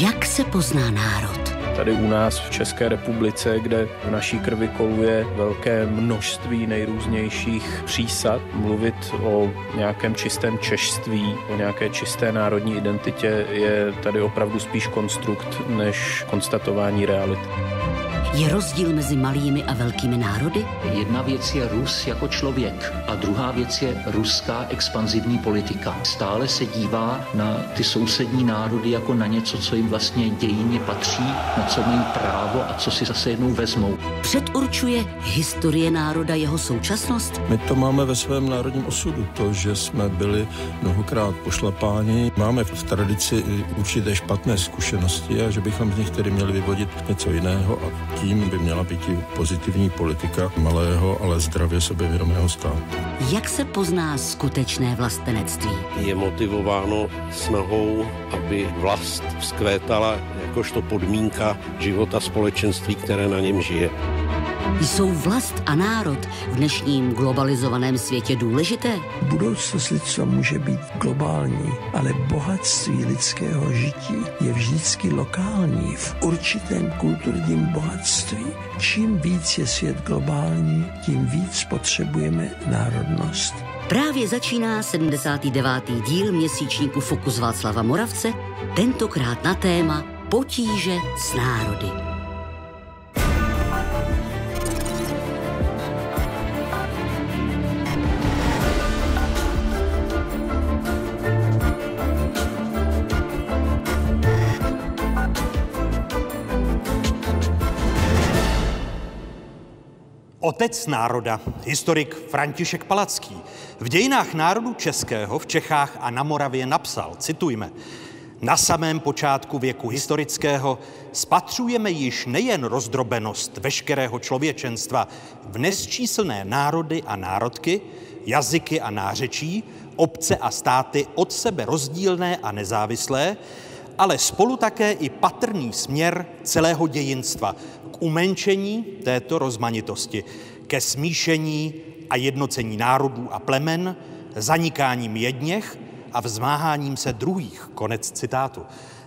Jak se pozná národ? Tady u nás v České republice, kde v naší krvi koluje velké množství nejrůznějších přísad, mluvit o nějakém čistém češství, o nějaké čisté národní identitě je tady opravdu spíš konstrukt než konstatování reality. Je rozdíl mezi malými a velkými národy? Jedna věc je Rus jako člověk a druhá věc je ruská expanzivní politika. Stále se dívá na ty sousední národy jako na něco, co jim vlastně dějině patří, na co mají právo a co si zase jednou vezmou. Předurčuje historie národa jeho současnost? My to máme ve svém národním osudu, to, že jsme byli mnohokrát pošlapáni. Máme v tradici určité špatné zkušenosti a že bychom z nich tedy měli vyvodit něco jiného a tím by měla být i pozitivní politika malého, ale zdravě sebevědomého státu. Jak se pozná skutečné vlastenectví? Je motivováno snahou, aby vlast vzkvétala jakožto podmínka života společenství, které na něm žije. Jsou vlast a národ v dnešním globalizovaném světě důležité? Budoucnost lidstva může být globální, ale bohatství lidského žití je vždycky lokální, v určitém kulturním bohatství. Čím víc je svět globální, tím víc potřebujeme národnost. Právě začíná 79. díl měsíčníku Fokus Václava Moravce, tentokrát na téma Potíže s národy. Otec národa, historik František Palacký, v dějinách národu českého v Čechách a na Moravě napsal, citujme, na samém počátku věku historického spatřujeme již nejen rozdrobenost veškerého člověčenstva v nesčíslné národy a národky, jazyky a nářečí, obce a státy od sebe rozdílné a nezávislé, ale spolu také i patrný směr celého dějinstva k umenčení této rozmanitosti, ke smíšení a jednocení národů a plemen, zanikáním jedněch a vzmáháním se druhých. Konec citátu.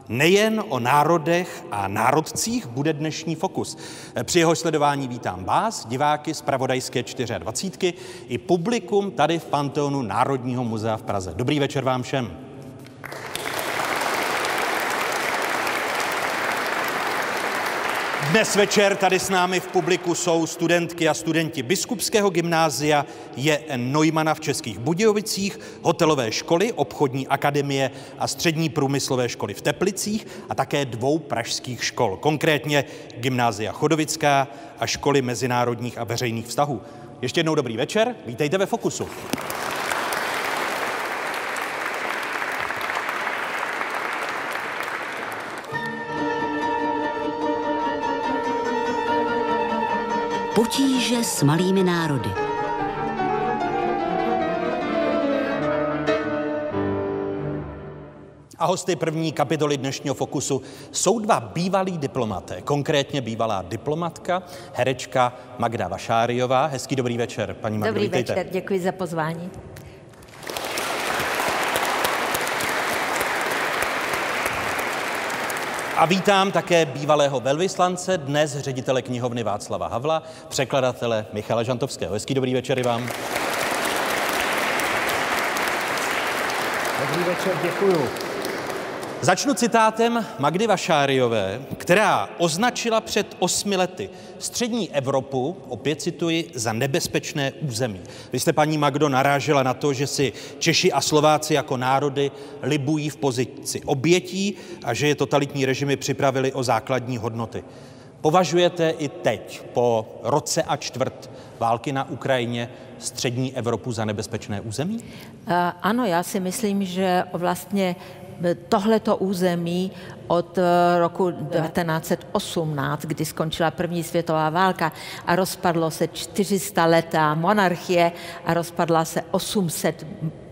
Nejen o národech a národcích bude dnešní fokus. Při jeho sledování vítám vás, diváky z Pravodajské 24 i publikum tady v Panteonu Národního muzea v Praze. Dobrý večer vám všem. Dnes večer tady s námi v publiku jsou studentky a studenti Biskupského gymnázia je Neumana v Českých Budějovicích, hotelové školy, obchodní akademie a střední průmyslové školy v Teplicích a také dvou pražských škol, konkrétně Gymnázia Chodovická a školy mezinárodních a veřejných vztahů. Ještě jednou dobrý večer, vítejte ve Fokusu. Potíže s malými národy. A hosty první kapitoly dnešního Fokusu jsou dva bývalí diplomaté, konkrétně bývalá diplomatka, herečka Magda Vašáriová. Hezký dobrý večer, paní Magdo, Dobrý vítejte. večer, děkuji za pozvání. A vítám také bývalého velvyslance, dnes ředitele knihovny Václava Havla, překladatele Michala Žantovského. Hezký dobrý večer vám. Dobrý večer, děkuju. Začnu citátem Magdy Vašáriové, která označila před osmi lety střední Evropu, opět cituji, za nebezpečné území. Vy jste, paní Magdo, narážela na to, že si Češi a Slováci jako národy libují v pozici obětí a že je totalitní režimy připravili o základní hodnoty. Považujete i teď, po roce a čtvrt války na Ukrajině, střední Evropu za nebezpečné území? Eh, Ano, já si myslím, že vlastně tohleto území od eh, roku 1918, kdy skončila první světová válka a rozpadlo se 400 letá monarchie a rozpadla se 800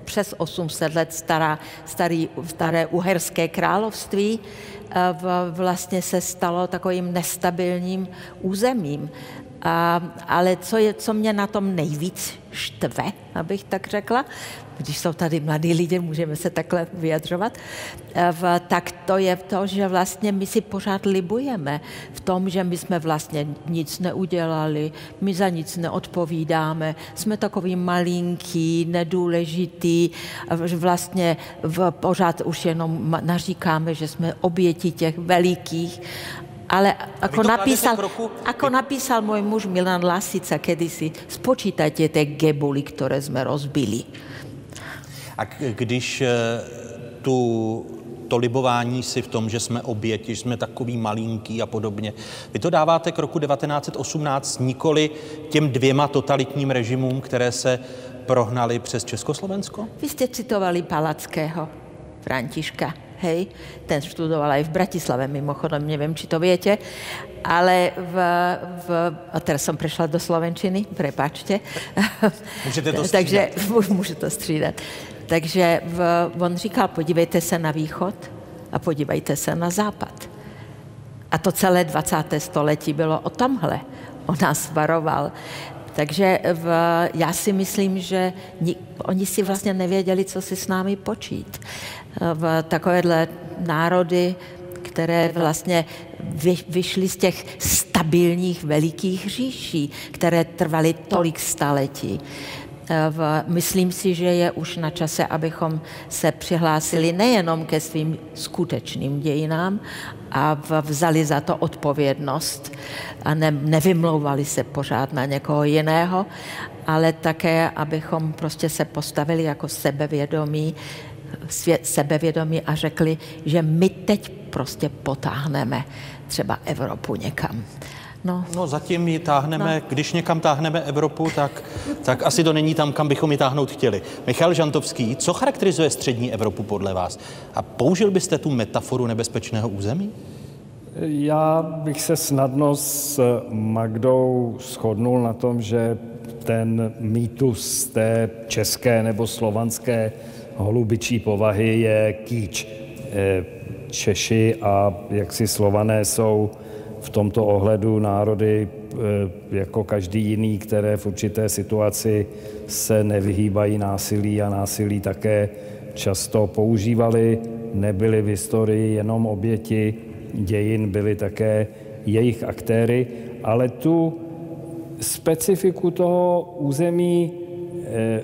přes 800 let stará, starý, staré uherské království, eh, vlastně se stalo takovým nestabilním územím. A, ale co, je, co mě na tom nejvíc štve, abych tak řekla, když jsou tady mladí lidé, můžeme se takhle vyjadřovat, v, tak to je to, že vlastně my si pořád libujeme v tom, že my jsme vlastně nic neudělali, my za nic neodpovídáme, jsme takový malinký, nedůležitý, vlastně v, pořád už jenom naříkáme, že jsme oběti těch velikých ale ako napísal, ako napísal môj muž Milan Lasica kedysi, spočítajte tie gebuly, ktoré sme rozbili. A když eh, tu to libování si v tom, že jsme oběti, že jsme takový malinký a podobně. Vy to dáváte k roku 1918 nikoli těm dvěma totalitním režimům, které se prohnali přes Československo? Vy jste citovali Palackého, Františka hej, ten študoval aj v Bratislave, mimochodom, neviem, či to viete, ale v, v a teraz som prešla do Slovenčiny, prepačte. Můžete to střídat. Takže můžu to střídat. Takže v, on říkal, podívejte se na východ a podívejte se na západ. A to celé 20. století bylo o tomhle. On nás varoval. Takže v, já si myslím, že ni, oni si vlastně nevěděli, co si s námi počít v takovéhle národy, které vlastně vy, vyšly z těch stabilních velikých říší, které trvaly tolik staletí. V, myslím si, že je už na čase, abychom se přihlásili nejenom ke svým skutečným dějinám a vzali za to odpovědnost a ne, nevymlouvali se pořád na někoho jiného, ale také, abychom prostě se postavili jako sebevědomí sebevědomí a řekli, že my teď prostě potáhneme třeba Evropu někam. No, no zatím ji táhneme, no. když někam táhneme Evropu, tak, tak asi to není tam, kam bychom ji táhnout chtěli. Michal Žantovský, co charakterizuje střední Evropu podle vás? A použil byste tu metaforu nebezpečného území? Já bych se snadno s Magdou shodnul na tom, že ten mýtus té české nebo slovanské holubičí povahy je kýč. Eh, Češi a jaksi slované jsou v tomto ohledu národy eh, jako každý jiný, které v určité situaci se nevyhýbají násilí a násilí také často používali. Nebyly v historii jenom oběti dějin, byly také jejich aktéry, ale tu specifiku toho území eh,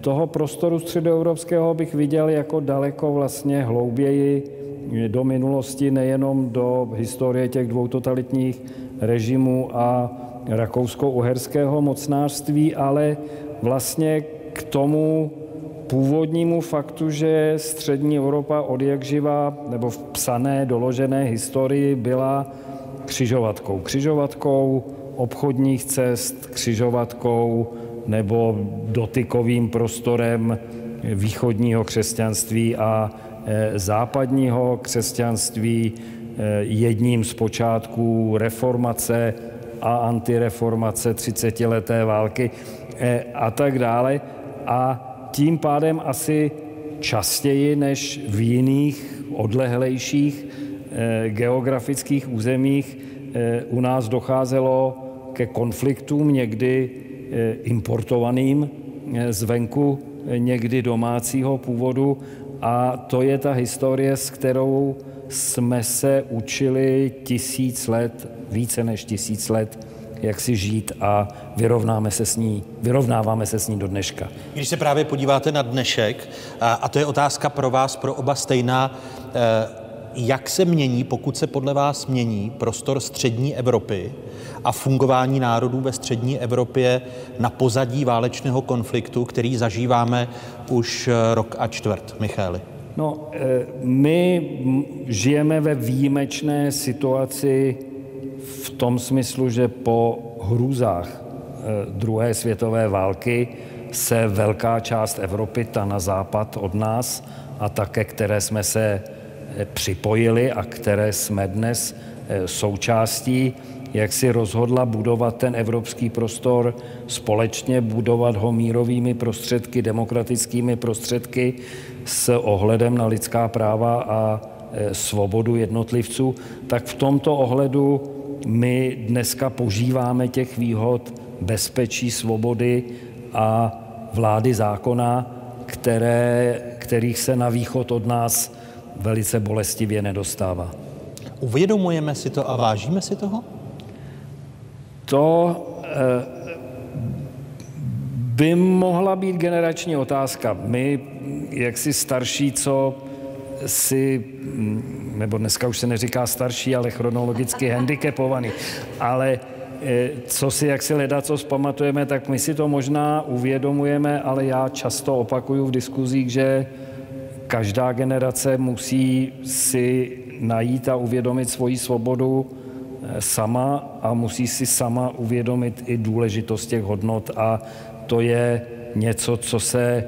toho prostoru středoevropského bych viděl jako daleko vlastně hlouběji do minulosti, nejenom do historie těch dvou totalitních režimů a rakousko-uherského mocnářství, ale vlastně k tomu původnímu faktu, že střední Evropa od jak živa, nebo v psané, doložené historii byla křižovatkou. Křižovatkou obchodních cest, křižovatkou nebo dotykovým prostorem východního křesťanství a západního křesťanství, e, jedním z počátků reformace a antireformace 30-leté války e, a tak dále. A tím pádem asi častěji než v jiných odlehlejších geografických územích u nás docházelo ke konfliktům někdy Eh, importovaným eh, zvenku, eh, někdy domácího původu. A to je ta historie, s kterou jsme se učili tisíc let, více než tisíc let, jak si žít a vyrovnáme se s ní, vyrovnáváme se s ní do dneška. Když se právě podíváte na dnešek, a to je otázka pro vás, pro oba stejná, jak se mění, pokud se podle vás mění prostor střední Evropy a fungování národů ve střední Evropě na pozadí válečného konfliktu, který zažíváme už eh, rok a čtvrt. Michály. No, eh, my žijeme ve výjimečné situaci v tom smyslu, že po hrůzách eh, druhé světové války se velká část Evropy, ta na západ od nás a také, které jsme se připojili a které jsme dnes součástí, jak si rozhodla budovat ten evropský prostor společně, budovat ho mírovými prostředky, demokratickými prostředky s ohledem na lidská práva a e, svobodu jednotlivců, tak v tomto ohledu my dneska požíváme těch výhod bezpečí, svobody a vlády zákona, které, kterých se na východ od nás velice bolestivě nedostává. Uvědomujeme si to a vážíme si toho? To eh, by mohla být generační otázka. My, jak si starší, co si, nebo dneska už se neříká starší, ale chronologicky handicapovaný, ale eh, co si, jak si leda, co zpamatujeme, tak my si to možná uvědomujeme, ale já často opakuju v diskuzích, že každá generace musí si najít a uvědomit svoji svobodu eh, sama a musí si sama uvědomit i důležitost těch hodnot a to je něco, co se,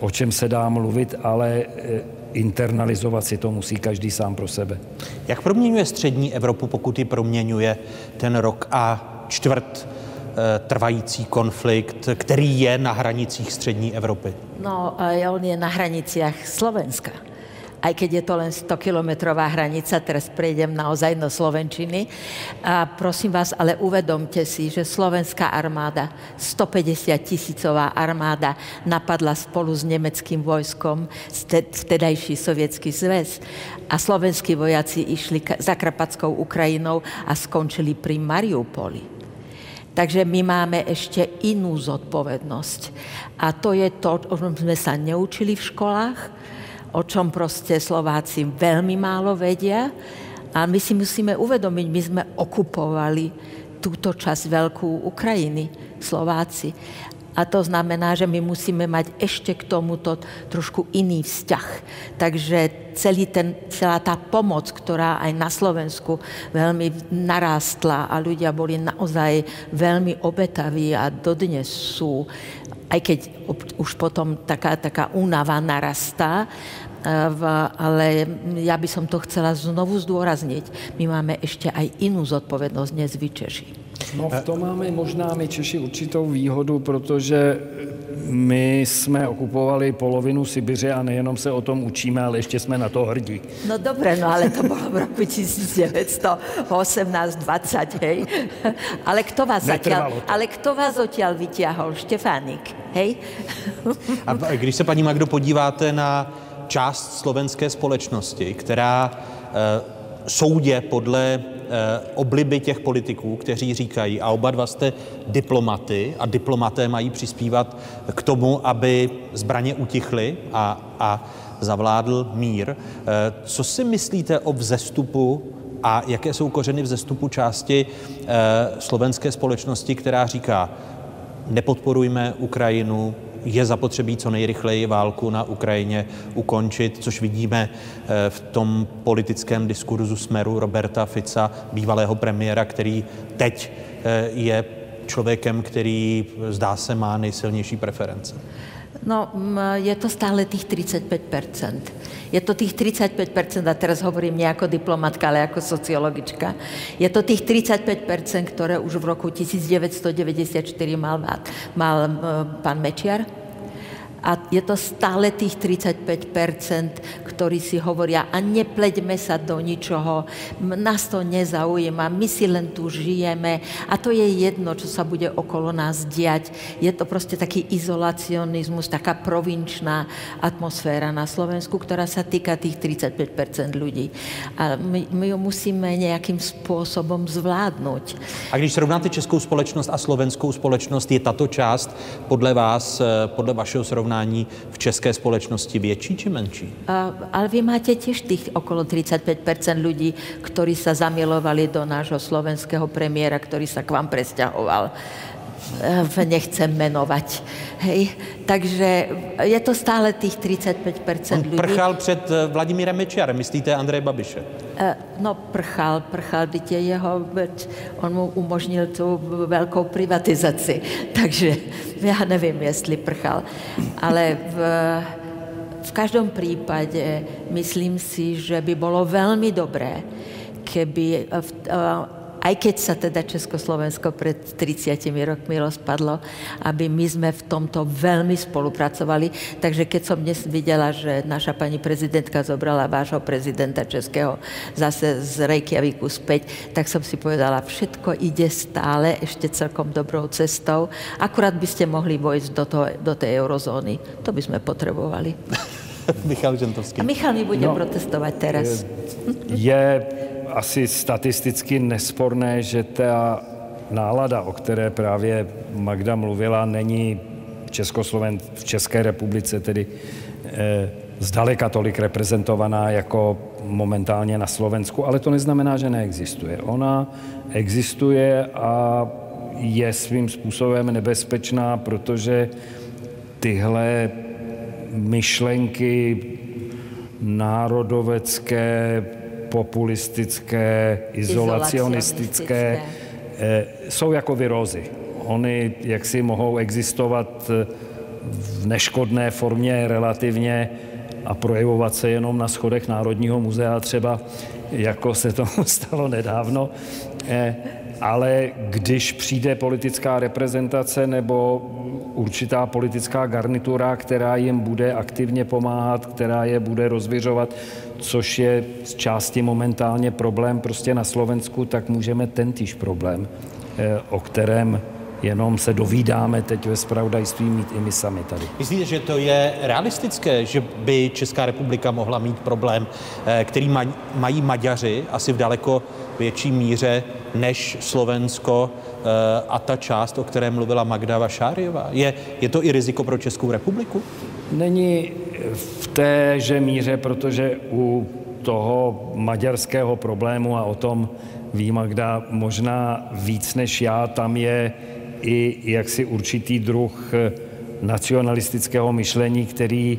o čem se dá mluvit, ale eh, internalizovat si to musí každý sám pro sebe. Jak proměňuje střední Evropu, pokud ji proměňuje ten rok a čtvrt trvající konflikt, který je na hranicích střední Evropy? No, on je na hranicích Slovenska aj keď je to len 100-kilometrová hranica, teraz prejdem naozaj do Slovenčiny. A prosím vás, ale uvedomte si, že slovenská armáda, 150 tisícová armáda napadla spolu s nemeckým vojskom vtedajší sovětský zväz a slovenskí vojaci išli za Krapackou Ukrajinou a skončili pri Mariupoli. Takže my máme ešte inú zodpovednosť. A to je to, o čom sme sa neučili v školách, o čom proste Slováci veľmi málo vedia. A my si musíme uvedomiť, my sme okupovali túto časť veľkú Ukrajiny, Slováci. A to znamená, že my musíme mať ešte k tomuto trošku iný vzťah. Takže celý ten, celá tá pomoc, ktorá aj na Slovensku veľmi narástla a ľudia boli naozaj veľmi obetaví a dodnes sú, aj keď už potom taká, taká únava narastá, ale ja by som to chcela znovu zdôrazniť. My máme ešte aj inú zodpovednosť dnes vy Češi. No v tom máme možná my Češi určitou výhodu, protože my jsme okupovali polovinu Sibiře a nejenom se o tom učíme, ale ještě jsme na to hrdí. No dobré, no ale to bylo v roku 1918-20, hej. Ale kto vás zatiaľ, ale kto vás odtiaľ vyťahol? Štefánik, hej? A když se, paní Magdo, podíváte na část slovenské společnosti, která eh, soudě podle obliby těch politiků, kteří říkají, a oba dva jste diplomaty a diplomaté mají přispívat k tomu, aby zbraně utichly a, a zavládl mír. Eh, co si myslíte o vzestupu a jaké jsou kořeny vzestupu části slovenské společnosti, která říká, nepodporujme Ukrajinu, je zapotřebí co nejrychleji válku na Ukrajině ukončit, což vidíme eh, v tom politickém diskurzu smeru Roberta Fica, bývalého premiéra, který teď eh, je člověkem, který zdá se má nejsilnější preference. No, je to stále tých 35% Je to tých 35% a teraz hovorím nie ako diplomatka, ale ako sociologička. Je to tých 35% ktoré už v roku 1994 mal, mal pán Mečiar a je to stále tých 35%, ktorí si hovoria a nepleďme sa do ničoho, nás to nezaujíma, my si len tu žijeme a to je jedno, čo sa bude okolo nás diať. Je to proste taký izolacionizmus, taká provinčná atmosféra na Slovensku, ktorá sa týka tých 35% ľudí. A my, my ju musíme nejakým spôsobom zvládnuť. A když srovnáte českou společnost a slovenskou společnost, je tato část podle vás, eh, podle vašeho srovnání porovnání v české společnosti větší či menší? A, ale vy máte tiež tých okolo 35% ľudí, ktorí sa zamilovali do nášho slovenského premiéra, ktorý sa k vám presťahoval nechcem menovať. Hej? Takže je to stále tých 35% ľudí. On prchal před eh, Vladimírem Mečiarem, myslíte Andreje Babiše? Eh, no prchal, prchal, byť je jeho, on mu umožnil tu veľkou privatizaci, takže já nevím, jestli prchal. Ale v, v každom prípade myslím si, že by bolo veľmi dobré, keby v, aj keď sa teda Československo pred 30 rokmi rozpadlo, aby my sme v tomto veľmi spolupracovali. Takže keď som dnes videla, že naša pani prezidentka zobrala vášho prezidenta Českého zase z Reykjaviku späť, tak som si povedala, všetko ide stále ešte celkom dobrou cestou. Akurát by ste mohli vojsť do, to, do tej eurozóny. To by sme potrebovali. Michal Žentovský. A Michal mi bude no, protestovat teraz. Je asi statisticky nesporné, že ta nálada, o které právě Magda mluvila, není Českosloven v České republice tedy eh, zdaleka tolik reprezentovaná jako momentálně na Slovensku, ale to neznamená, že neexistuje. Ona existuje a je svým způsobem nebezpečná, protože tyhle myšlenky národovecké, populistické, izolacionistické, eh, jsou jako virózy. Oni jaksi mohou existovat eh, v neškodné formě relativně a projevovat se jenom na schodech Národního muzea třeba, jako se to stalo nedávno. Ale když přijde politická reprezentace nebo určitá politická garnitura, která jim bude aktivně pomáhat, která je bude rozvěřovat, což je z části momentálně problém prostě na Slovensku, tak můžeme tentýž problém, eh, o kterém jenom se dovídáme teď ve spravodajství mít i my sami tady. Myslíte, že to je realistické, že by Česká republika mohla mít problém, eh, který mají Maďaři asi v daleko větší míře než Slovensko eh, a ta část, o které mluvila Magda Vašáriová? Je, je to i riziko pro Českou republiku? Není v téže míře, protože u toho maďarského problému a o tom ví Magda možná víc než já, tam je i jaksi určitý druh nacionalistického myšlení, který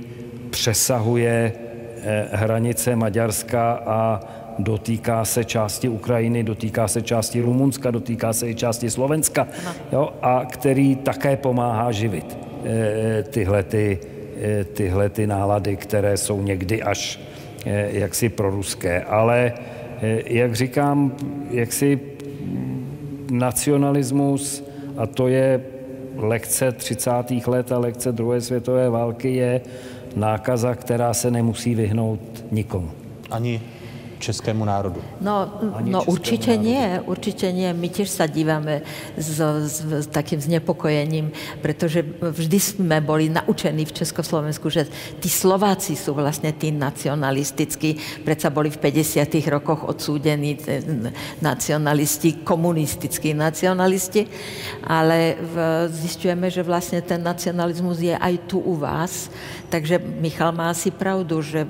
přesahuje eh, hranice Maďarska a dotýká se části Ukrajiny, dotýká se části Rumunska, dotýká se i části Slovenska, jo, a který také pomáhá živit e, tyhle, ty, e, tyhle ty nálady, které jsou někdy až e, jaksi proruské. Ale, jak říkám, jaksi nacionalismus, a to je lekce 30. let a lekce druhé světové války, je nákaza, která se nemusí vyhnout nikomu. Ani českému národu? No, no určitě národu. nie, určitě nie. My těž se díváme s, s, s takým znepokojením, protože vždy jsme byli naučení v Československu, že tí Slováci jsou vlastně tí nacionalistickí, přece byli v 50. rokoch odsúdení nacionalisti, komunistickí nacionalisti, ale zjišťujeme, že vlastně ten nacionalismus je aj tu u vás, takže Michal má asi pravdu, že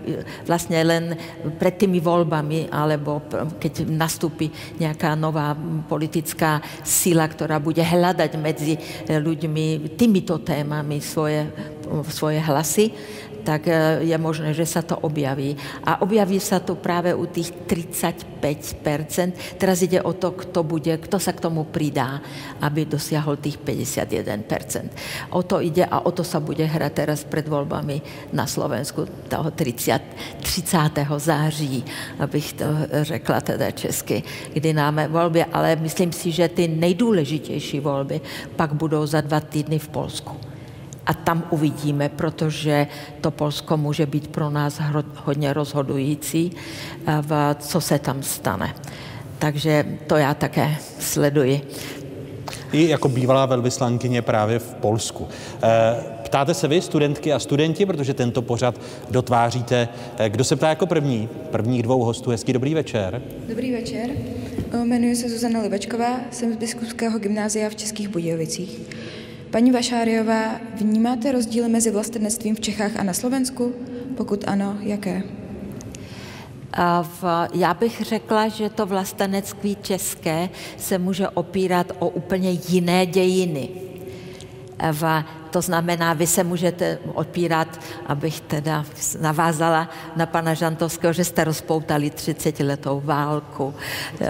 vlastně len před tými voľbami, alebo keď nastúpi nejaká nová politická sila, ktorá bude hľadať medzi ľuďmi týmito témami svoje, svoje hlasy, tak eh, je možné, že sa to objaví. A objaví sa to práve u tých 35%. Teraz ide o to, kto bude, kto sa k tomu pridá, aby dosiahol tých 51%. O to ide a o to sa bude hrať teraz pred voľbami na Slovensku toho 30, 30. září, abych to řekla teda česky, kdy máme volby, ale myslím si, že ty nejdůležitější volby pak budou za dva týdny v Polsku a tam uvidíme, protože to Polsko může být pro nás hodně rozhodující, eh, v co se tam stane. Takže to já také sleduji. I jako bývalá velvyslankyně právě v Polsku. Eh, ptáte se vy, studentky a studenti, protože tento pořad dotváříte. Eh, kdo se ptá jako první? Prvních dvou hostů. Hezký dobrý večer. Dobrý večer. Jmenuji se Zuzana Libečková, jsem z Biskupského gymnázia v Českých Budějovicích. Paní Vašáriová, vnímáte rozdíly mezi vlastenectvím v Čechách a na Slovensku? Pokud ano, jaké? Já bych řekla, že to vlastenectví české se může opírat o úplně jiné dějiny. V, to znamená, vy se můžete opírat, abych teda navázala na pana Žantovského, že jste rozpoutali 30 letou válku,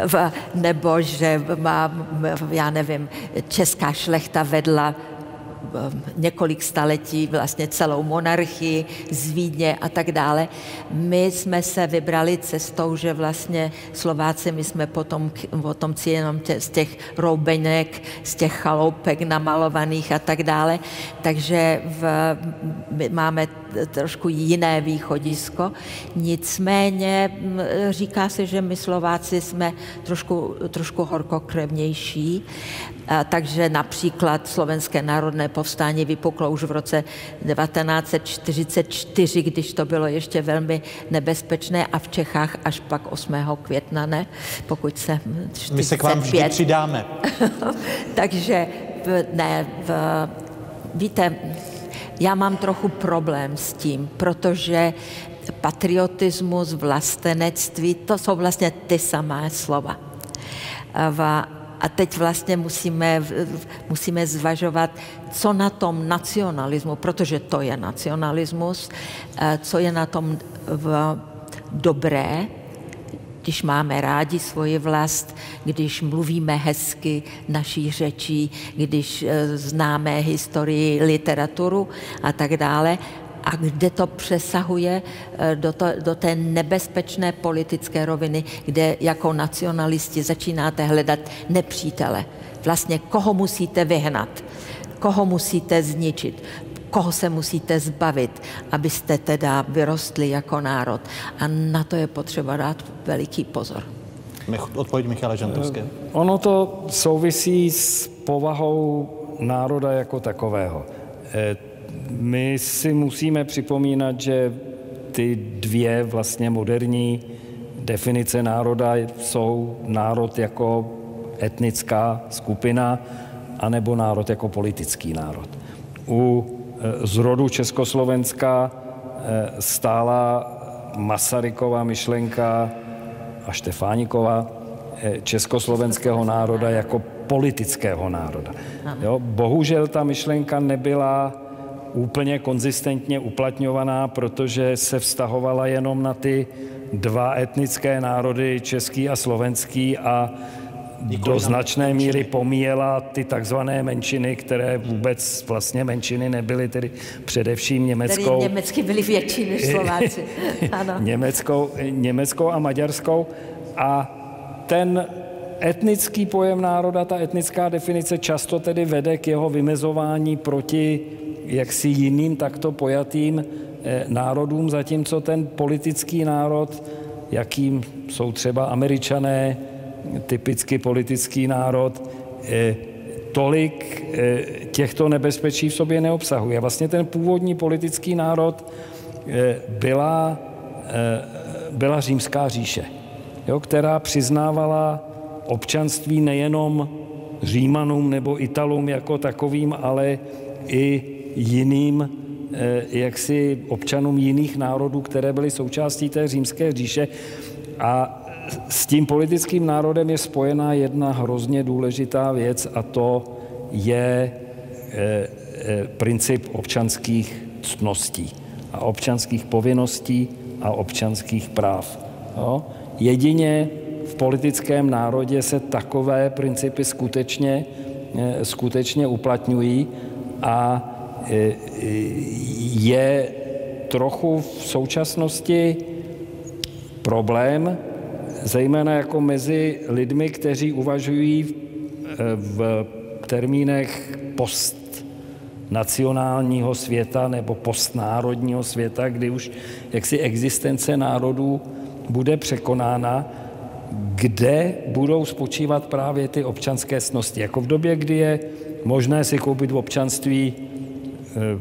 v, nebo že má, já nevím, česká šlechta vedla několik staletí vlastně celou monarchii z Vídně a tak dále. My jsme se vybrali cestou, že vlastně Slováci, my jsme potom, potomci jenom tě, z těch roubenek, z těch chaloupek namalovaných a tak dále. Takže v, my máme trošku jiné východisko. Nicméně říká se, že my Slováci jsme trošku, trošku horkokrevnější, takže například Slovenské národné povstání vypuklo už v roce 1944, když to bylo ještě velmi nebezpečné a v Čechách až pak 8. května, ne? Pokud se 45. My se k vám vždy přidáme. takže ne, v, víte, já mám trochu problém s tím, protože patriotismus, vlastenectví, to jsou vlastně ty samé slova. A teď vlastně musíme, musíme zvažovat, co na tom nacionalismu, protože to je nacionalismus, eh, co je na tom v dobré, když máme rádi svoji vlast, když mluvíme hezky naší řečí, když eh, známe historii, literaturu a tak dále, a kde to přesahuje eh, do, to, do té nebezpečné politické roviny, kde jako nacionalisti začínáte hledat nepřítele. Vlastně koho musíte vyhnat, koho musíte zničit, koho se musíte zbavit, abyste teda vyrostli jako národ. A na to je potřeba dát veliký pozor. Odpověď Michala Žantovské. Eh, ono to souvisí s povahou národa jako takového. My si musíme připomínat, že ty dvě vlastně moderní definice národa jsou národ jako etnická skupina anebo národ jako politický národ. U e, zrodu Československa e, stála Masarykova myšlenka a Štefánikova e, československého národa jako politického národa. Jo, bohužel ta myšlenka nebyla úplně konzistentně uplatňovaná, protože se vztahovala jenom na ty dva etnické národy, český a slovenský a do značné míry pomíjela ty takzvané menšiny, které vůbec vlastně menšiny nebyly, tedy především německou. Tady německy byly větší než Slováci. ano. německou, německou a maďarskou. A ten etnický pojem národa, ta etnická definice často tedy vede k jeho vymezování proti jaksi jiným takto pojatým eh, národům, zatímco ten politický národ, jakým jsou třeba američané, typicky politický národ, eh, tolik eh, těchto nebezpečí v sobě neobsahuje. Vlastně ten původní politický národ byla, byla římská říše, jo, která přiznávala občanství nejenom Římanům nebo Italům jako takovým, ale i jiným eh, jaksi občanům jiných národů, které byly součástí té římské říše. A s tím politickým národem je spojená jedna hrozně důležitá věc a to je eh, eh, princip občanských ctností a občanských povinností a občanských práv. Jo? Jedině v politickém národě se takové principy skutečně, skutečně uplatňují a je trochu v současnosti problém, zejména jako mezi lidmi, kteří uvažují eh, v termínech post nacionálního světa nebo postnárodního světa, kdy už jaksi existence národů bude překonána, kde budou spočívat právě ty občanské snosti. Jako v době, kdy je možné si koupit v občanství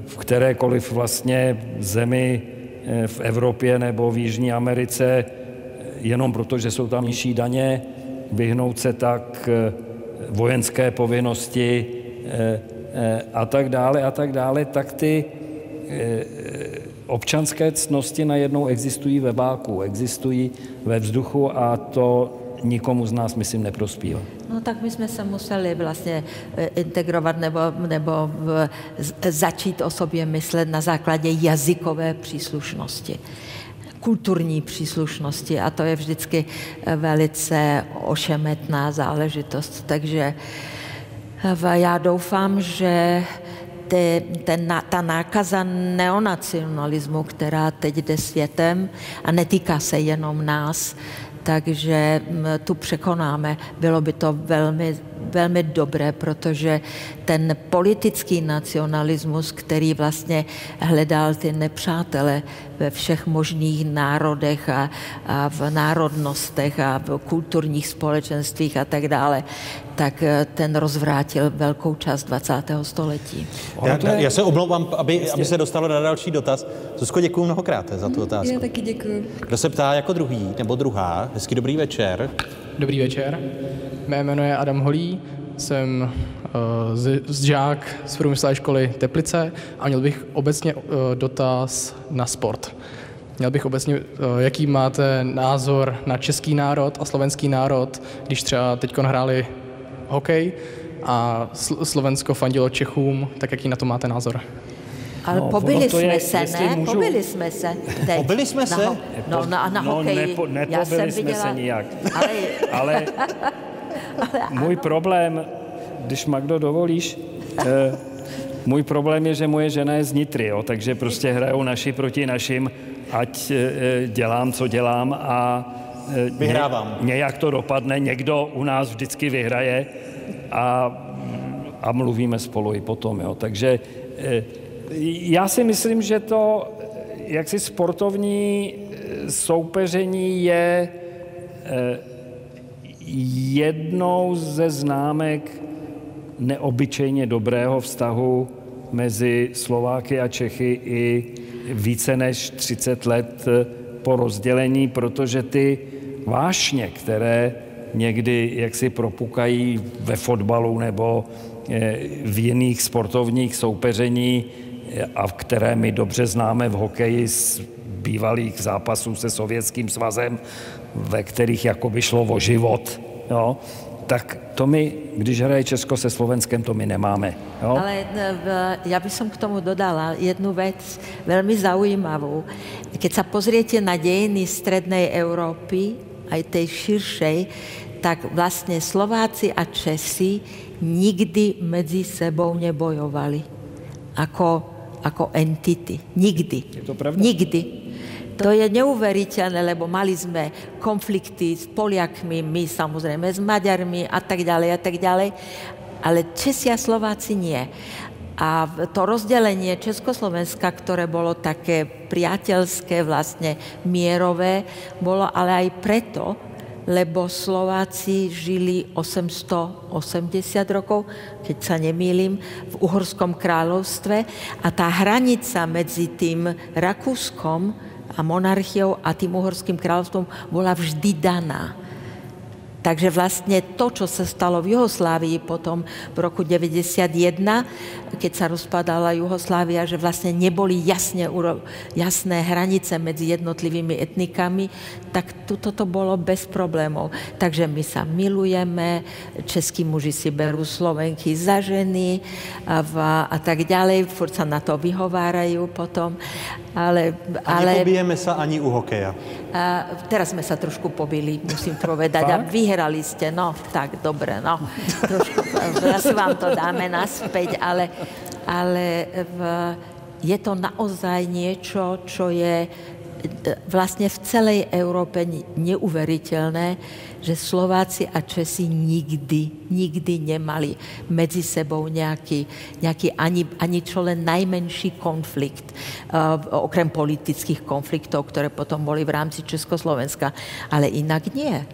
v kterékoliv vlastně zemi eh, v Evropě nebo v Jižní Americe, jenom proto, že jsou tam nižší daně, vyhnout se tak eh, vojenské povinnosti eh, a tak dále a tak dále, tak ty občanské cnosti najednou existují ve váku, existují ve vzduchu a to nikomu z nás, myslím, neprospívá. No tak my jsme se museli vlastně eh, integrovat nebo, nebo začít o sobě myslet na základě jazykové příslušnosti kulturní příslušnosti a to je vždycky eh, velice ošemetná záležitost. Takže eh, já doufám, že te, ten, ta nákaza neonacionalismu, která teď jde světem a netýká se jenom nás, takže tu překonáme. Bylo by to velmi, velmi dobré, protože ten politický nacionalismus, který vlastně hledal ty nepřátele ve všech možných národech a, a v národnostech a v kulturních společenstvích a tak dále, tak eh, ten rozvrátil velkou část 20. století. Já, já se omlouvám, aby, aby se dostalo na další dotaz. Zuzko, děkuji mnohokrát za tu otázku. Já taky děkuji. Kdo se ptá jako druhý nebo druhá? Hezký dobrý večer. Dobrý večer. Mé jméno je Adam Holý, jsem uh, z, z žák z průmyslové školy Teplice a měl bych obecně uh, dotaz na sport. Měl bych obecně, jaký máte názor na český národ a slovenský národ, když třeba teď hráli hokej a Slovensko fandilo Čechům, tak jaký na to máte názor? Ale no, pobili jsme je, se, ne? Můžu... Pobili jsme se teď. Pobili jsme se? Na, no, na, na no, hokeji. Nepo, nepobili Já jsem jsme viděla... se nijak. Ale... ale můj problém, když Magdo dovolíš, eh, můj problém je, že moje žena je z Nitry, jo, takže prostě hrajou naši proti našim, ať eh, dělám, co dělám a eh, Vyhrávám. Ně, nějak to dopadne, někdo u nás vždycky vyhraje a, a mluvíme spolu i potom, jo. Takže eh, já si myslím, že to jaksi sportovní eh, soupeření je eh, jednou ze známek neobyčejně dobrého vztahu mezi Slováky a Čechy i více než 30 let po rozdělení, protože ty vášně, které někdy jaksi propukají ve fotbalu nebo v jiných sportovních soupeření, a které my dobře známe v hokeji z bývalých zápasů se Sovětským svazem, ve kterých jakoby šlo o život, jo, tak to my, když hraje Česko se Slovenskem, to my nemáme. Jo? Ale já bych k tomu dodala jednu věc velmi zaujímavou. Keď se pozriete na dějiny střední Európy, aj tej širšej, tak vlastně Slováci a Česi nikdy mezi sebou nebojovali. Ako ako entity. Nikdy. Je to pravda? Nikdy. To je neuveriteľné, lebo mali sme konflikty s Poliakmi, my samozrejme s Maďarmi a tak ďalej a tak ďalej, ale Česi a Slováci nie. A to rozdelenie Československa, ktoré bolo také priateľské, vlastne mierové, bolo ale aj preto, lebo Slováci žili 880 rokov, keď sa nemýlim, v Uhorskom kráľovstve a tá hranica medzi tým Rakúskom a monarchiou a tým Uhorským kráľovstvom bola vždy daná. Takže vlastně to, co se stalo v Juhoslávii potom v roku 91, keď sa rozpadala Juhoslávia, že vlastně neboli jasné hranice mezi jednotlivými etnikami, tak toto to bolo bez problémov. Takže my sa milujeme, českí muži si berú Slovenky za ženy a, a tak ďalej, furt sa na to vyhovárajú potom. Ale, ale... A nepobijeme sa ani u hokeja. A teraz sme sa trošku pobili, musím povedať. A vyhrali ste, no, tak dobre, no. Asi vám to dáme naspäť, ale, ale v, je to naozaj niečo, čo je vlastně v celé Európe neuveriteľné, že Slováci a Česi nikdy, nikdy nemali medzi sebou nějaký, nějaký ani, ani čo len najmenší konflikt, uh, okrem politických konfliktov, které potom boli v rámci Československa, ale jinak nie.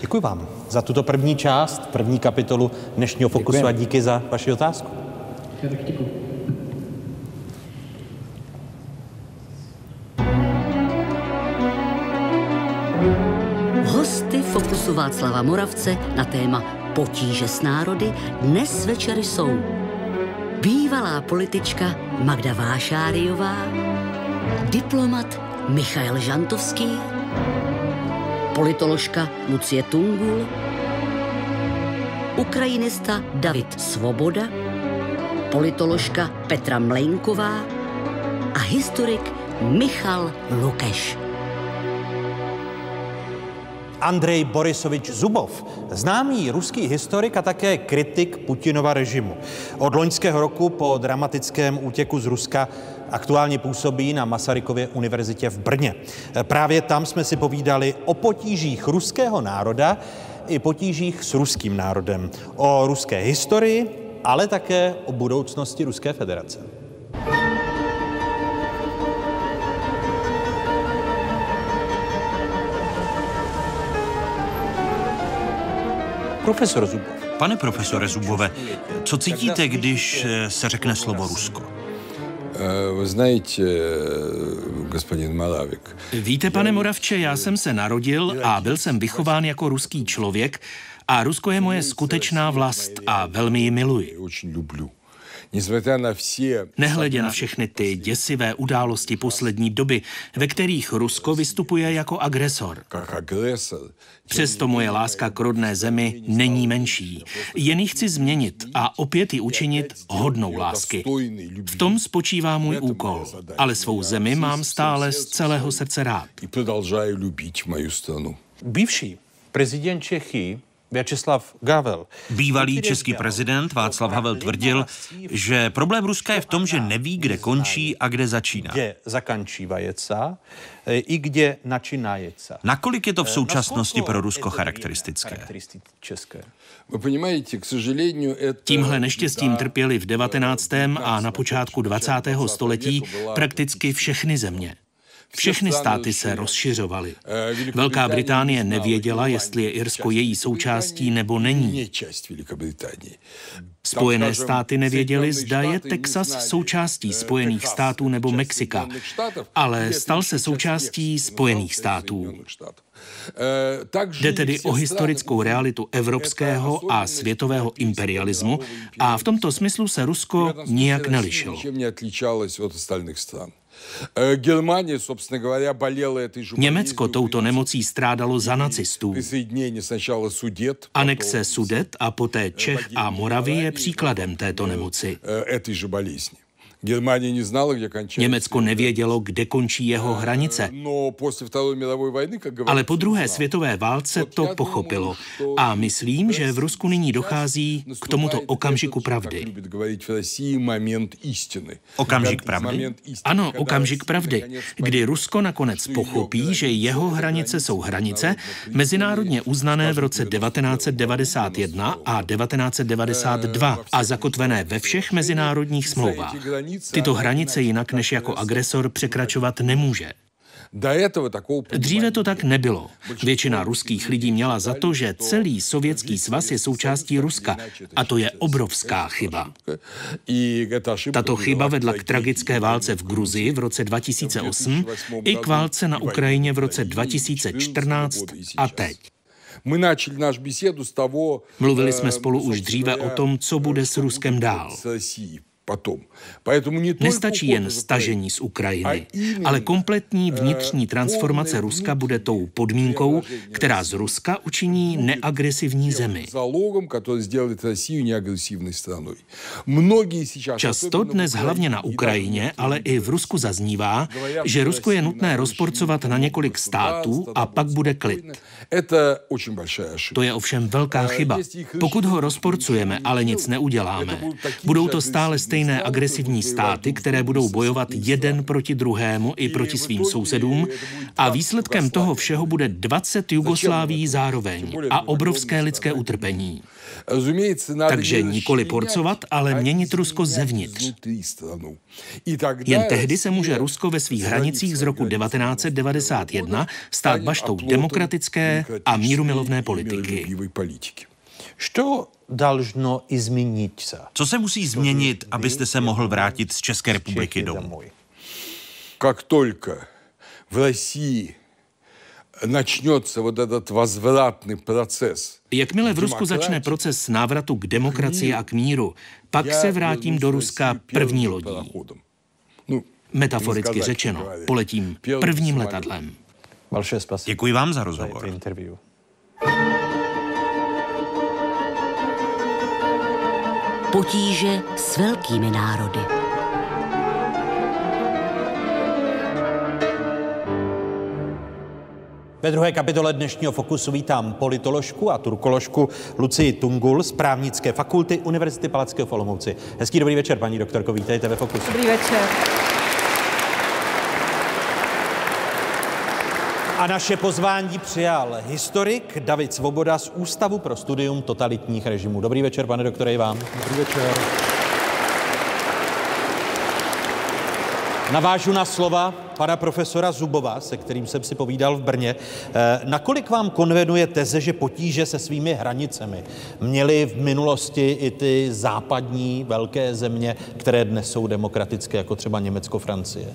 Děkuji vám za tuto první část, první kapitolu dnešního Fokusu Děkujem. a díky za vaši otázku. Já tak děkuji. Hosty Fokusu Václava Moravce na téma Potíže s národy dnes večer jsou bývalá politička Magda Vášáriová, diplomat Michail Žantovský, politoložka Lucie Tungul, ukrajinista David Svoboda, politoložka Petra Mlejnková a historik Michal Lukeš. Andrej Borisovič Zubov, známý ruský historik a také kritik Putinova režimu. Od loňského roku po dramatickém útěku z Ruska aktuálně působí na Masarykově univerzitě v Brně. Právě tam jsme si povídali o potížích ruského národa i potížích s ruským národem, o ruské historii, ale také o budoucnosti Ruské federace. Profesor Zubov. Pane profesore Zubove, co cítíte, když eh, se řekne slovo Rusko? Vy znáte, господин Malavik. Víte, pane Moravče, já jsem se narodil a byl jsem vychován jako ruský člověk a Rusko je moje skutečná vlast a velmi ji miluji. Nehledě na všechny ty děsivé události poslední doby, ve kterých Rusko vystupuje jako agresor. Přesto moje láska k rodné zemi není menší. Jen ji chci změnit a opět ji učinit hodnou lásky. V tom spočívá můj úkol, ale svou zemi mám stále z celého srdce rád. Bývší prezident Čechy Vyacheslav Gavel. Bývalý český prezident Václav Havel tvrdil, že problém Ruska je v tom, že neví, kde končí a kde začíná. Kde zakončívajeca i kde načínajeca. Nakolik je to v současnosti pro Rusko charakteristické? Tímhle neštěstím trpěli v 19. a na počátku 20. století prakticky všechny země. Všechny státy se rozšiřovaly. Velká Británie nevěděla, jestli je Irsko její součástí nebo není. Spojené státy nevěděly, zda je Texas součástí Spojených států nebo Mexika, ale stal se součástí Spojených států. Jde tedy o historickou realitu evropského a světového imperialismu a v tomto smyslu se Rusko nijak nelišilo. Německo touto nemocí strádalo za nacistů. Anexe Sudet a poté Čech a Moravy je příkladem této nemoci. Německo nevědělo, kde končí jeho hranice. Ale po druhé světové válce to pochopilo. A myslím, že v Rusku nyní dochází k tomuto okamžiku pravdy. Okamžik pravdy? Ano, okamžik pravdy, kdy Rusko nakonec pochopí, že jeho hranice jsou hranice mezinárodně uznané v roce 1991 a 1992 a zakotvené ve všech mezinárodních smlouvách. Tyto hranice jinak než jako agresor překračovat nemůže. Dříve to tak nebylo. Většina ruských lidí měla za to, že celý sovětský svaz je součástí Ruska. A to je obrovská chyba. Tato chyba vedla k tragické válce v Gruzii v roce 2008 i k válce na Ukrajině v roce 2014 a teď. Mluvili jsme spolu už dříve o tom, co bude s Ruskem dál. Nestačí jen stažení z Ukrajiny, ale kompletní vnitřní transformace Ruska bude tou podmínkou, která z Ruska učiní neagresivní zemi. Často dnes hlavně na Ukrajině, ale i v Rusku zaznívá, že Rusko je nutné rozporcovat na několik států a pak bude klid. To je ovšem velká chyba. Pokud ho rozporcujeme, ale nic neuděláme, budou to stále stejné stejné agresivní státy, které budou bojovat jeden proti druhému i proti svým sousedům a výsledkem toho všeho bude 20 Jugosláví zároveň a obrovské lidské utrpení. Takže nikoli porcovat, ale měnit Rusko zevnitř. Jen tehdy se může Rusko ve svých hranicích z roku 1991 stát baštou demokratické a mírumilovné politiky. Что должно измениться? Co se musí změnit, abyste se mohl vrátit z České republiky domů? Как только в России начнется вот этот возвратный процесс. Jakmile v Rusku začne proces návratu k demokracii a k míru, pak se vrátím do Ruska první lodí. Metaforicky řečeno, poletím prvním letadlem. Děkuji vám za rozhovor. Potíže s velkými národy. Ve druhé kapitole dnešního Fokusu vítám politoložku a turkoložku Lucii Tungul z právnické fakulty Univerzity Palackého v Olomouci. Hezký dobrý večer, paní doktorko, vítejte ve Fokusu. Dobrý večer. A naše pozvání přijal historik David Svoboda z Ústavu pro studium totalitních režimů. Dobrý večer, pane doktore, i vám. Dobrý večer. Navážu na slova pana profesora Zubova, se kterým jsem si povídal v Brně. Eh, nakolik vám konvenuje teze, že potíže se svými hranicemi měly v minulosti i ty západní velké země, které dnes jsou demokratické, jako třeba Německo, Francie?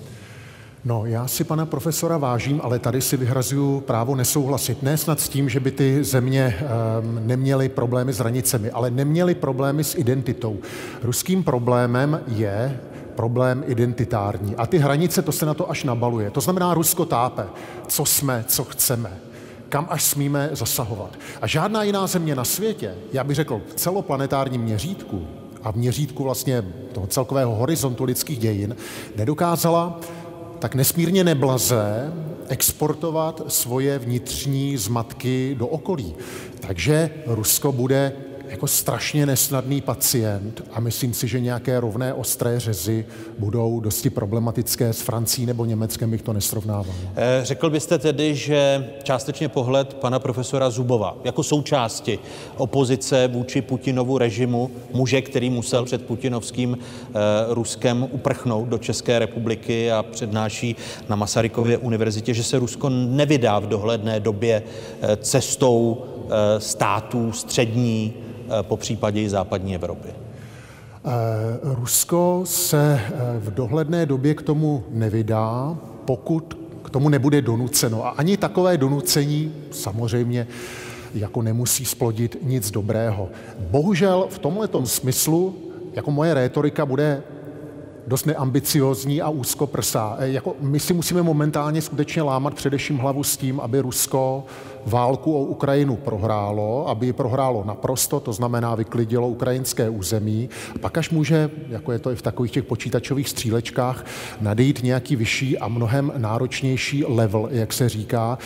No, já si pana profesora vážím, ale tady si vyhrazuju právo nesouhlasit. Ne snad s tím, že by ty země um, neměly problémy s hranicemi, ale neměly problémy s identitou. Ruským problémem je problém identitární. A ty hranice, to se na to až nabaluje. To znamená, Rusko tápe, co jsme, co chceme kam až smíme zasahovat. A žádná jiná země na světě, já bych řekl v celoplanetárním měřítku a v měřítku vlastně toho celkového horizontu lidských dějin, nedokázala tak nesmírně neblaze exportovat svoje vnitřní zmatky do okolí. Takže Rusko bude jako strašně nesnadný pacient a myslím si, že nějaké rovné ostré řezy budou dosti problematické s Francií nebo Německem, bych to nesrovnával. Eh, řekl byste tedy, že částečně pohled pana profesora Zubova jako součásti opozice vůči Putinovu režimu, muže, který musel před putinovským eh, Ruskem uprchnout do České republiky a přednáší na Masarykově univerzitě, že se Rusko nevydá v dohledné době eh, cestou států střední po případě i západní Evropy? Eh, Rusko se eh, v dohledné době k tomu nevydá, pokud k tomu nebude donuceno. A ani takové donucení samozřejmě jako nemusí splodit nic dobrého. Bohužel v tomhle smyslu, jako moje rétorika bude dost neambiciozní a úzkoprsá. Jako my si musíme momentálně skutečně lámat především hlavu s tím, aby Rusko válku o Ukrajinu prohrálo, aby ji prohrálo naprosto, to znamená vyklidilo ukrajinské území, a pak až může, jako je to i v takových těch počítačových střílečkách, nadejít nějaký vyšší a mnohem náročnější level, jak se říká,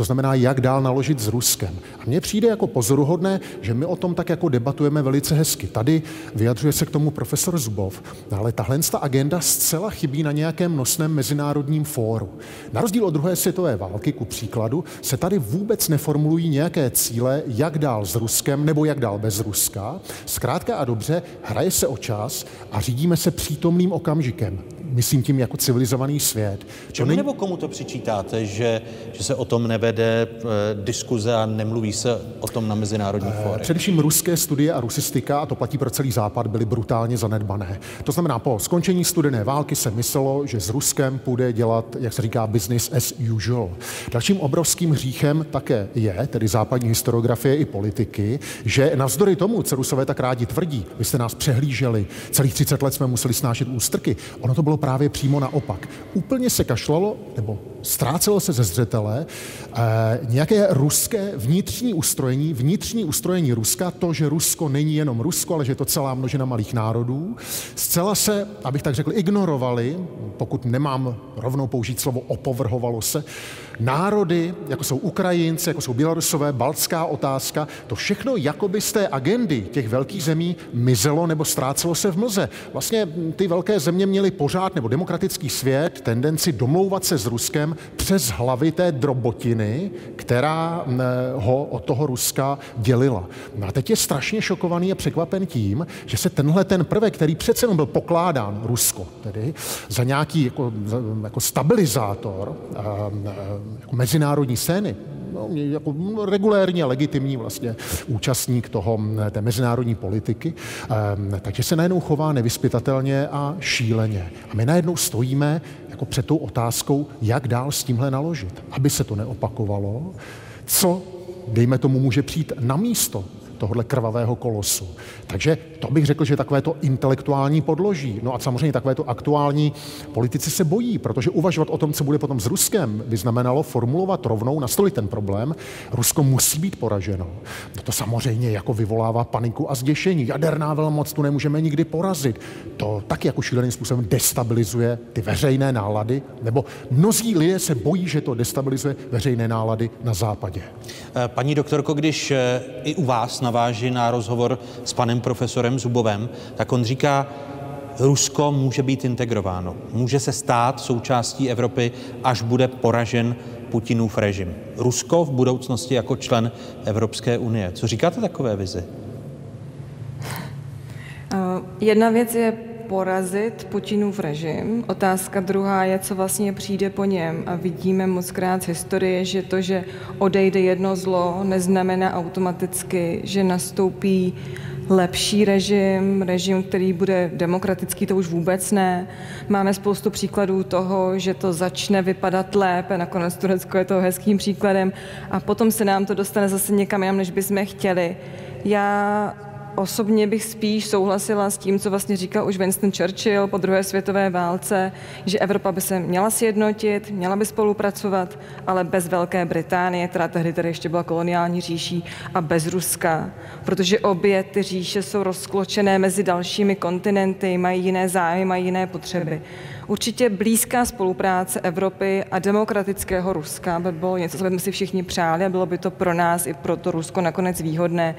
to znamená, jak dál naložit s Ruskem. A mně přijde jako pozoruhodné, že my o tom tak jako debatujeme velice hezky. Tady vyjadřuje se k tomu profesor Zubov, ale tahle ta agenda zcela chybí na nějakém nosném mezinárodním fóru. Na rozdíl od druhé světové války, ku příkladu, se tady vůbec neformulují nějaké cíle, jak dál s Ruskem nebo jak dál bez Ruska. Zkrátka a dobře, hraje se o čas a řídíme se přítomným okamžikem myslím tím jako civilizovaný svět. Čemu není... nebo komu to přičítáte, že, že se o tom nevede e, diskuze a nemluví se o tom na mezinárodních e, fórech? Především ruské studie a rusistika, a to platí pro celý západ, byly brutálně zanedbané. To znamená, po skončení studené války se myslelo, že s Ruskem půjde dělat, jak se říká, business as usual. Dalším obrovským hříchem také je, tedy západní historiografie i politiky, že navzdory tomu, co Rusové tak rádi tvrdí, vy jste nás přehlíželi, celých 30 let jsme museli snášet ústrky, ono to bylo právě přímo naopak. Úplně se kašlalo, nebo ztrácelo se ze zřetele eh, nějaké ruské vnitřní ustrojení, vnitřní ustrojení Ruska, to, že Rusko není jenom Rusko, ale že je to celá množina malých národů. Zcela se, abych tak řekl, ignorovali, pokud nemám rovnou použít slovo opovrhovalo se, národy, jako jsou Ukrajinci, jako jsou Bělorusové, baltská otázka, to všechno jakoby z té agendy těch velkých zemí mizelo nebo ztrácelo se v mlze. Vlastně ty velké země měly pořád, nebo demokratický svět, tendenci domlouvat se s Ruskem přes hlavy té drobotiny, která ho od toho Ruska dělila. No a teď je strašně šokovaný a překvapen tím, že se tenhle ten prvek, který přece byl pokládán Rusko, tedy za nějaký jako, jako stabilizátor jako mezinárodní scény, no, jako regulérně legitimní vlastně účastník toho, té mezinárodní politiky, takže se najednou chová nevyspytatelně a šíleně. A my najednou stojíme jako před tou otázkou, jak dál s tímhle naložit, aby se to neopakovalo, co, dejme tomu, může přijít na místo tohohle krvavého kolosu. Takže to bych řekl, že takové to intelektuální podloží. No a samozřejmě takové to aktuální politici se bojí, protože uvažovat o tom, co bude potom s Ruskem, by znamenalo formulovat rovnou, nastolit ten problém. Rusko musí být poraženo. No to samozřejmě jako vyvolává paniku a zděšení. Jaderná velmoc tu nemůžeme nikdy porazit. To taky jako šíleným způsobem destabilizuje ty veřejné nálady, nebo mnozí lidé se bojí, že to destabilizuje veřejné nálady na západě. Paní doktorko, když eh, i u vás naváží na rozhovor s panem profesorem Zubovem, tak on říká, Rusko může být integrováno. Může se stát součástí Evropy, až bude poražen Putinův režim. Rusko v budoucnosti jako člen Evropské unie. Co říkáte takové vizi? Eh, jedna věc je porazit Putinův režim. Otázka druhá je, co vlastně přijde po něm. A vidíme moc krát z historie, že to, že odejde jedno zlo, neznamená automaticky, že nastoupí lepší režim, režim, který bude demokratický, to už vůbec ne. Máme spoustu příkladů toho, že to začne vypadat lépe, nakonec Turecko je toho hezkým příkladem a potom se nám to dostane zase někam jinam, než bychom chtěli. Já Osobně bych spíš souhlasila s tím, co vlastně říkal už Winston Churchill po druhé světové válce, že Evropa by se měla sjednotit, měla by spolupracovat, ale bez Velké Británie, která tehdy tady ještě byla koloniální říší, a bez Ruska, protože obě ty říše jsou rozkločené mezi dalšími kontinenty, mají jiné zájmy, mají jiné potřeby. Určitě blízká spolupráce Evropy a demokratického Ruska by bylo něco, co bychom si všichni přáli a bylo by to pro nás i pro to Rusko nakonec výhodné.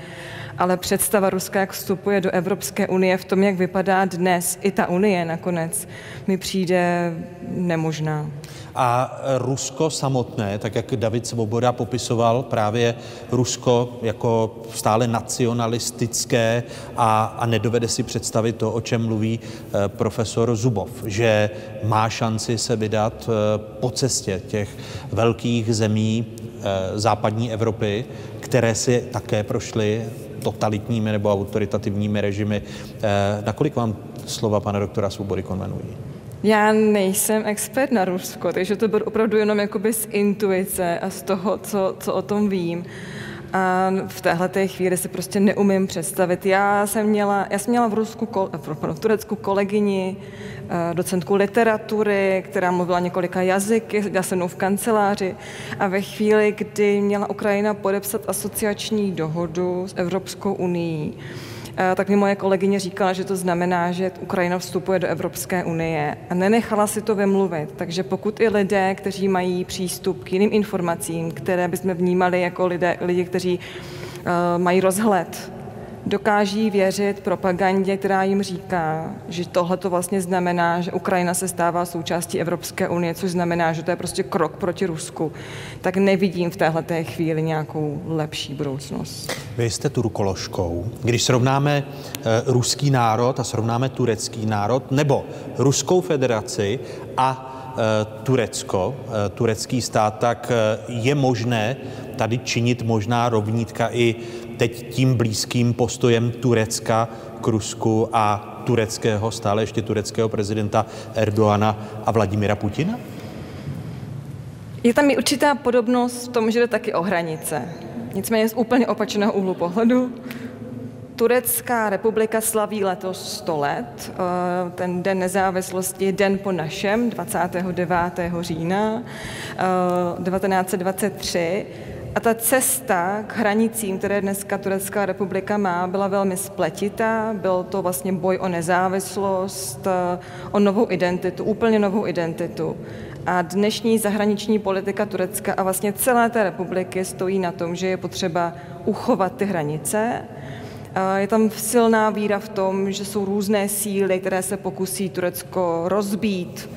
Ale představa Ruska, jak vstupuje do Evropské unie v tom, jak vypadá dnes i ta unie nakonec, mi přijde nemožná. A Rusko samotné, tak jak David Svoboda popisoval právě Rusko jako stále nacionalistické a, a nedovede si představit to, o čem mluví eh, profesor Zubov, že má šanci se vydat eh, po cestě těch velkých zemí eh, západní Evropy, které si také prošly totalitními nebo autoritativními režimy. Nakolik vám slova pana doktora Svobody konvenují? Já nejsem expert na Rusko, takže to bylo opravdu jenom jakoby z intuice a z toho, co, co o tom vím. A v téhle té chvíli si prostě neumím představit. Já jsem měla, já jsem měla v, Rusku, v Turecku kolegyni, eh, docentku literatury, která mluvila několika jazyky, já jsem v kanceláři a ve chvíli, kdy měla Ukrajina podepsat asociační dohodu s Evropskou unii, Eh, tak mi moje kolegyně říkala, že to znamená, že Ukrajina vstupuje do Evropské unie a nenechala si to vymluvit. Takže pokud i lidé, kteří mají přístup k jiným informacím, které bychom vnímali jako lidé, lidi, kteří uh, mají rozhled dokáží věřit propagandě, která jim říká, že tohle to vlastně znamená, že Ukrajina se stává součástí Evropské unie, což znamená, že to je prostě krok proti Rusku, tak nevidím v téhle chvíli nějakou lepší budoucnost. Vy jste turkoložkou. Když srovnáme e, ruský národ a srovnáme turecký národ, nebo Ruskou federaci a e, Turecko, e, turecký stát, tak je možné tady činit možná rovnítka i teď tím blízkým postojem Turecka k Rusku a tureckého, stále ještě tureckého prezidenta Erdoana a Vladimira Putina? Je tam i určitá podobnost v tom, že jde taky o hranice. Nicméně z úplně opačného úhlu pohledu. Turecká republika slaví letos 100 let. Eh, ten den nezávislosti je den po našem, 29. října 1923. Eh, a ta cesta k hranicím, které dneska Turecká republika má, byla velmi spletitá. Byl to vlastně boj o nezávislost, o novou identitu, úplně novou identitu. A dnešní zahraniční politika Turecka a vlastně celé té republiky stojí na tom, že je potřeba uchovat ty hranice, je tam silná víra v tom, že jsou různé síly, které se pokusí Turecko rozbít,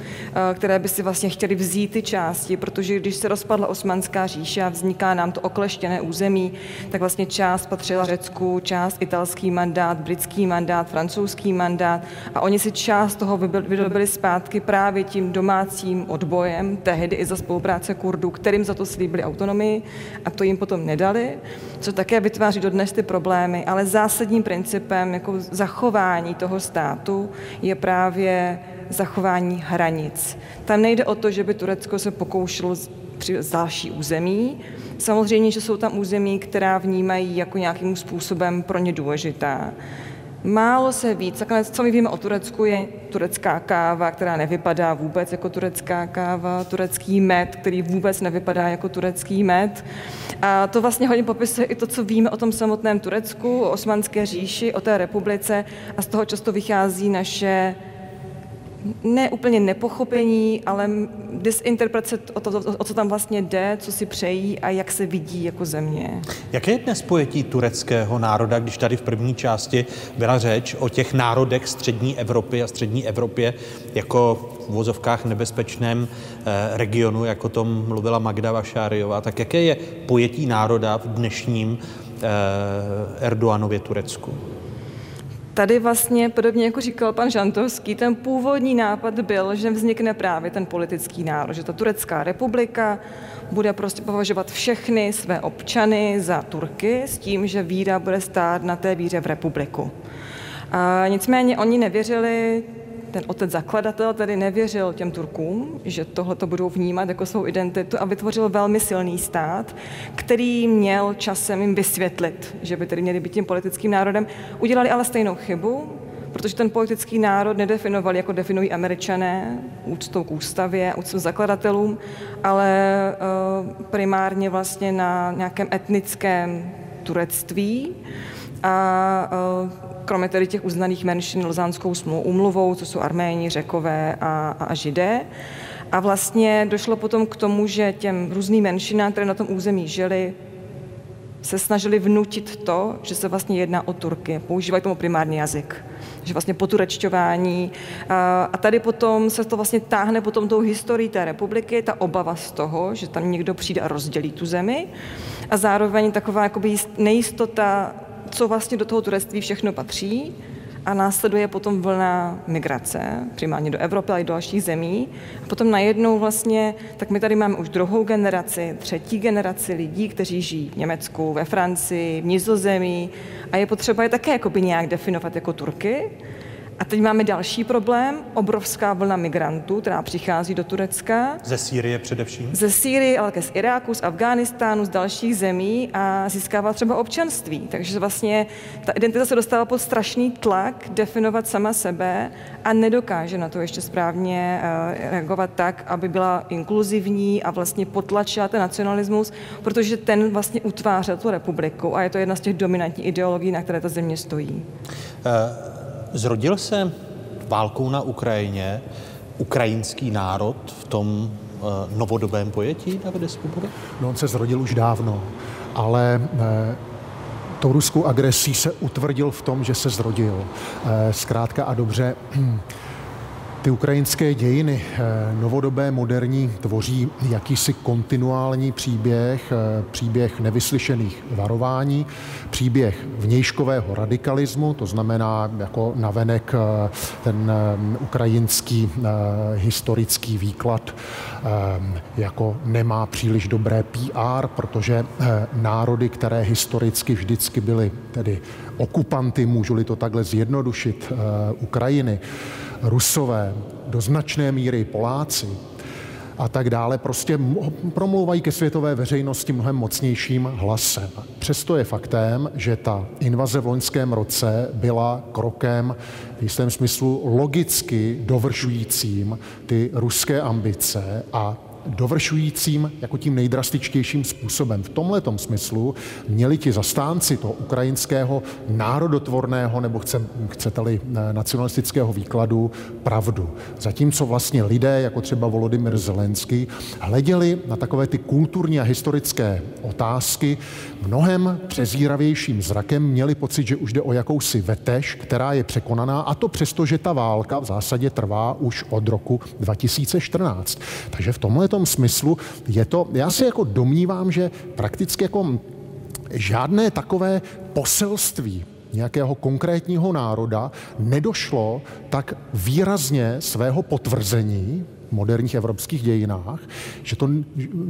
které by si vlastně chtěli vzít ty části, protože když se rozpadla Osmanská říše a vzniká nám to okleštěné území, tak vlastně část patřila Řecku, část italský mandát, britský mandát, francouzský mandát a oni si část toho vydobili zpátky právě tím domácím odbojem, tehdy i za spolupráce Kurdů, kterým za to slíbili autonomii a to jim potom nedali, co také vytváří dodnes ty problémy, ale za zásadním principem jako zachování toho státu je právě zachování hranic. Tam nejde o to, že by Turecko se pokoušelo z další území. Samozřejmě, že jsou tam území, která vnímají jako nějakým způsobem pro ně důležitá. Málo se ví, co my víme o Turecku, je turecká káva, která nevypadá vůbec jako turecká káva, turecký med, který vůbec nevypadá jako turecký med. A to vlastně hodně popisuje i to, co víme o tom samotném Turecku, o osmanské říši, o té republice a z toho často vychází naše ne úplně nepochopení, ale disinterpretace o, to, o co tam vlastně jde, co si přejí a jak se vidí jako země. Jaké je dnes pojetí tureckého národa, když tady v první části byla řeč o těch národech střední Evropy a střední Evropě jako v vozovkách nebezpečném eh, regionu, jako tom mluvila Magda Vašáriová, tak jaké je pojetí národa v dnešním eh, Erdoganově Turecku? Tady vlastně, podobně jako říkal pan Žantovský, ten původní nápad byl, že vznikne právě ten politický národ, že ta turecká republika bude prostě považovat všechny své občany za Turky s tím, že víra bude stát na té víře v republiku. A nicméně oni nevěřili ten otec zakladatel tedy nevěřil těm Turkům, že tohle to budou vnímat jako svou identitu a vytvořil velmi silný stát, který měl časem jim vysvětlit, že by tedy měli být tím politickým národem. Udělali ale stejnou chybu, protože ten politický národ nedefinovali, jako definují američané, úctou k ústavě, úctou zakladatelům, ale uh, primárně vlastně na nějakém etnickém turectví. A uh, kromě tedy těch uznaných menšin Lozánskou umluvou, co jsou Arméni, Řekové a, a Židé. A vlastně došlo potom k tomu, že těm různým menšinám, které na tom území žili, se snažili vnutit to, že se vlastně jedná o Turky. Používají tomu primární jazyk. Že vlastně poturečťování. A tady potom se to vlastně táhne potom tou historií té republiky, ta obava z toho, že tam někdo přijde a rozdělí tu zemi. A zároveň taková jakoby nejistota co vlastně do toho turectví všechno patří a následuje potom vlna migrace, primárně do Evropy, ale i do dalších zemí. A potom najednou vlastně, tak my tady máme už druhou generaci, třetí generaci lidí, kteří žijí v Německu, ve Francii, v Nizozemí a je potřeba je také jakoby nějak definovat jako Turky. A teď máme další problém, obrovská vlna migrantů, která přichází do Turecka. Ze Sýrie především? Ze Sýrie, ale také z Iráku, z Afghánistánu, z dalších zemí a získává třeba občanství. Takže vlastně ta identita se dostává pod strašný tlak definovat sama sebe a nedokáže na to ještě správně eh, reagovat tak, aby byla inkluzivní a vlastně potlačila ten nacionalismus, protože ten vlastně utvářel tu republiku a je to jedna z těch dominantních ideologií, na které ta země stojí. Uh... Zrodil se válkou na Ukrajině ukrajinský národ v tom uh, novodobém pojetí Davide Svoboda? No on se zrodil už dávno, ale uh, tou ruskou agresí se utvrdil v tom, že se zrodil. Uh, zkrátka a dobře, ty ukrajinské dějiny, eh, novodobé, moderní, tvoří jakýsi kontinuální příběh, eh, příběh nevyslyšených varování, příběh vnějškového radikalismu, to znamená jako navenek eh, ten ukrajinský historický výklad jako nemá příliš dobré PR, protože národy, které historicky vždycky byly tedy okupanty, můžu-li to takhle zjednodušit, Ukrajiny, Rusové, do značné míry Poláci a tak dále, prostě promlouvají ke světové veřejnosti mnohem mocnějším hlasem. Přesto je faktem, že ta invaze v loňském roce byla krokem v jistém smyslu logicky dovršujícím ty ruské ambice a dovršujícím jako tím nejdrastičtějším způsobem. V tomhle smyslu měli ti zastánci toho ukrajinského národotvorného nebo chcete-li eh, nacionalistického výkladu pravdu. Zatímco vlastně lidé, jako třeba Volodymyr Zelenský, hleděli na takové ty kulturní a historické otázky mnohem přezíravějším zrakem, měli pocit, že už jde o jakousi vetež, která je překonaná, a to přesto, že ta válka v zásadě trvá už od roku 2014. Takže v tomhle tom smyslu je to, já si jako domnívám, že prakticky jako žádné takové poselství nějakého konkrétního národa nedošlo tak výrazně svého potvrzení moderních evropských dějinách, že to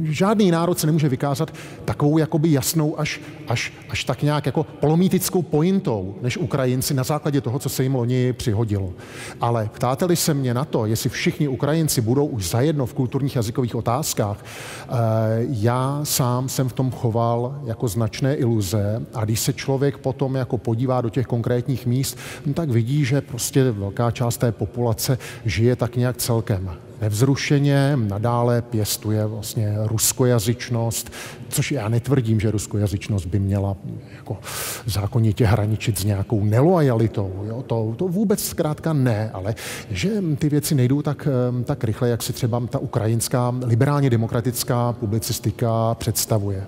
žádný národ se nemůže vykázat takovou jakoby jasnou až, až, až tak nějak jako polomítickou pointou, než Ukrajinci na základě toho, co se jim loni přihodilo. Ale ptáte-li se mě na to, jestli všichni Ukrajinci budou už zajedno v kulturních jazykových otázkách, eh, já sám jsem v tom choval jako značné iluze a když se člověk potom jako podívá do těch konkrétních míst, no tak vidí, že prostě velká část té populace žije tak nějak celkem nevzrušeně, nadále pěstuje vlastně ruskojazyčnost, což já netvrdím, že ruskojazyčnost by měla jako zákonitě hraničit s nějakou nelojalitou. Jo? To, to vůbec zkrátka ne, ale že ty věci nejdou tak, tak rychle, jak si třeba ta ukrajinská liberálně demokratická publicistika představuje.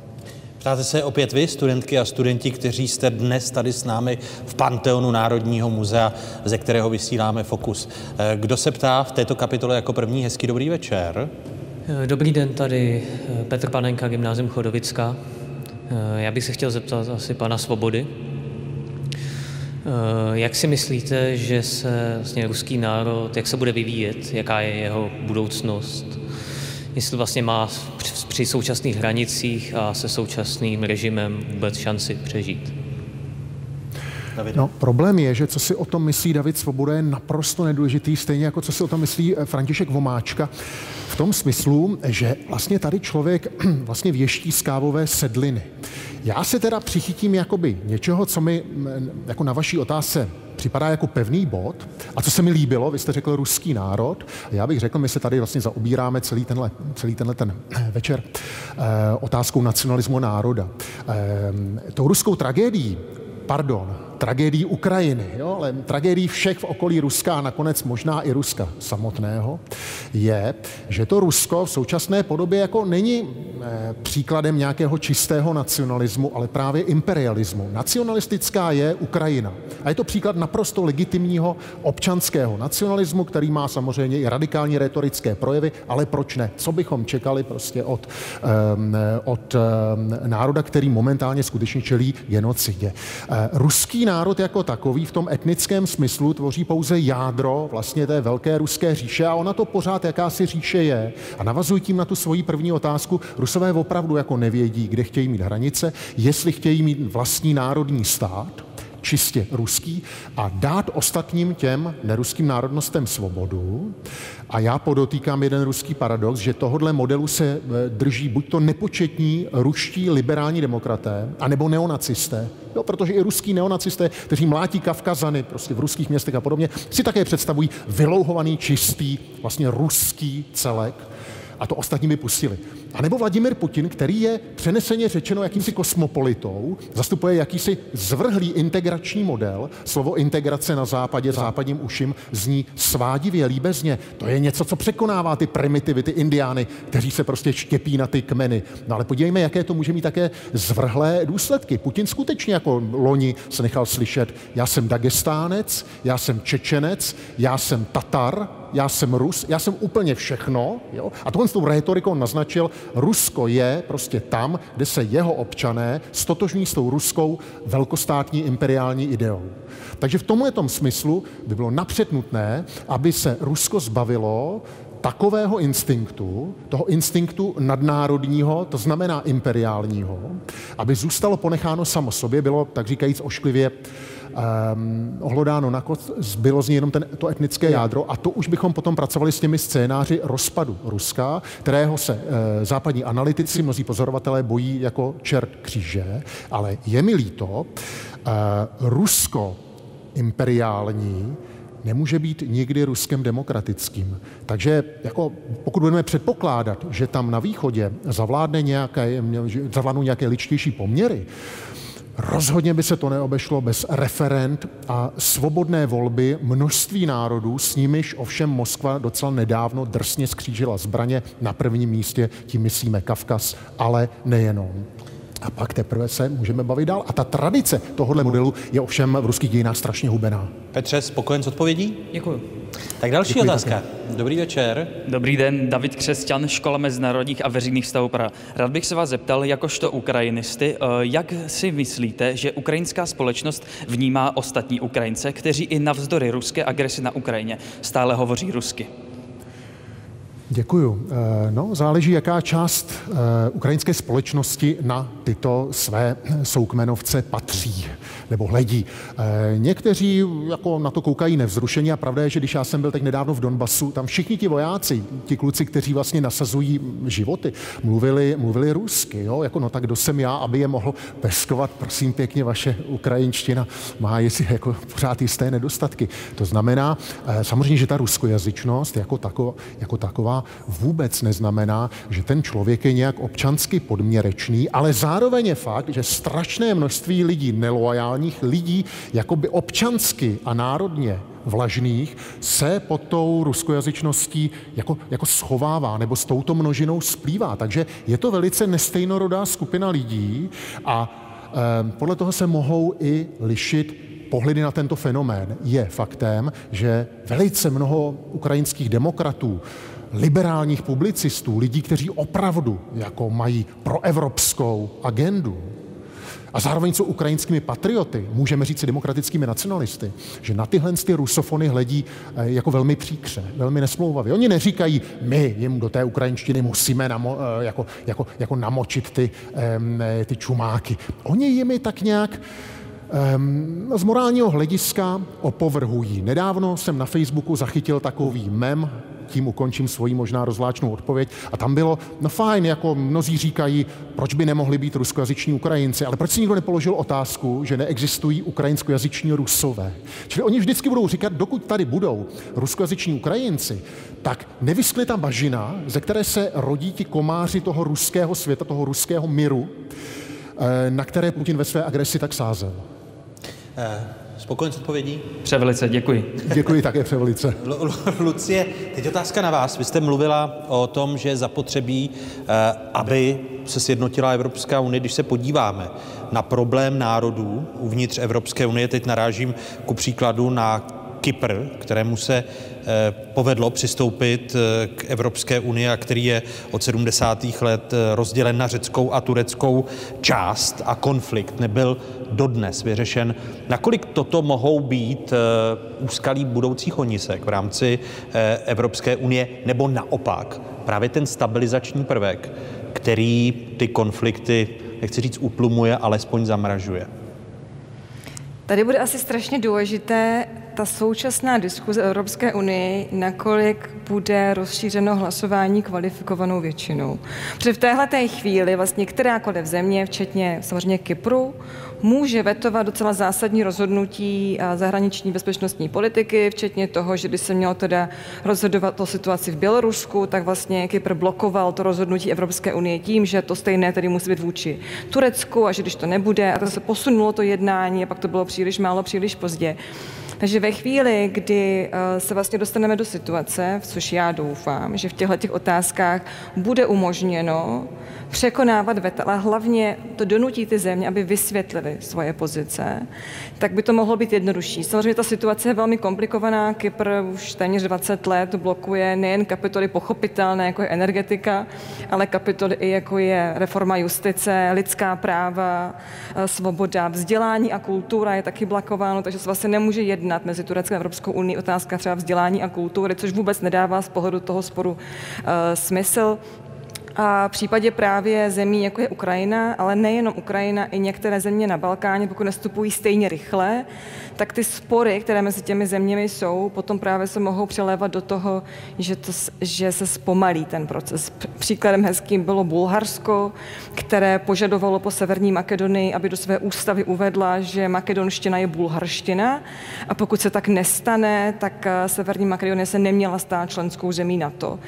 Ptáte se opět vy, studentky a studenti, kteří jste dnes tady s námi v Panteonu Národního muzea, ze kterého vysíláme Fokus. Eh, kdo se ptá v této kapitole jako první? Hezký dobrý večer. Eh, dobrý den, tady eh, Petr Panenka, Gymnázium Chodovická. Já bych se chtěl zeptat asi pana Svobody. Jak si myslíte, že se vlastně ruský národ, jak se bude vyvíjet, jaká je jeho budoucnost? Jestli vlastně má při současných hranicích a se současným režimem vůbec šanci přežít. No, problém je, že co si o tom myslí David Svoboda je naprosto nedůležitý, stejně jako co si o tom myslí eh, František Vomáčka. V tom smyslu, že vlastně tady člověk vlastně věští z kávové sedliny. Já se teda přichytím jakoby něčeho, co mi jako na vaší otázce připadá jako pevný bod. A co se mi líbilo, vy jste řekl ruský národ. Já bych řekl, my se tady vlastně zaobíráme celý tenhle, celý tenhle ten večer eh, otázkou nacionalismu národa. Eh, tou ruskou tragédií, pardon, tragédií Ukrajiny, jo, ale tragédií všech v okolí Ruska a nakonec možná i Ruska samotného, je, že to Rusko v současné podobě jako není eh, příkladem nějakého čistého nacionalismu, ale právě imperialismu. Nacionalistická je Ukrajina. A je to příklad naprosto legitimního občanského nacionalismu, který má samozřejmě i radikální retorické projevy, ale proč ne? Co bychom čekali prostě od, um, od um, národa, který momentálně skutečně čelí genocidě. Uh, ruský národ jako takový v tom etnickém smyslu tvoří pouze jádro vlastně té velké ruské říše a ona to pořád jakási říše je. A navazují tím na tu svoji první otázku, Rusové opravdu jako nevědí, kde chtějí mít hranice, jestli chtějí mít vlastní národní stát, čistě ruský a dát ostatním těm neruským národnostem svobodu. A já podotýkám jeden ruský paradox, že tohodle modelu se e, drží buď to nepočetní ruští liberální demokraté, anebo neonacisté. Jo, protože i ruský neonacisté, kteří mlátí Kavkazany prostě v ruských městech a podobně, si také představují vylouhovaný, čistý, vlastně ruský celek a to ostatní by pustili. A nebo Vladimir Putin, který je přeneseně řečeno jakýmsi kosmopolitou, zastupuje jakýsi zvrhlý integrační model. Slovo integrace na západě, západním uším, zní svádivě, líbezně. To je něco, co překonává ty primitivy, ty indiány, kteří se prostě štěpí na ty kmeny. No ale podívejme, jaké to může mít také zvrhlé důsledky. Putin skutečně jako loni se nechal slyšet, já jsem Dagestánec, já jsem Čečenec, já jsem Tatar, já jsem Rus, já jsem úplně všechno. Jo? A tohle s tou rétorikou naznačil, Rusko je prostě tam, kde se jeho občané stotožní s tou ruskou velkostátní imperiální ideou. Takže v tomhle smyslu by bylo napřed nutné, aby se Rusko zbavilo takového instinktu, toho instinktu nadnárodního, to znamená imperiálního, aby zůstalo ponecháno samo sobě, bylo tak říkajíc ošklivě um, ohlodáno na kost, zbylo z něj jenom ten, to etnické jádro a to už bychom potom pracovali s těmi scénáři rozpadu Ruska, kterého se uh, západní analytici, mnozí pozorovatelé bojí jako čert kříže, ale je mi líto, uh, Rusko imperiální nemůže být nikdy Ruskem demokratickým. Takže jako, pokud budeme předpokládat, že tam na východě zavládne nějaké, zavládnou nějaké ličtější poměry, Rozhodně by se to neobešlo bez referent a svobodné volby množství národů, s nimiž ovšem Moskva docela nedávno drsně skřížila zbraně na prvním místě, tím myslíme Kavkaz, ale nejenom. A pak teprve se můžeme bavit dál. A ta tradice tohohle modelu je ovšem v ruských dějinách strašně hubená. Petře, spokojen s odpovědí? Děkuji. Tak další Děkuji otázka. Také. Dobrý večer. Dobrý den, David Křesťan, Škola mezinárodních a veřejných stavů Praha. Rád bych se vás zeptal, jakožto ukrajinisty, eh, jak si myslíte, že ukrajinská společnost vnímá ostatní Ukrajince, kteří i navzdory ruské agresi na Ukrajině stále hovoří rusky? Děkuju. Eh, no, záleží, jaká část eh, ukrajinské společnosti na tyto své soukmenovce patří nebo hledí. Eh, někteří jako na to koukají nevzrušeně a pravda je, že když já jsem byl teď nedávno v Donbasu, tam všichni ti vojáci, ti kluci, kteří vlastně nasazují životy, mluvili, mluvili rusky. Jo? Jako, no tak kdo jsem já, aby je mohl peskovat, prosím pěkně, vaše ukrajinština má jestli jako pořád jisté nedostatky. To znamená, samozřejmě, že ta ruskojazyčnost jako, tako, jako taková vůbec neznamená, že ten člověk je nějak občansky podměrečný, ale zároveň je fakt, že strašné množství lidí neloajálních, lidí jakoby občansky a národně vlažných se pod tou ruskojazyčností jako, jako schovává nebo s touto množinou splývá. Takže je to velice nestejnorodá skupina lidí a e, podle toho se mohou i lišit pohledy na tento fenomén. Je faktem, že velice mnoho ukrajinských demokratů liberálních publicistů, lidí, kteří opravdu jako mají proevropskou agendu, a zároveň jsou ukrajinskými patrioty, můžeme říct si demokratickými nacionalisty, že na tyhle ty rusofony hledí eh, jako velmi příkře, velmi nesmlouvavě. Oni neříkají, my jim do té ukrajinštiny musíme namo, eh, jako, jako, jako namočit ty, ty čumáky. Oni jimi tak nějak z morálního hlediska opovrhují. Nedávno jsem na Facebooku zachytil takový mem, tím ukončím svoji možná rozvláčnou odpověď. A tam bylo, no fajn, jako mnozí říkají, proč by nemohli být ruskojazyční Ukrajinci, ale proč si nikdo nepoložil otázku, že neexistují ukrajinskojazyční Rusové. Čili oni vždycky budou říkat, dokud tady budou ruskojazyční Ukrajinci, tak nevyskne ta bažina, ze které se rodí ti komáři toho ruského světa, toho ruského míru, eh, na které Putin ve své agresi tak sázel. Eh, Spokojen s odpovědí? Převelice, děkuji. Děkuji také převelice. Lucie, teď otázka na vás. Vy jste mluvila o tom, že zapotřebí, eh, aby se sjednotila Evropská unie. Když se podíváme na problém národů uvnitř Evropské unie, teď narážím ku příkladu na Kypr, kterému se Eh, povedlo přistoupit k Evropské unii a který je od 70. let rozdělen na řeckou a tureckou část a konflikt nebyl dodnes vyřešen. Nakolik toto mohou být úskalí budoucích honisek v rámci Evropské unie nebo naopak právě ten stabilizační prvek, který ty konflikty, nechci říct uplumuje, alespoň zamražuje? Tady bude asi strašně důležité ta současná diskuze Evropské unii, nakolik bude rozšířeno hlasování kvalifikovanou většinou. Protože v téhle chvíli vlastně kterákoliv země, včetně samozřejmě Kypru, může vetovat docela zásadní rozhodnutí zahraniční bezpečnostní politiky, včetně toho, že by se mělo teda rozhodovat o situaci v Bělorusku, tak vlastně Kypr blokoval to rozhodnutí Evropské unie tím, že to stejné tedy musí být vůči Turecku a že když to nebude, a to se posunulo to jednání a pak to bylo příliš málo, příliš pozdě. Takže ve chvíli, kdy eh, se vlastně dostaneme do situace, což já doufám, že v těchto těch otázkách bude umožněno překonávat veta, ale hlavně to donutí ty země, aby vysvětlili svoje pozice, tak by to mohlo být jednodušší. Samozřejmě ta situace je velmi komplikovaná. Kypr už téměř 20 let blokuje nejen kapitoly pochopitelné, jako je energetika, ale kapitoly i jako je reforma justice, lidská práva, eh, svoboda, vzdělání a kultura je taky blokováno, takže se vlastně nemůže jednat mezi Tureckem a Evropskou unii otázka třeba vzdělání a kultury, což vůbec nedává z pohledu toho sporu uh, smysl. A v případě právě zemí, jako je Ukrajina, ale nejenom Ukrajina, i některé země na Balkáně, pokud nastupují stejně rychle, tak ty spory, které mezi těmi zeměmi jsou, potom právě se mohou přelévat do toho, že, to, že se zpomalí ten proces. Příkladem hezkým bylo Bulharsko, které požadovalo po Severní Makedonii, aby do své ústavy uvedla, že makedonština je bulharština a pokud se tak nestane, tak eh, Severní Makedonie se neměla stát členskou zemí NATO.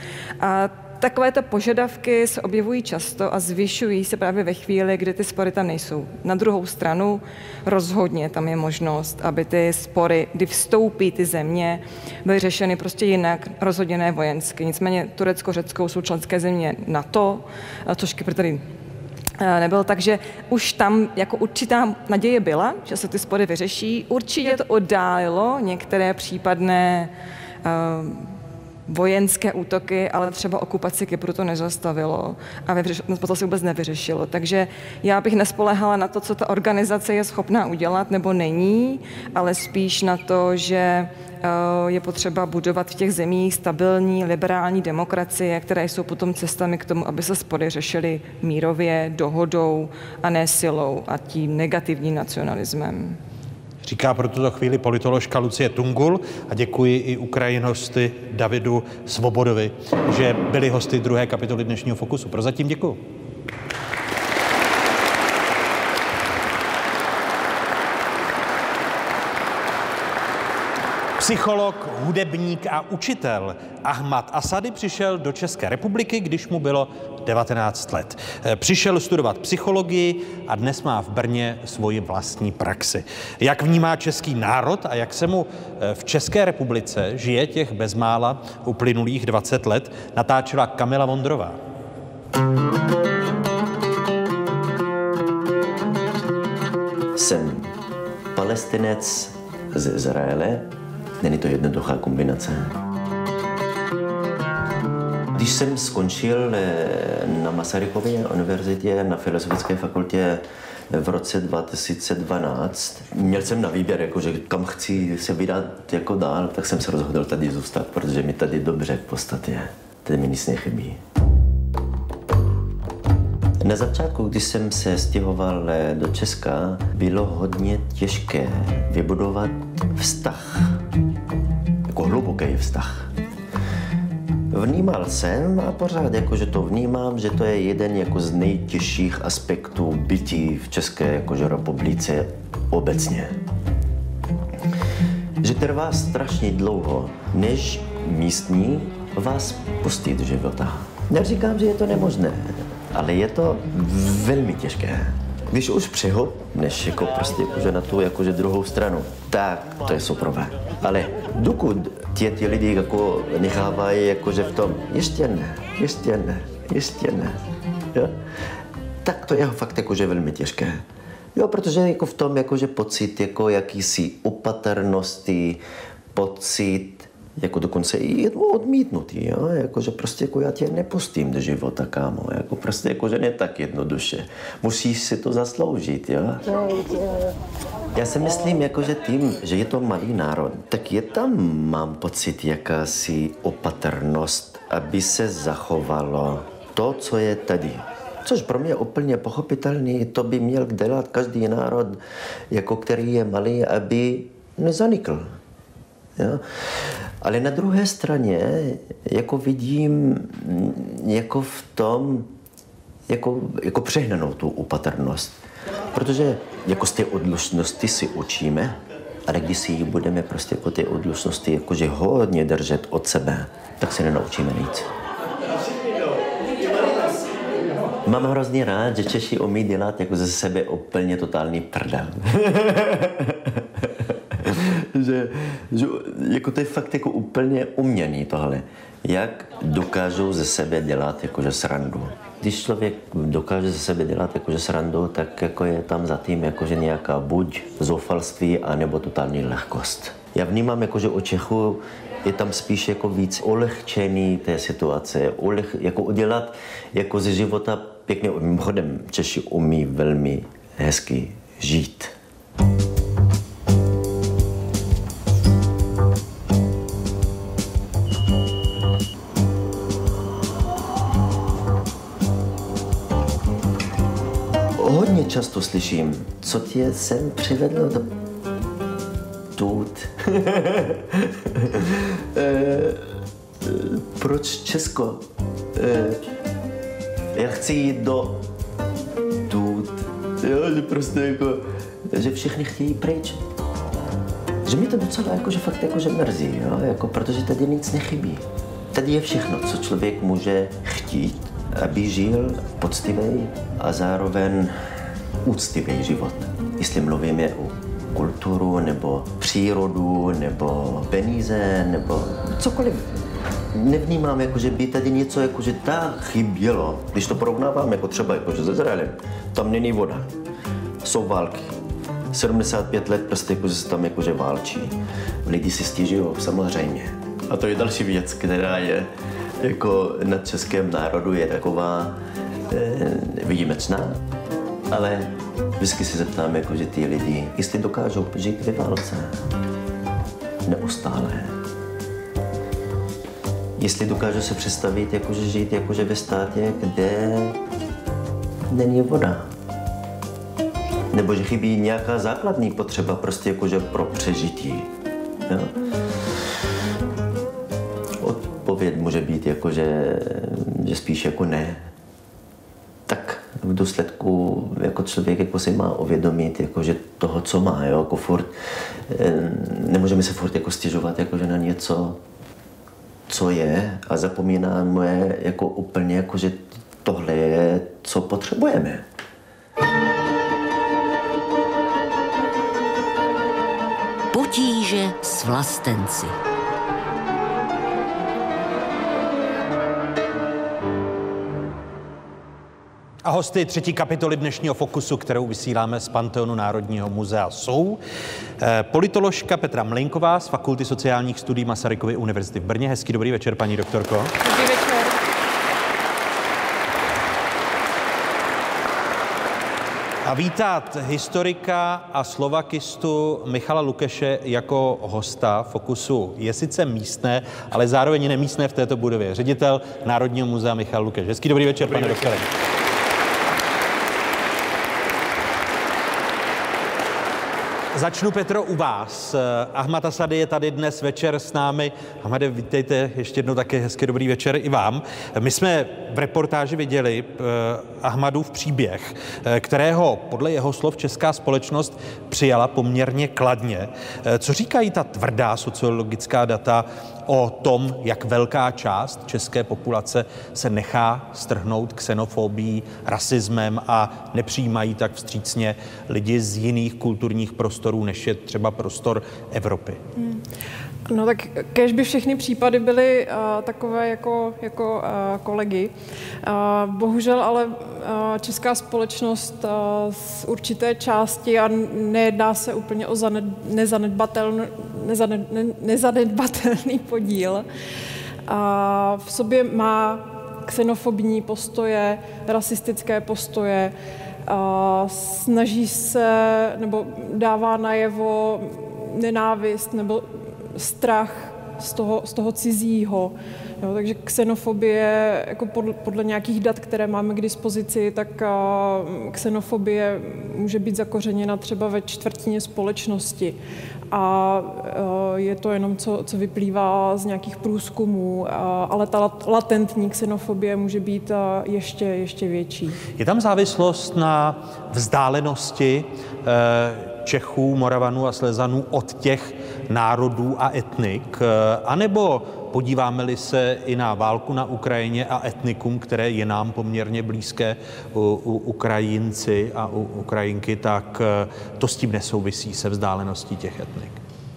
A Takovéto požadavky se objevují často a zvyšují se právě ve chvíli, kdy ty spory tam nejsou. Na druhou stranu rozhodně tam je možnost, aby ty spory, kdy vstoupí ty země, byly řešeny prostě jinak, rozhodně ne vojensky. Nicméně Turecko, Řecko jsou členské země NATO, což Kypr tady eh, nebyl, takže už tam jako určitá naděje byla, že se ty spory vyřeší. Určitě to oddálilo některé případné uh, vojenské útoky, ale třeba okupaci Kypru to nezastavilo a to se vůbec nevyřešilo. Takže já bych nespolehala na to, co ta organizace je schopná udělat nebo není, ale spíš na to, že je potřeba budovat v těch zemích stabilní liberální demokracie, které jsou potom cestami k tomu, aby se spory řešily mírově, dohodou a ne silou a tím negativním nacionalismem. Říká pro tuto chvíli politoložka Lucie Tungul a děkuji i Ukrajinosty Davidu Svobodovi, že byli hosty druhé kapitoly dnešního Fokusu. Prozatím děkuji. Psycholog, hudebník a učitel Ahmad Asady přišel do České republiky, když mu bylo 19 let. Eh, přišel studovat psychologii a dnes má v Brně svoji vlastní praxi. Jak vnímá český národ a jak se mu eh, v České republice žije těch bezmála uplynulých 20 let, natáčela Kamila Vondrová. Jsem palestinec z Izraele, Není to jednoduchá kombinace. Když jsem skončil eh, na Masarykově univerzitě na Filozofické fakultě v roce 2012. Měl jsem na výběr, jakože kam chci se vydat jako dál, tak jsem se rozhodl tady zůstat, protože mi tady dobře v podstatě. Tady mi nic nechybí. Na začátku, když jsem se stěhoval eh, do Česka, bylo hodně těžké vybudovat vztah jako hluboký vztah. Vnímal jsem a pořád jakože to vnímám, že to je jeden jako z nejtěžších aspektů bytí v České jakože republice obecně. Že trvá strašně dlouho, než místní vás pustí do života. Neříkám, že je to nemožné, ale je to velmi těžké. Když už než jako prostě jakože na tu jakože druhou stranu, tak to je super. Ale dokud tě ty lidi jako nechávají jakože v tom, ještě ne, ještě ne, ještě ne, jo? tak to je fakt jakože velmi těžké. Jo, protože jako v tom jakože pocit jako jakýsi opatrnosti, pocit jako dokonce i odmítnutý, jo? Jako, že prostě jako já tě nepustím do života, kámo, jako prostě jako, že ne tak jednoduše. Musíš si to zasloužit, jo? Já si myslím, jako, že tím, že je to malý národ, tak je tam, mám pocit, jakási opatrnost, aby se zachovalo to, co je tady. Což pro mě je úplně pochopitelný, to by měl dělat každý národ, jako který je malý, aby nezanikl. Jo? Ale na druhé straně jako vidím jako v tom jako, jako přehnanou tu opatrnost. Protože jako z té odlučnosti si učíme, ale když si budeme prostě po té odlučnosti jakože hodně držet od sebe, tak se nenaučíme nic. Mám hrozně rád, že Češi umí dělat jako ze sebe úplně totální prdel. že, že jako to je fakt jako úplně uměný tohle. Jak dokážou ze sebe dělat jakože srandu. Když člověk dokáže ze sebe dělat jakože srandu, tak jako je tam zatím jakože nějaká buď zoufalství, anebo totální lehkost. Já vnímám, jakože o Čechu je tam spíš jako víc ulehčený té situace, uleh, jako udělat jako ze života pěkně. Mimochodem, Češi umí velmi hezky žít. Často slyším, co tě sem přivedlo do tut. Eh, proč Česko? Eh, já chci jít do tut. Jo, že prostě jako, že všichni chtějí pryč. Že mi to docela jako, že fakt jako, že mrzí, jo? Jako, protože tady nic nechybí. Tady je všechno, co člověk může chtít, aby žil poctivý a zároveň úctivý život. Jestli mluvíme o kulturu, nebo přírodu, nebo peníze, nebo cokoliv. Nevnímám, jako, že by tady něco jako, že tak chybělo. Když to porovnávám jako třeba jako, že s Izraelem, tam není voda. Jsou války. 75 let prostě jako, že se tam jako, že válčí. Lidi si stěžují, samozřejmě. A to je další věc, která je jako na českém národu je taková eh, výjimečná ale vždycky se zeptám, jako, že ty lidi, jestli dokážou žít ve válce. neustále. Jestli dokážu se představit, jakože žít jakože ve státě, kde není voda. Nebo že chybí nějaká základní potřeba prostě jakože pro přežití. Jo? Odpověď může být jakože, že spíš jako ne. V důsledku jako člověk jako si má uvědomit jako, že toho, co má, jo, jako furt, eh, nemůžeme se furt jako stěžovat jako, že na něco, co je a zapomínáme jako úplně, jako, že tohle je, co potřebujeme. Potíže s vlastenci. A hosty třetí kapitoly dnešního Fokusu, kterou vysíláme z Panteonu Národního muzea, jsou eh, politoložka Petra Mlinková z Fakulty sociálních studií Masarykovy univerzity v Brně. Hezký dobrý večer, paní doktorko. Dobrý večer. A vítat historika a slovakistu Michala Lukeše jako hosta Fokusu je sice místné, ale zároveň nemístné v této budově. Ředitel Národního muzea Michal Lukeš. Hezký dobrý večer, dobrý pane doktore. Začnu, Petro, u vás. Ahmad Asady je tady dnes večer s námi. Ahmade, vítejte ještě jednou také hezky dobrý večer i vám. My jsme v reportáži viděli eh, Ahmadův příběh, eh, kterého podle jeho slov česká společnost přijala poměrně kladně. Eh, co říkají ta tvrdá sociologická data o tom, jak velká část české populace se nechá strhnout xenofobií, rasismem a nepřijímají tak vstřícně lidi z jiných kulturních prostorů, než je třeba prostor Evropy. Hmm. No tak kež by všechny případy byly uh, takové jako, jako uh, kolegy. Uh, bohužel ale uh, česká společnost uh, z určité části, a nejedná se úplně o zaned, nezanedbatelný, nezaned, ne, nezanedbatelný podíl, a v sobě má xenofobní postoje, rasistické postoje, a snaží se nebo dává najevo nenávist nebo strach z toho, z toho cizího. Jo, takže xenofobie, jako podle, podle nějakých dat, které máme k dispozici, tak uh, xenofobie může být zakořeněna třeba ve čtvrtině společnosti. A uh, je to jenom, co, co vyplývá z nějakých průzkumů, uh, ale ta latentní xenofobie může být uh, ještě, ještě větší. Je tam závislost na vzdálenosti Čechů, Moravanů a Slezanů od těch národů a etnik, eh, anebo podíváme-li se i na válku na Ukrajině a etnikum, které je nám poměrně blízké, u, u Ukrajinci a u Ukrajinky, tak eh, to s tím nesouvisí se vzdáleností těch etnik.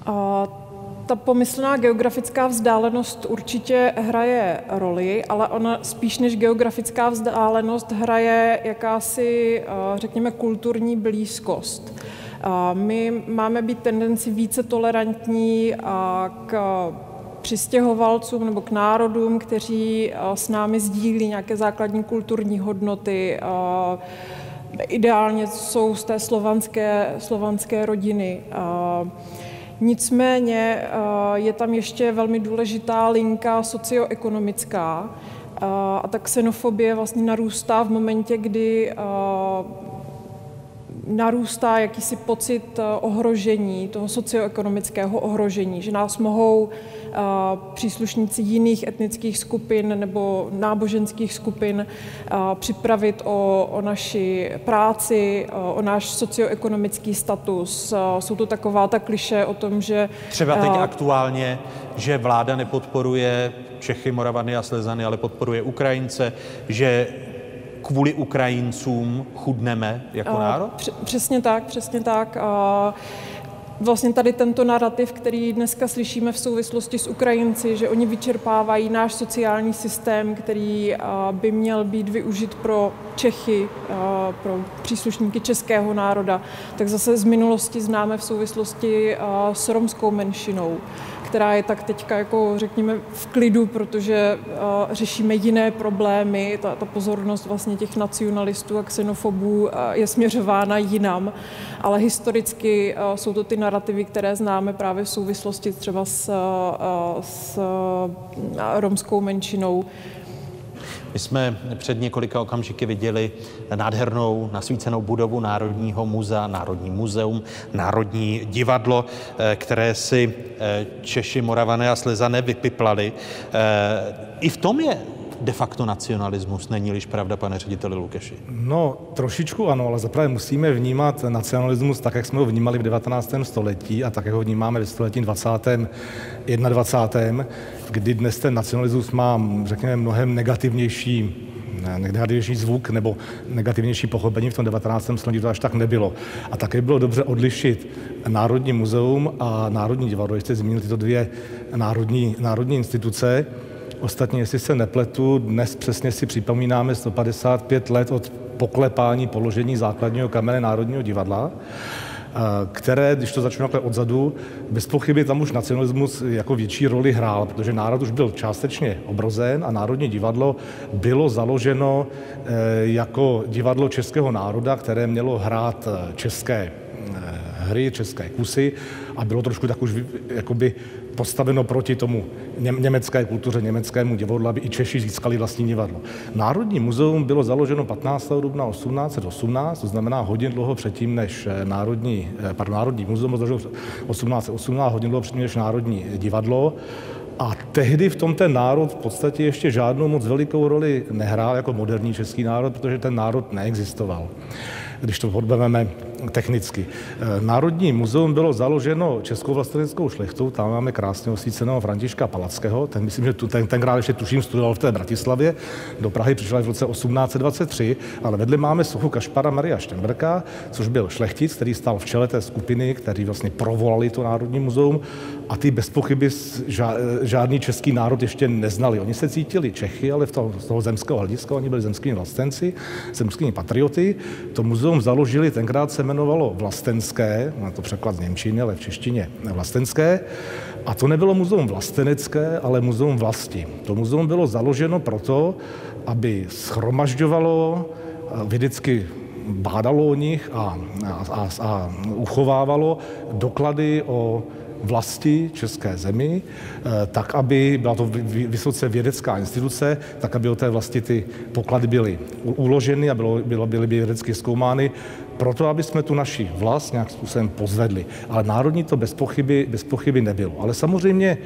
A ta pomyslná geografická vzdálenost určitě hraje roli, ale ona spíš než geografická vzdálenost hraje jakási, eh, řekněme, kulturní blízkost. My máme být tendenci více tolerantní k přistěhovalcům nebo k národům, kteří s námi sdílí nějaké základní kulturní hodnoty. Ideálně jsou z té slovanské, slovanské rodiny. Nicméně je tam ještě velmi důležitá linka socioekonomická a ta xenofobie vlastně narůstá v momentě, kdy narůstá jakýsi pocit eh, ohrožení, toho socioekonomického ohrožení, že nás mohou eh, příslušníci jiných etnických skupin nebo náboženských skupin eh, připravit o, o naši práci, o náš socioekonomický status. Jsou to taková ta kliše o tom, že... Třeba teď aktuálně, že vláda nepodporuje Čechy, Moravany a Slezany, ale podporuje Ukrajince, že kvůli Ukrajincům chudneme jako národ? Přesně tak, přesně tak. A vlastně tady tento narrativ, který dneska slyšíme v souvislosti s Ukrajinci, že oni vyčerpávají náš sociální systém, který by měl být využit pro Čechy, pro příslušníky českého národa, tak zase z minulosti známe v souvislosti s romskou menšinou která je tak teďka jako řekněme v klidu, protože řešíme jiné problémy, ta, ta pozornost vlastně těch nacionalistů a xenofobů je směřována jinam, ale historicky jsou to ty narrativy, které známe právě v souvislosti třeba s, s romskou menšinou, my jsme před několika okamžiky viděli nádhernou nasvícenou budovu Národního muzea, Národní muzeum, Národní divadlo, eh, které si eh, Češi, Moravané a Slezané vypiplali. Eh, I v tom je de facto nacionalismus, není-liž pravda, pane řediteli Lukeši? No, trošičku ano, ale zaprvé musíme vnímat nacionalismus tak, jak jsme ho vnímali v 19. století a tak, jak ho vnímáme ve století 20. 21. kdy dnes ten nacionalismus má, řekněme, mnohem negativnější negativnější zvuk nebo negativnější pochopení v tom 19. století to až tak nebylo. A také bylo dobře odlišit Národní muzeum a Národní divadlo, jste zmínil tyto dvě národní, národní instituce, Ostatně, jestli se nepletu, dnes přesně si připomínáme 155 let od poklepání položení základního kamene Národního divadla, které, když to začnu takhle odzadu, bez pochyby tam už nacionalismus jako větší roli hrál, protože národ už byl částečně obrozen a Národní divadlo bylo založeno eh, jako divadlo českého národa, které mělo hrát eh, české eh, hry, české kusy a bylo trošku tak už jakoby postaveno proti tomu německé kultuře, německému divadlu, aby i Češi získali vlastní divadlo. Národní muzeum bylo založeno 15. dubna 1818, to znamená hodně dlouho předtím, než eh, Národní, eh, pardon, Národní muzeum založeno 1818, hodně dlouho předtím, než Národní divadlo. A tehdy v tom ten národ v podstatě ještě žádnou moc velikou roli nehrál jako moderní český národ, protože ten národ neexistoval když to odbaveme technicky. Eh, Národní muzeum bylo založeno českou vlasteneckou šlechtou, tam máme krásně osvíceného Františka Palackého, ten myslím, že tu, ten, tenkrát ještě tuším studoval v té Bratislavě, do Prahy přišel v roce 1823, ale vedle máme sochu Kašpara Maria Štemberka, což byl šlechtic, který stál v čele té skupiny, který vlastně provolali to Národní muzeum a ty bez pochyby žádný český národ ještě neznali. Oni se cítili Čechy, ale v toho, z toho zemského hlediska, oni byli zemskými vlastenci, zemskými patrioty. To muzeum založili, tenkrát se jmenovalo Vlastenské, má to překlad z Němčiny, ale v češtině Vlastenské. A to nebylo muzeum vlastenecké, ale muzeum vlasti. To muzeum bylo založeno proto, aby schromažďovalo vědecky bádalo o nich a, a, a, a uchovávalo doklady o vlasti české zemi, eh, tak aby, byla to vysoce vědecká instituce, tak aby o té vlasti ty poklady byly uloženy a bylo, bylo, byly by vědecky zkoumány, proto, aby jsme tu naši vlast nějak způsobem pozvedli. Ale národní to bez pochyby, bez pochyby nebylo. Ale samozřejmě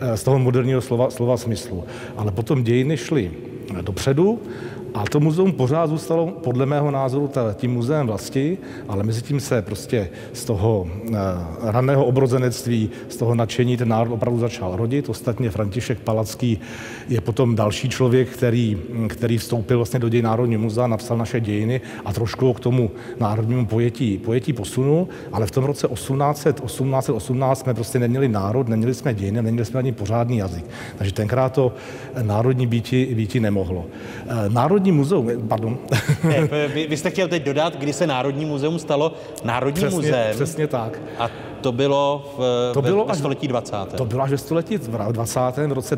eh, z toho moderního slova, slova smyslu. Ale potom dějiny šly dopředu a to muzeum pořád zůstalo, podle mého názoru, tím muzeem vlasti, ale mezi tím se prostě z toho uh, raného obrozenectví, z toho nadšení ten národ opravdu začal rodit. Ostatně František Palacký je potom další člověk, který, který vstoupil vlastně do děj Národního muzea, napsal naše dějiny a trošku k tomu národnímu pojetí, pojetí posunul, ale v tom roce 1800, 1818 jsme prostě neměli národ, neměli jsme dějiny, neměli jsme ani pořádný jazyk. Takže tenkrát to národní býti, býti nemohlo. Uh, národní muzeum, pardon. Ne, vy, vy jste chtěl teď dodat, kdy se Národní muzeum stalo Národní přesně, muzeum. Přesně tak. A to bylo v, to bylo ve, až, století 20. To bylo až ve století 20. v roce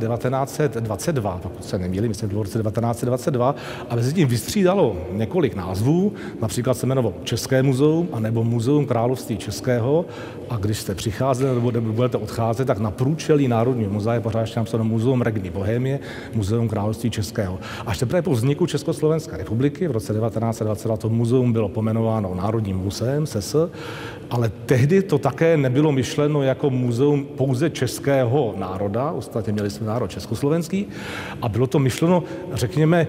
1922, pokud se nemýlím, myslím, v roce 1922. A mezi tím vystřídalo několik názvů, například se jmenovalo České muzeum a nebo Muzeum království Českého. A když jste přicházeli nebo, budete odcházet, tak na průčelí Národního muzea je pořád ještě napsáno Muzeum Regny Bohémie, Muzeum království Českého. Až teprve po vzniku Československé republiky v roce 1922 to muzeum bylo pomenováno Národním muzeem SES, ale tehdy to také nebylo myšleno jako muzeum pouze českého národa, ostatně měli jsme národ československý, a bylo to myšleno, řekněme,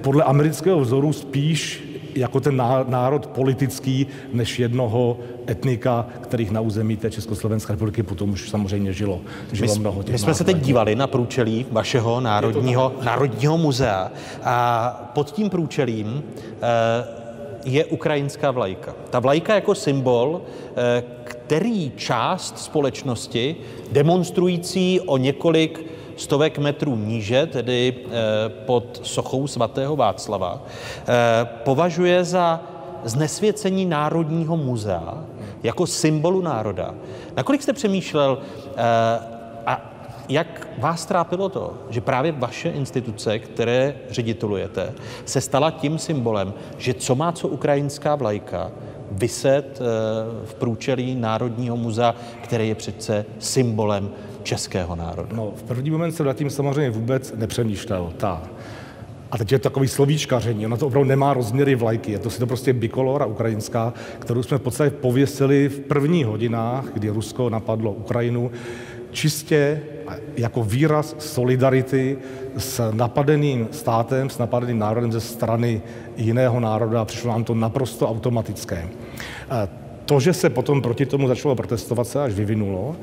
podle amerického vzoru spíš jako ten národ politický, než jednoho etnika, kterých na území té Československé republiky potom už samozřejmě žilo, žilo my, mnoho těch My jsme se teď dívali na průčelí vašeho národního, národního muzea. A pod tím průčelím eh, je ukrajinská vlajka. Ta vlajka jako symbol, eh, který část společnosti, demonstrující o několik stovek metrů níže, tedy eh, pod sochou svatého Václava, eh, považuje za znesvěcení Národního muzea jako symbolu národa. Nakolik jste přemýšlel A jak vás trápilo to, že právě vaše instituce, které ředitelujete, se stala tím symbolem, že co má co ukrajinská vlajka, vyset eh, v průčelí Národního muzea, který je přece symbolem českého národa? No, v první moment jsem nad tím samozřejmě vůbec nepřemýšlel. Ta a teď je takový slovíčkaření, ona to opravdu nemá rozměry vlajky, je to si to prostě bikolora ukrajinská, kterou jsme v podstatě pověsili v prvních hodinách, kdy Rusko napadlo Ukrajinu, čistě jako výraz solidarity s napadeným státem, s napadeným národem ze strany jiného národa přišlo nám to naprosto automatické. To, že se potom proti tomu začalo protestovat, se až vyvinulo,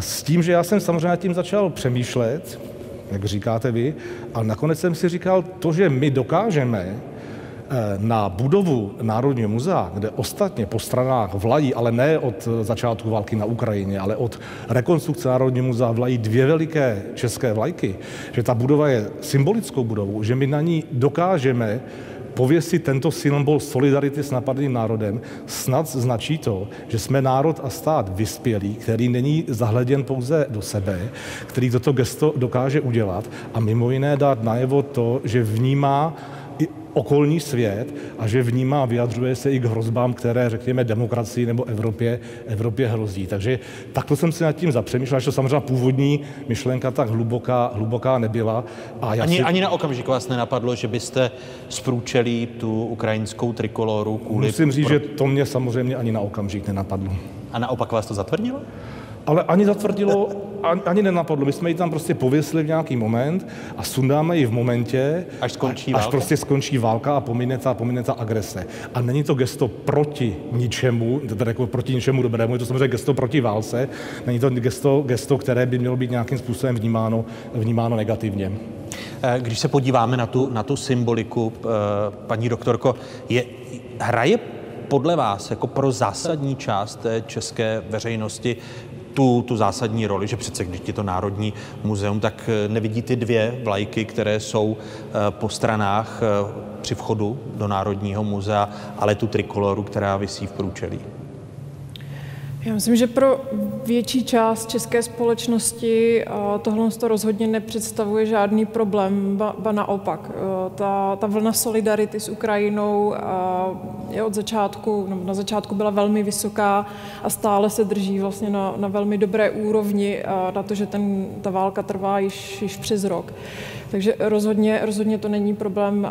s tím, že já jsem samozřejmě tím začal přemýšlet, jak říkáte vy, a nakonec jsem si říkal, to, že my dokážeme Eh, na budovu Národního muzea, kde ostatně po stranách vlají, ale ne od začátku války na Ukrajině, ale od rekonstrukce Národního muzea vlají dvě veliké české vlajky, že ta budova je symbolickou budovou, že my na ní dokážeme pověsit tento symbol solidarity s napadeným národem, snad značí to, že jsme národ a stát vyspělý, který není zahleděn pouze do sebe, který toto gesto dokáže udělat a mimo jiné dát najevo to, že vnímá okolní svět a že vnímá a vyjadřuje se i k hrozbám, které, řekněme, demokracii nebo Evropě, Evropě hrozí. Takže takto jsem si nad tím zapřemýšlel, že to samozřejmě původní myšlenka tak hluboká, hluboká nebyla. A já ani, si... ani na okamžik vás nenapadlo, že byste zprůčeli tu ukrajinskou trikoloru kvůli... Musím říct, pro... že to mě samozřejmě ani na okamžik nenapadlo. A naopak vás to zatvrdilo? Ale ani zatvrdilo, ani nenapadlo. My jsme ji tam prostě pověsili v nějaký moment a sundáme ji v momentě, až, skončí až válka. prostě skončí válka a pomine ta, pomine ta agrese. A není to gesto proti ničemu, teda jako proti ničemu dobrému, je to samozřejmě gesto proti válce, není to gesto, gesto které by mělo být nějakým způsobem vnímáno, vnímáno negativně. Eh, když se podíváme na tu, na tu symboliku, eh, paní doktorko, je, hraje podle vás jako pro zásadní část té české veřejnosti tu, tu zásadní roli, že přece když je to Národní muzeum, tak eh, nevidí ty dvě vlajky, které jsou eh, po stranách eh, při vchodu do Národního muzea, ale tu trikoloru, která visí v průčelí. Já myslím, že pro větší část české společnosti tohle to rozhodně nepředstavuje žádný problém, ba, ba naopak. Ta, ta vlna solidarity s Ukrajinou je od začátku, no, na začátku byla velmi vysoká a stále se drží vlastně na, na velmi dobré úrovni na to, že ten, ta válka trvá již, již přes rok. Takže rozhodně, rozhodně to není problém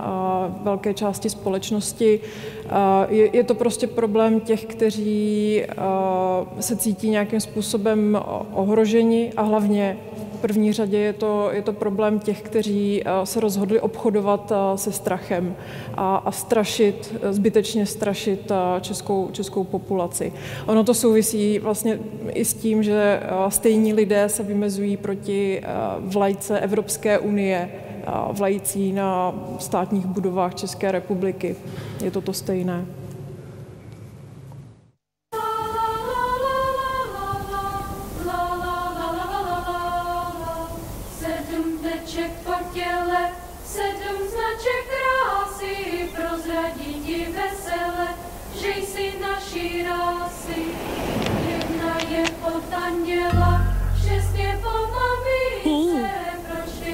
velké části společnosti. Je, je to prostě problém těch, kteří se cítí nějakým způsobem ohroženi a hlavně první řadě je to, je to problém těch, kteří eh, se rozhodli obchodovat eh, se strachem a, a strašit, zbytečně strašit eh, českou, českou populaci. Ono to souvisí vlastně i s tím, že stejní lidé se vymezují proti vlajce Evropské unie, vlající na státních budovách České republiky. Je to to stejné.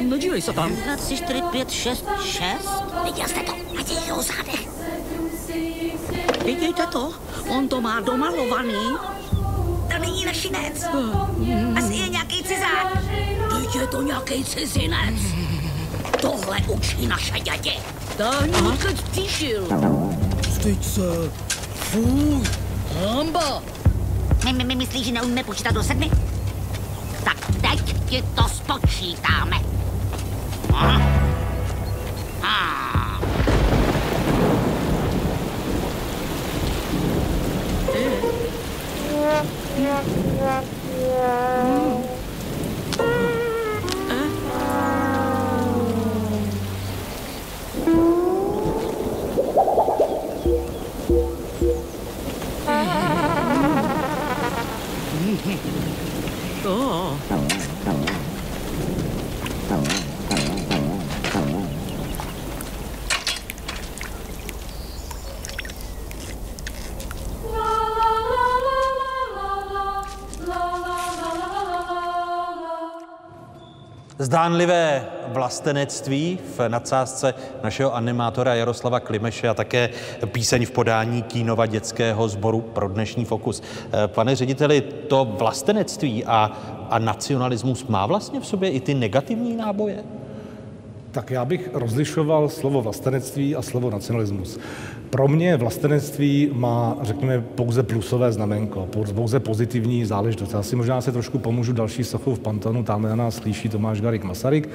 No dívej se tam. 1, 3, 4, 5, 6, 6. Viděl jste to? Na těch jeho zádech. Vidíte to? On to má domalovaný. To není našinec. Asi je nějaký cizák. Teď je to nějaký cizinec. Tohle učí naše dědě. Táň, odkud přišel. Vždyť se. Fuj. Hamba. My, my, my myslíš, že neumíme počítat do sedmi? Tak teď ti to spočítáme. A? A. Yeah, yeah, yeah. Mm. 哦。Zdánlivé vlastenectví v nadsázce našeho animátora Jaroslava Klimeše a také píseň v podání Kínova dětského sboru pro dnešní fokus. Pane řediteli, to vlastenectví a, a nacionalismus má vlastně v sobě i ty negativní náboje? Tak já bych rozlišoval slovo vlastenectví a slovo nacionalismus. Pro mě vlastenectví má, řekněme, pouze plusové znamenko, pouze pozitivní záležitost. Já si možná se trošku pomůžu další sochou v Pantonu, tam na nás slyší Tomáš Garik Masaryk,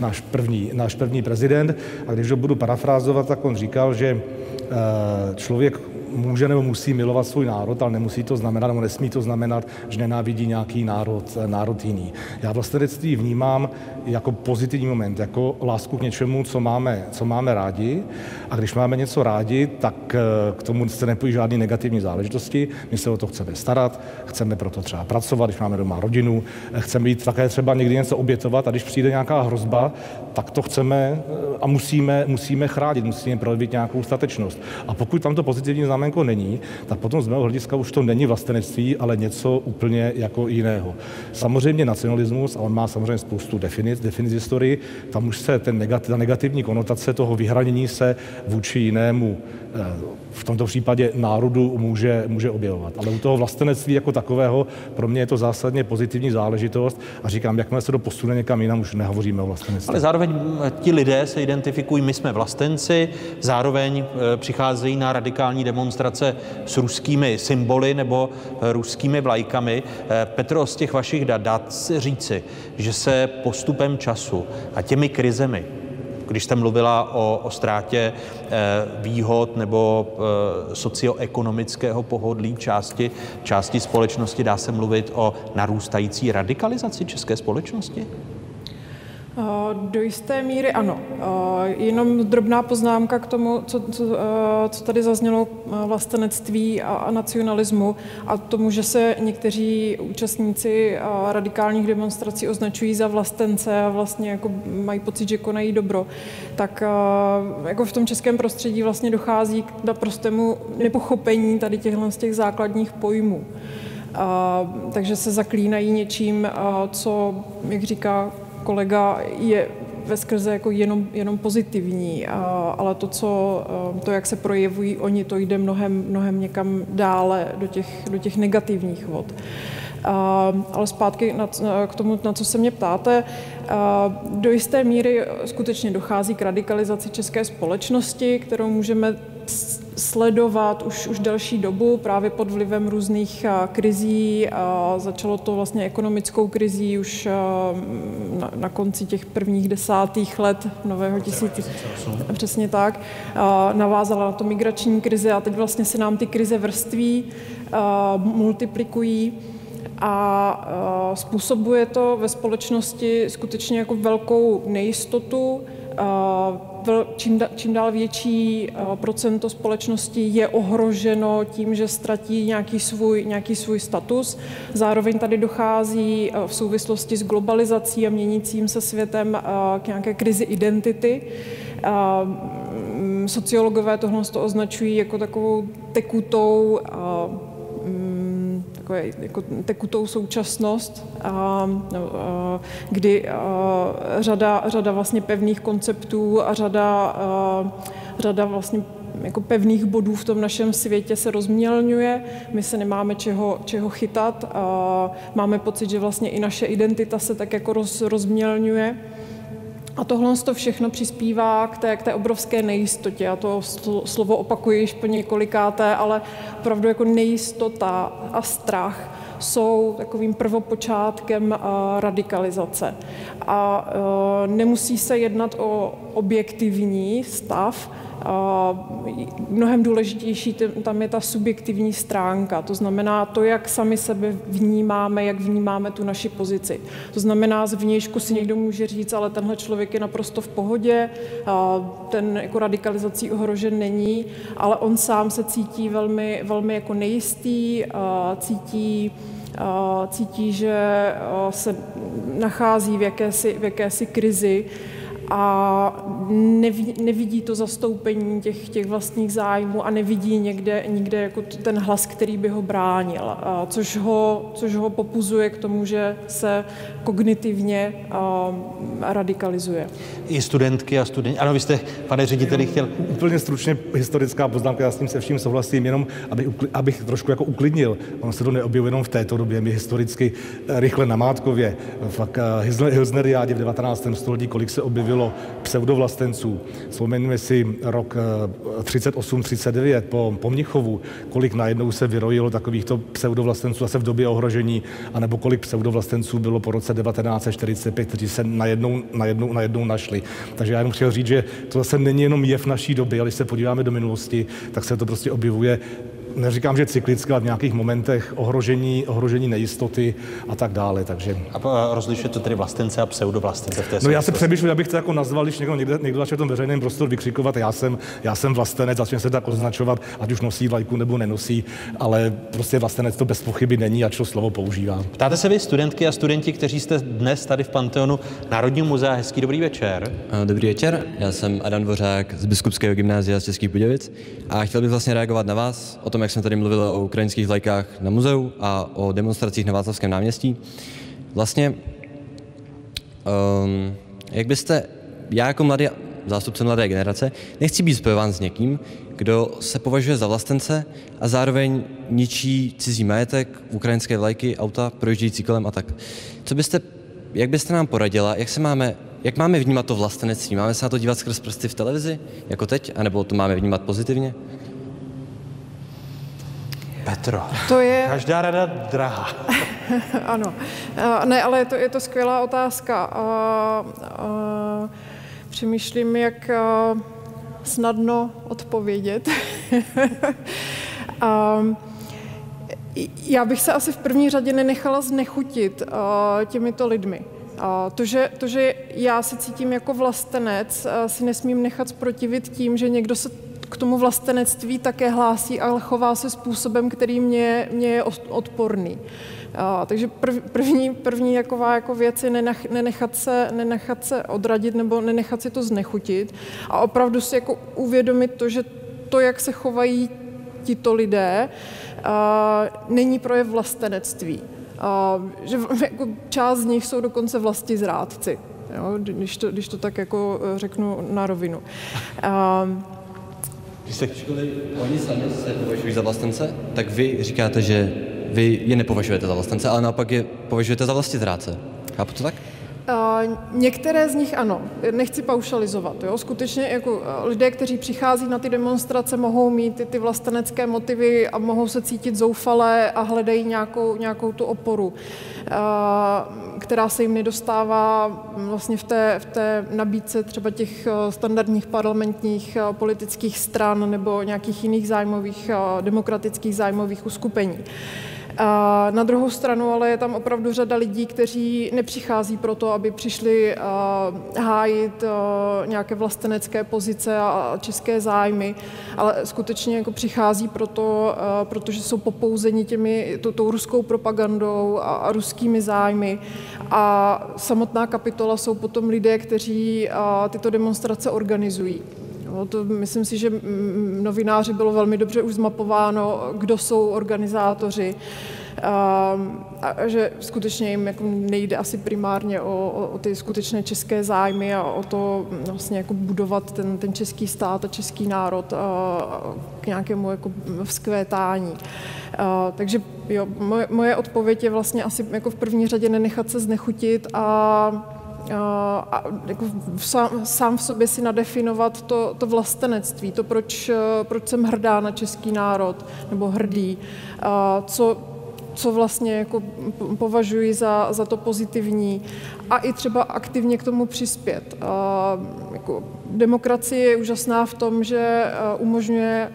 náš první, náš první prezident. A když ho budu parafrázovat, tak on říkal, že eh, člověk může nebo musí milovat svůj národ, ale nemusí to znamenat, nebo nesmí to znamenat, že nenávidí nějaký národ, národ jiný. Já vlastenectví vnímám jako pozitivní moment, jako lásku k něčemu, co máme, co máme rádi. A když máme něco rádi, tak eh, k tomu se nepojí žádné negativní záležitosti. My se o to chceme starat, chceme proto třeba pracovat, když máme doma rodinu, eh, chceme být také třeba někdy něco obětovat a když přijde nějaká hrozba, tak to chceme eh, a musíme, musíme chránit, musíme projevit nějakou statečnost. A pokud tam to pozitivní znamenko není, tak potom z mého hlediska už to není vlastenectví, ale něco úplně jako jiného. Samozřejmě nacionalismus, a on má samozřejmě spoustu definic, definic historii, tam už se ten negativ, ta negativní konotace toho vyhranění se vůči jinému eh, v tomto případě národu může, může objevovat. Ale u toho vlastenectví jako takového pro mě je to zásadně pozitivní záležitost a říkám, jakmile se to posune někam jinam, už nehovoříme o vlastenectví. Ale zároveň ti lidé se identifikují, my jsme vlastenci, zároveň e, přicházejí na radikální demonstrace s ruskými symboly nebo e, ruskými vlajkami. E, Petro, z těch vašich dat, dát si říci, že se postupem času a těmi krizemi když jste mluvila o, o ztrátě eh, výhod nebo eh, socioekonomického pohodlí části, části společnosti, dá se mluvit o narůstající radikalizaci české společnosti? Do jisté míry ano. Jenom drobná poznámka k tomu, co, co, co tady zaznělo vlastenectví a, a nacionalismu a tomu, že se někteří účastníci radikálních demonstrací označují za vlastence a vlastně jako mají pocit, že konají dobro, tak jako v tom českém prostředí vlastně dochází k naprostému nepochopení tady těchto z těch základních pojmů. A, takže se zaklínají něčím, a, co, jak říká kolega je ve skrze jako jenom, jenom pozitivní, a, ale to, co, to, jak se projevují oni, to jde mnohem, mnohem někam dále do těch, do těch negativních vod. A, ale zpátky na, k tomu, na co se mě ptáte, a, do jisté míry skutečně dochází k radikalizaci české společnosti, kterou můžeme sledovat už, už delší dobu právě pod vlivem různých krizí. A začalo to vlastně ekonomickou krizí už na, na konci těch prvních desátých let nového tisíciletí. Přesně tak. Navázala na to migrační krize a teď vlastně se nám ty krize vrství, multiplikují a způsobuje to ve společnosti skutečně jako velkou nejistotu, čím, čím dál větší procento společnosti je ohroženo tím, že ztratí nějaký svůj, nějaký svůj status. Zároveň tady dochází v souvislosti s globalizací a měnícím se světem k nějaké krizi identity. Sociologové tohle to označují jako takovou tekutou takové jako tekutou současnost, a, a, kdy a, řada, řada vlastně pevných konceptů a řada, a, řada vlastně jako pevných bodů v tom našem světě se rozmělňuje, my se nemáme čeho, čeho chytat a máme pocit, že vlastně i naše identita se tak jako roz, rozmělňuje. A tohle to všechno přispívá k té, k té obrovské nejistotě. Já to slovo opakuji již po několikáté, ale opravdu jako nejistota a strach jsou takovým prvopočátkem radikalizace. A e, nemusí se jednat o objektivní stav, mnohem důležitější tam je ta subjektivní stránka, to znamená to, jak sami sebe vnímáme, jak vnímáme tu naši pozici. To znamená, zvnějšku si někdo může říct, ale tenhle člověk je naprosto v pohodě, ten jako radikalizací ohrožen není, ale on sám se cítí velmi, velmi jako nejistý, cítí, cítí, že se nachází v jakési, v jakési krizi a nevidí, nevidí to zastoupení těch, těch vlastních zájmů a nevidí někde, nikde jako ten hlas, který by ho bránil, a což, ho, což ho popuzuje k tomu, že se kognitivně a, radikalizuje. I studentky a studenti. Ano, vy jste, pane řediteli, chtěl... Úplně stručně historická poznámka, já s tím se vším souhlasím, jenom aby, abych trošku jako uklidnil. On se to neobjevilo jenom v této době, my historicky eh, rychle na Mátkově, fakt eh, Hilsneriádě v 19. století, kolik se objevilo pseudovlastenců. Vzpomeňme si rok 38-39 eh, po, po Mnichovu, kolik najednou se vyrojilo takovýchto pseudovlastenců zase v době ohrožení, anebo kolik pseudovlastenců bylo po roce 1945, kteří se najednou, najednou, najednou našli. Takže já jenom chtěl říct, že to zase není jenom jev naší doby, ale když se podíváme do minulosti, tak se to prostě objevuje neříkám, že cyklicky, ale v nějakých momentech ohrožení, ohrožení nejistoty a tak dále. Takže... A rozlišuje to tedy vlastence a pseudovlastence v té No já se přemýšlím, abych to jako nazval, když někdo, někde, někdo začne v tom veřejném prostoru vykřikovat, já jsem, já jsem vlastenec, začne se tak označovat, ať už nosí vlajku nebo nenosí, ale prostě vlastenec to bez pochyby není, ať to slovo používá. Ptáte se vy studentky a studenti, kteří jste dnes tady v Panteonu Národního muzea. Hezký dobrý večer. Dobrý večer, já jsem Adam Dvořák z Biskupského gymnázia z Českých Budějovic a chtěl bych vlastně reagovat na vás o tom, jak jsem tady mluvil o ukrajinských vlajkách na muzeu a o demonstracích na Václavském náměstí. Vlastně, um, jak byste, já jako mladý zástupce mladé generace, nechci být spojován s někým, kdo se považuje za vlastence a zároveň ničí cizí majetek, ukrajinské vlajky, auta, projíždějící kolem a tak. Co byste, jak byste nám poradila, jak se máme jak máme vnímat to vlastenectví? Máme se na to dívat skrz prsty v televizi, jako teď, anebo to máme vnímat pozitivně? Petro, to je... každá rada drahá. ano, ne, ale je to, je to skvělá otázka. A, a, přemýšlím, jak snadno odpovědět. já bych se asi v první řadě nenechala znechutit těmito lidmi. To že, to, že já se cítím jako vlastenec, si nesmím nechat zprotivit tím, že někdo se k tomu vlastenectví také hlásí, ale chová se způsobem, který mě, mě je odporný. A, takže prv, první, první taková jako věc je nenech, nenechat, se, nenechat se odradit nebo nenechat si to znechutit a opravdu si jako uvědomit to, že to, jak se chovají tito lidé, a, není projev vlastenectví. A, že jako část z nich jsou dokonce vlasti zrádci, jo, když, to, když to tak jako řeknu na rovinu. A, když se oni sami se považují za vlastence, tak vy říkáte, že vy je nepovažujete za vlastence, ale naopak je považujete za vlastizráce. Chápu to tak? Uh, některé z nich ano, nechci paušalizovat. Jo? Skutečně jako lidé, kteří přichází na ty demonstrace, mohou mít ty, ty vlastenecké motivy a mohou se cítit zoufalé a hledají nějakou, nějakou tu oporu, uh, která se jim nedostává vlastně v té, v té nabídce třeba těch standardních parlamentních politických stran nebo nějakých jiných zájmových, demokratických zájmových uskupení. A na druhou stranu ale je tam opravdu řada lidí, kteří nepřichází proto, aby přišli hájit nějaké vlastenecké pozice a české zájmy, ale skutečně jako přichází proto, protože jsou popouzeni těmi, to, tou ruskou propagandou a ruskými zájmy. A samotná kapitola jsou potom lidé, kteří tyto demonstrace organizují. No, to myslím si, že novináři bylo velmi dobře už zmapováno, kdo jsou organizátoři. A, a že skutečně jim jako nejde asi primárně o, o, ty skutečné české zájmy a o to vlastně jako budovat ten, ten český stát a český národ a, k nějakému jako vzkvétání. A, takže jo, moje, moje odpověď je vlastně asi jako v první řadě nenechat se znechutit a a jako sám, sám v sobě si nadefinovat to, to vlastenectví, to, proč, proč jsem hrdá na český národ, nebo hrdý, co, co vlastně jako považuji za, za to pozitivní a i třeba aktivně k tomu přispět. Jako, demokracie je úžasná v tom, že umožňuje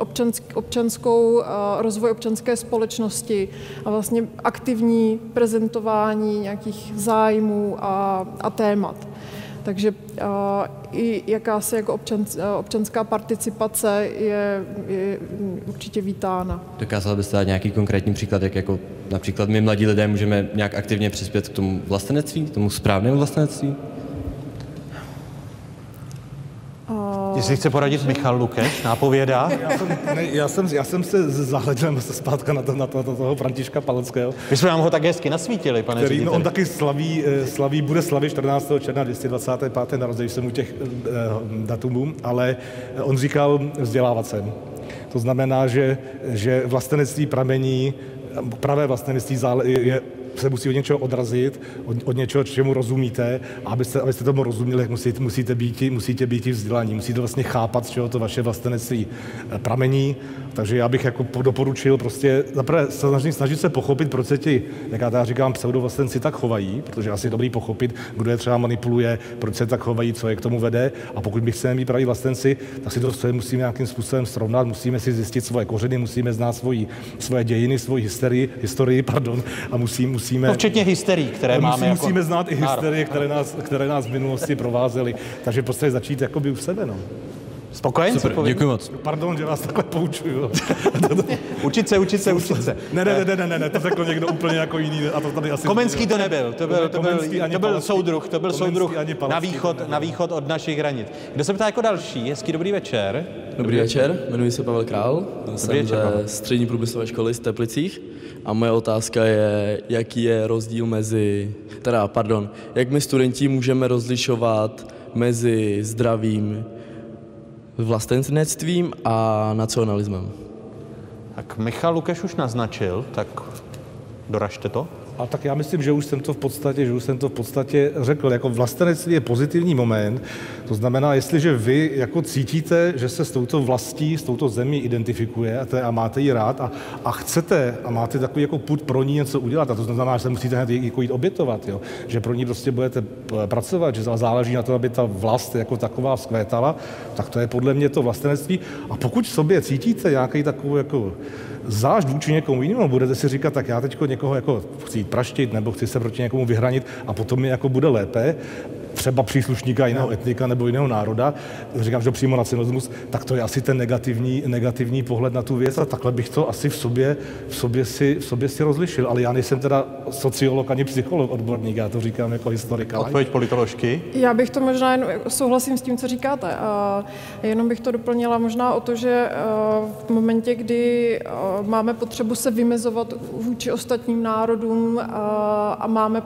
občansk, občanskou, rozvoj občanské společnosti a vlastně aktivní prezentování nějakých zájmů a, a témat. Takže uh, i jakási jako občan, občanská participace je, je určitě vítána. Dokázal byste dát nějaký konkrétní příklad, jak jako například my mladí lidé můžeme nějak aktivně přispět k tomu vlastenectví, k tomu správnému vlastenectví? Jestli chce poradit Michal Lukeš, nápověda. Já jsem, ne, já jsem, já jsem se zahleděl zpátka na, to, na, to, na toho Františka Paleckého. My jsme vám ho tak hezky nasvítili, pane který, no, on taky slaví, eh, slaví, bude slavit 14. června 225. narozený jsem u těch eh, datumů, ale on říkal vzdělávat se. To znamená, že, že vlastenectví pramení, pravé vlastenectví je se musí od něčeho odrazit, od, od něčeho, čemu rozumíte. A abyste, abyste tomu rozuměli, musíte, musíte být, musíte být vzdělaní, musíte vlastně chápat, z čeho to vaše vlastenectví eh, pramení. Takže já bych jako doporučil prostě zaprvé snažit, snažit se pochopit, proč se ti, jak já říkám, pseudovlastenci tak chovají, protože asi je dobrý pochopit, kdo je třeba manipuluje, proč se tak chovají, co je k tomu vede. A pokud my chceme být praví vlastenci, tak si to musíme nějakým způsobem srovnat, musíme si zjistit svoje kořeny, musíme znát svoji, svoje dějiny, svoji historii, historii pardon, a musí, musíme... No, včetně hysterii, které musí, máme Musíme jako znát i hysterie, které nás, které nás v minulosti provázely. Takže prostě začít jakoby u sebe. No. Spokojen? Super, děkuji moc. Pardon, že vás takhle poučuju. učit se, učit se, učit se. Ne, ne, ne, ne, ne, ne, to řekl někdo úplně jako jiný. A to tady asi Komenský to nebyl, to byl, to byl, to byl soudruh, to byl soudruh na východ, na východ od našich hranic. Kdo se ptá jako další? Hezký dobrý večer. Dobrý večer, jmenuji se Pavel Král, dobrý jsem večer, ze střední průmyslové školy z Teplicích a moje otázka je, jaký je rozdíl mezi, teda pardon, jak my studenti můžeme rozlišovat mezi zdravým vlastenectvím a nacionalismem. Tak Michal Lukeš už naznačil, tak doražte to. A tak já myslím, že už jsem to v podstatě, že už jsem to v podstatě řekl. Jako vlastenectví je pozitivní moment. To znamená, jestliže vy jako cítíte, že se s touto vlastí, s touto zemí identifikujete a máte ji rád a, a chcete a máte takový jako put pro ní něco udělat, a to znamená, že se musíte hned jako jít obětovat, jo? že pro ní prostě budete pracovat, že záleží na to, aby ta vlast jako taková vzkvétala, tak to je podle mě to vlastenectví. A pokud v sobě cítíte nějaký takový jako zášť vůči někomu jinému, budete si říkat, tak já teď někoho jako chci praštit nebo chci se proti někomu vyhranit a potom mi jako bude lépe, třeba příslušníka jiného etnika nebo jiného národa, říkám, že přímo nacionalismus, tak to je asi ten negativní, negativní pohled na tu věc a takhle bych to asi v sobě, v sobě, si, v sobě si rozlišil. Ale já nejsem teda sociolog ani psycholog odborník, já to říkám jako historik. Odpověď politoložky? Já bych to možná jen souhlasím s tím, co říkáte. A jenom bych to doplnila možná o to, že v momentě, kdy máme potřebu se vymezovat vůči ostatním národům a máme,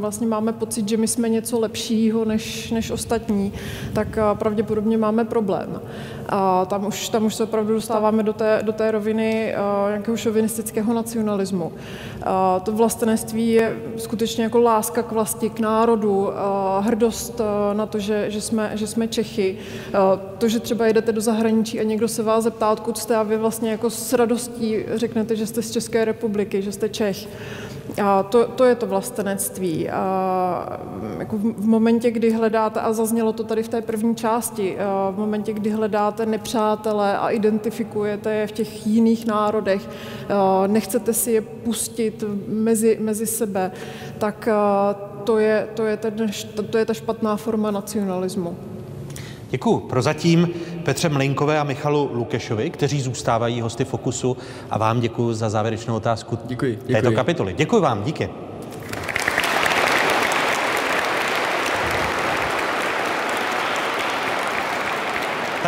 vlastně máme pocit, že my jsme něco lepší, lepšího než, než ostatní, tak pravděpodobně máme problém. A tam už, tam už se opravdu dostáváme do té, do té roviny nějakého šovinistického nacionalismu. A to vlastenectví je skutečně jako láska k vlasti, k národu, hrdost na to, že, že, jsme, že jsme Čechy. To, že třeba jedete do zahraničí a někdo se vás zeptá, odkud jste a vy vlastně jako s radostí řeknete, že jste z České republiky, že jste Čech. A to, to je to vlastenectví. A jako v momentě, kdy hledáte, a zaznělo to tady v té první části, v momentě, kdy hledáte nepřátele a identifikujete je v těch jiných národech, nechcete si je pustit mezi, mezi sebe, tak to je, to, je ten, to je ta špatná forma nacionalismu. Děkuji. Prozatím Petře Mlinkové a Michalu Lukešovi, kteří zůstávají hosty Fokusu a vám děkuji za závěrečnou otázku děkuji, děkuji. této kapitoly. Děkuji vám, díky.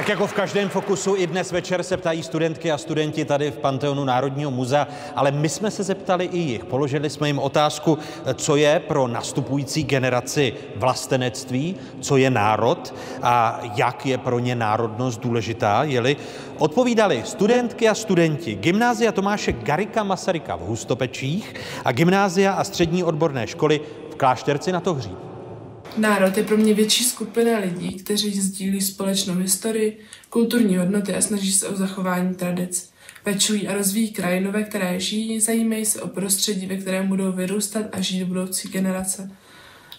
Tak jako v každém fokusu i dnes večer se ptají studentky a studenti tady v Panteonu Národního muzea, ale my jsme se zeptali i jich. Položili jsme jim otázku, co je pro nastupující generaci vlastenectví, co je národ a jak je pro ně národnost důležitá, jeli odpovídali studentky a studenti Gymnázia Tomáše Garika Masaryka v Hustopečích a Gymnázia a střední odborné školy v Klášterci na Tohří. Národ je pro mě větší skupina lidí, kteří sdílí společnou historii, kulturní hodnoty a snaží se o zachování tradic. Pečují a rozvíjí krajinu, ve které žijí, zajímají se o prostředí, ve kterém budou vyrůstat a žít budoucí generace.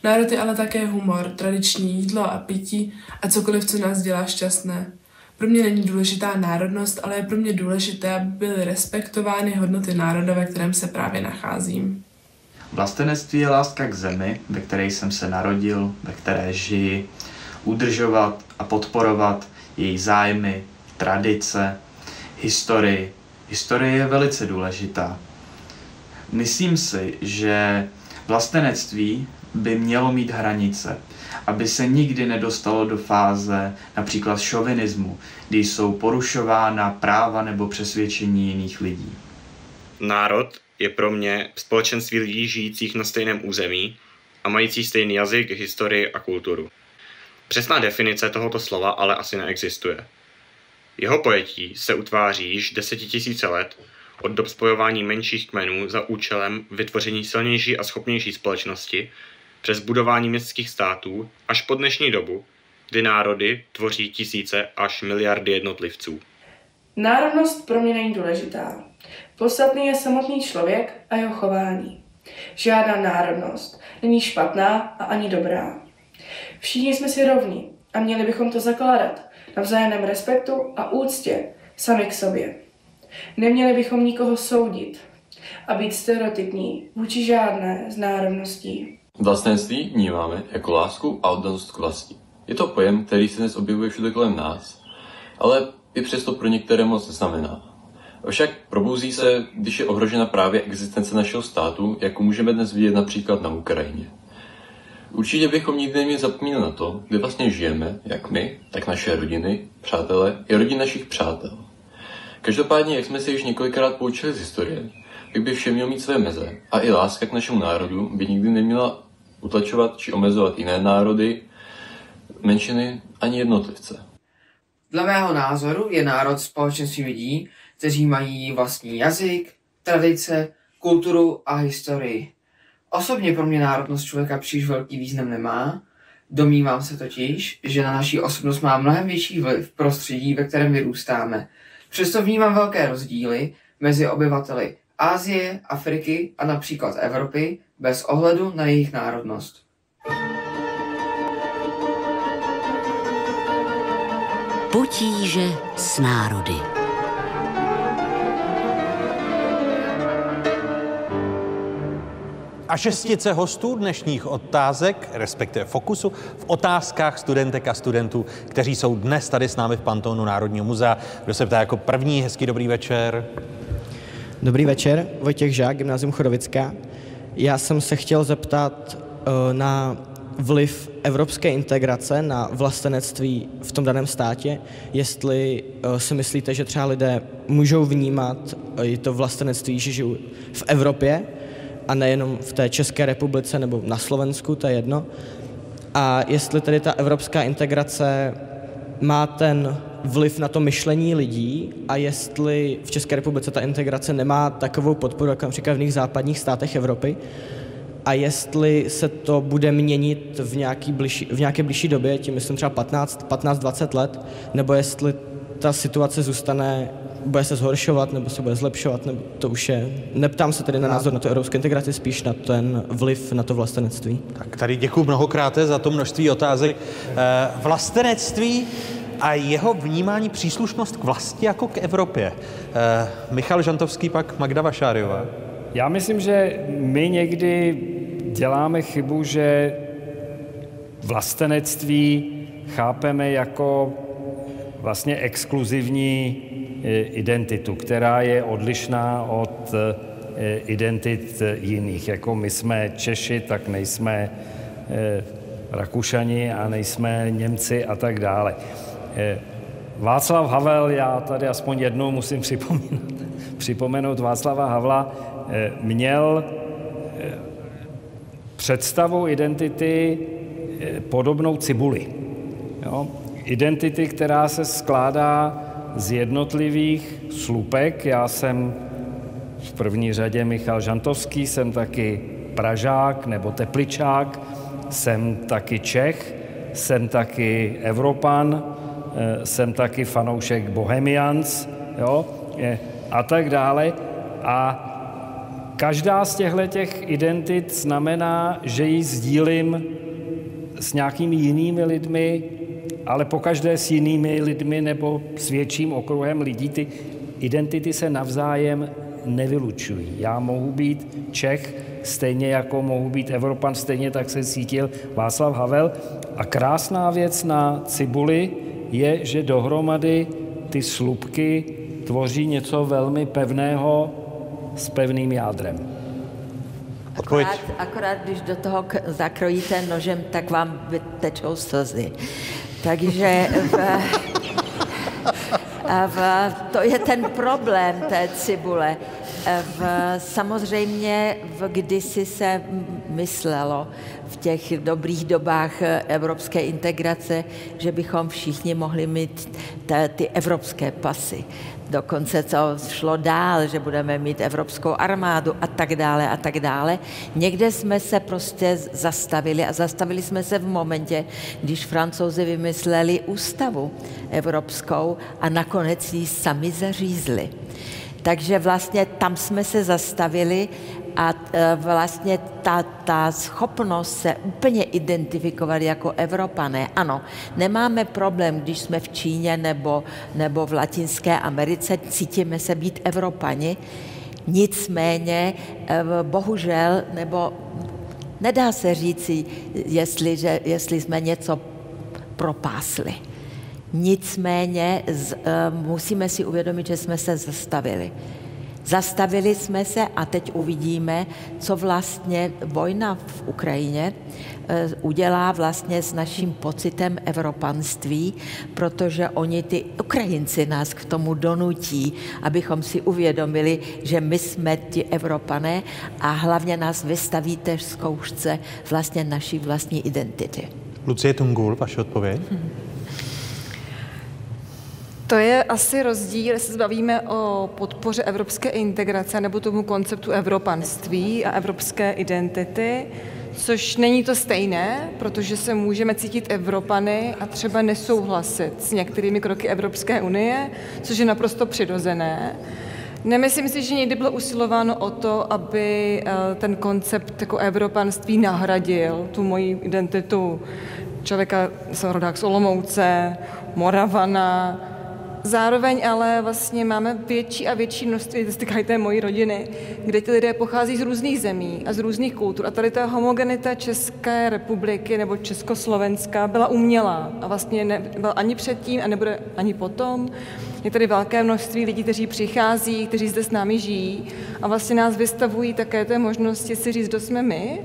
Národ je ale také humor, tradiční jídlo a pití a cokoliv, co nás dělá šťastné. Pro mě není důležitá národnost, ale je pro mě důležité, aby byly respektovány hodnoty národa, ve kterém se právě nacházím. Vlastenectví je láska k zemi, ve které jsem se narodil, ve které žiji, udržovat a podporovat její zájmy, tradice, historii. Historie je velice důležitá. Myslím si, že vlastenectví by mělo mít hranice, aby se nikdy nedostalo do fáze například šovinismu, kdy jsou porušována práva nebo přesvědčení jiných lidí. Národ je pro mě společenství lidí žijících na stejném území a mající stejný jazyk, historii a kulturu. Přesná definice tohoto slova ale asi neexistuje. Jeho pojetí se utváří již desetitisíce let od dob spojování menších kmenů za účelem vytvoření silnější a schopnější společnosti přes budování městských států až po dnešní dobu, kdy národy tvoří tisíce až miliardy jednotlivců. Národnost pro mě není důležitá. Podstatný je samotný člověk a jeho chování. Žádná národnost není špatná a ani dobrá. Všichni jsme si rovní a měli bychom to zakládat na vzájemném respektu a úctě sami k sobě. Neměli bychom nikoho soudit a být stereotypní vůči žádné z národností. Vlastenství vnímáme jako lásku a oddanost k vlasti. Je to pojem, který se dnes objevuje všude kolem nás, ale i přesto pro některé moc neznamená. Však probouzí se, když je ohrožena právě existence našeho státu, jako můžeme dnes vidět například na Ukrajině. Určitě bychom nikdy neměli zapomínat na to, kde vlastně žijeme, jak my, tak naše rodiny, přátelé i rodiny našich přátel. Každopádně, jak jsme se již několikrát poučili z historie, tak by vše mělo mít své meze a i láska k našemu národu by nikdy neměla utlačovat či omezovat jiné národy, menšiny ani jednotlivce. Dle mého názoru je národ společenství lidí, kteří mají vlastní jazyk, tradice, kulturu a historii. Osobně pro mě národnost člověka příliš velký význam nemá. Domnívám se totiž, že na naší osobnost má mnohem větší vliv prostředí, ve kterém vyrůstáme. Přesto vnímám velké rozdíly mezi obyvateli Ázie, Afriky a například Evropy bez ohledu na jejich národnost. Potíže s národy. A šestice hostů dnešních otázek, respektive fokusu, v otázkách studentek a studentů, kteří jsou dnes tady s námi v Pantonu Národního muzea. Kdo se ptá jako první, hezký dobrý večer. Dobrý večer, Vojtěch Žák, Gymnázium Chorovická. Já jsem se chtěl zeptat uh, na vliv evropské integrace na vlastenectví v tom daném státě, jestli uh, si myslíte, že třeba lidé můžou vnímat uh, to vlastenectví, že žijou v Evropě, a nejenom v té České republice nebo na Slovensku, to je jedno. A jestli tedy ta evropská integrace má ten vliv na to myšlení lidí a jestli v České republice ta integrace nemá takovou podporu, jako například v jiných západních státech Evropy, a jestli se to bude měnit v, nějaký bližší, v nějaké blížší době, tím myslím třeba 15-20 let, nebo jestli ta situace zůstane bude se zhoršovat nebo se bude zlepšovat, nebo to už je... Neptám se tedy na názor na to evropské integraci, spíš na ten vliv na to vlastenectví. Tak tady děkuji mnohokrát za to množství otázek. Eh, vlastenectví a jeho vnímání příslušnost k vlasti jako k Evropě. Eh, Michal Žantovský, pak Magda Vašáriová. Já myslím, že my někdy děláme chybu, že vlastenectví chápeme jako vlastně exkluzivní identitu, která je odlišná od eh, identit jiných. Jako my jsme Češi, tak nejsme eh, Rakušani a nejsme Němci a tak dále. Václav Havel, já tady aspoň jednou musím připomínat, připomenout Václava Havla, měl představu identity podobnou cibuli. Jo? Identity, která se skládá z jednotlivých slupek. Já jsem v první řadě Michal Žantovský, jsem taky Pražák nebo Tepličák, jsem taky Čech, jsem taky Evropan, eh, jsem taky fanoušek Bohemians, jo, a tak dále. A každá z těchto těch identit znamená, že ji sdílím s nějakými jinými lidmi, ale pokaždé s jinými lidmi nebo s větším okruhem lidí ty identity se navzájem nevylučují. Já mohu být Čech, stejně jako mohu být Evropan, stejně tak se cítil Václav Havel. A krásná věc na Cibuli je, že dohromady ty slupky tvoří něco velmi pevného s pevným jádrem. Odpověď. Akorát, akorát když do toho zakrojíte nožem, tak vám vytečou slzy. Takže v, v, to je ten problém té cibule. V, samozřejmě v kdysi se myslelo v těch dobrých dobách evropské integrace, že bychom všichni mohli mít t- ty evropské pasy. Dokonce to šlo dál, že budeme mít evropskou armádu a tak dále a tak dále. Někde jsme se prostě zastavili a zastavili jsme se v momentě, když francouzi vymysleli ústavu evropskou a nakonec ji sami zařízli. Takže vlastně tam jsme se zastavili a e, vlastně ta, ta schopnost se úplně identifikovat jako Evropané. Ano, nemáme problém, když jsme v Číně nebo, nebo v Latinské Americe, cítíme se být Evropani, nicméně e, bohužel, nebo nedá se říci, jestli, že, jestli jsme něco propásli. Nicméně z, uh, musíme si uvědomit, že jsme se zastavili. Zastavili jsme se a teď uvidíme, co vlastně vojna v Ukrajině uh, udělá vlastně s naším pocitem evropanství, protože oni, ty Ukrajinci, nás k tomu donutí, abychom si uvědomili, že my jsme ti Evropané a hlavně nás vystaví též zkoušce vlastně naší vlastní identity. Lucie Tungul, vaše odpověď? To je asi rozdíl, jestli se bavíme o podpoře evropské integrace nebo tomu konceptu evropanství a evropské identity, což není to stejné, protože se můžeme cítit Evropany a třeba nesouhlasit s některými kroky Evropské unie, což je naprosto přirozené. Nemyslím si, že někdy bylo usilováno o to, aby eh, ten koncept jako evropanství nahradil tu moji identitu člověka, jsem rodák z Olomouce, Moravana, Zároveň ale vlastně máme větší a větší množství, to se té mojí rodiny, kde ti lidé pochází z různých zemí a z různých kultur. A tady ta homogenita České republiky nebo Československa byla umělá a vlastně nebyla ani předtím a nebude ani potom. Je tady velké množství lidí, kteří přichází, kteří zde s námi žijí a vlastně nás vystavují také té možnosti si říct, kdo jsme my,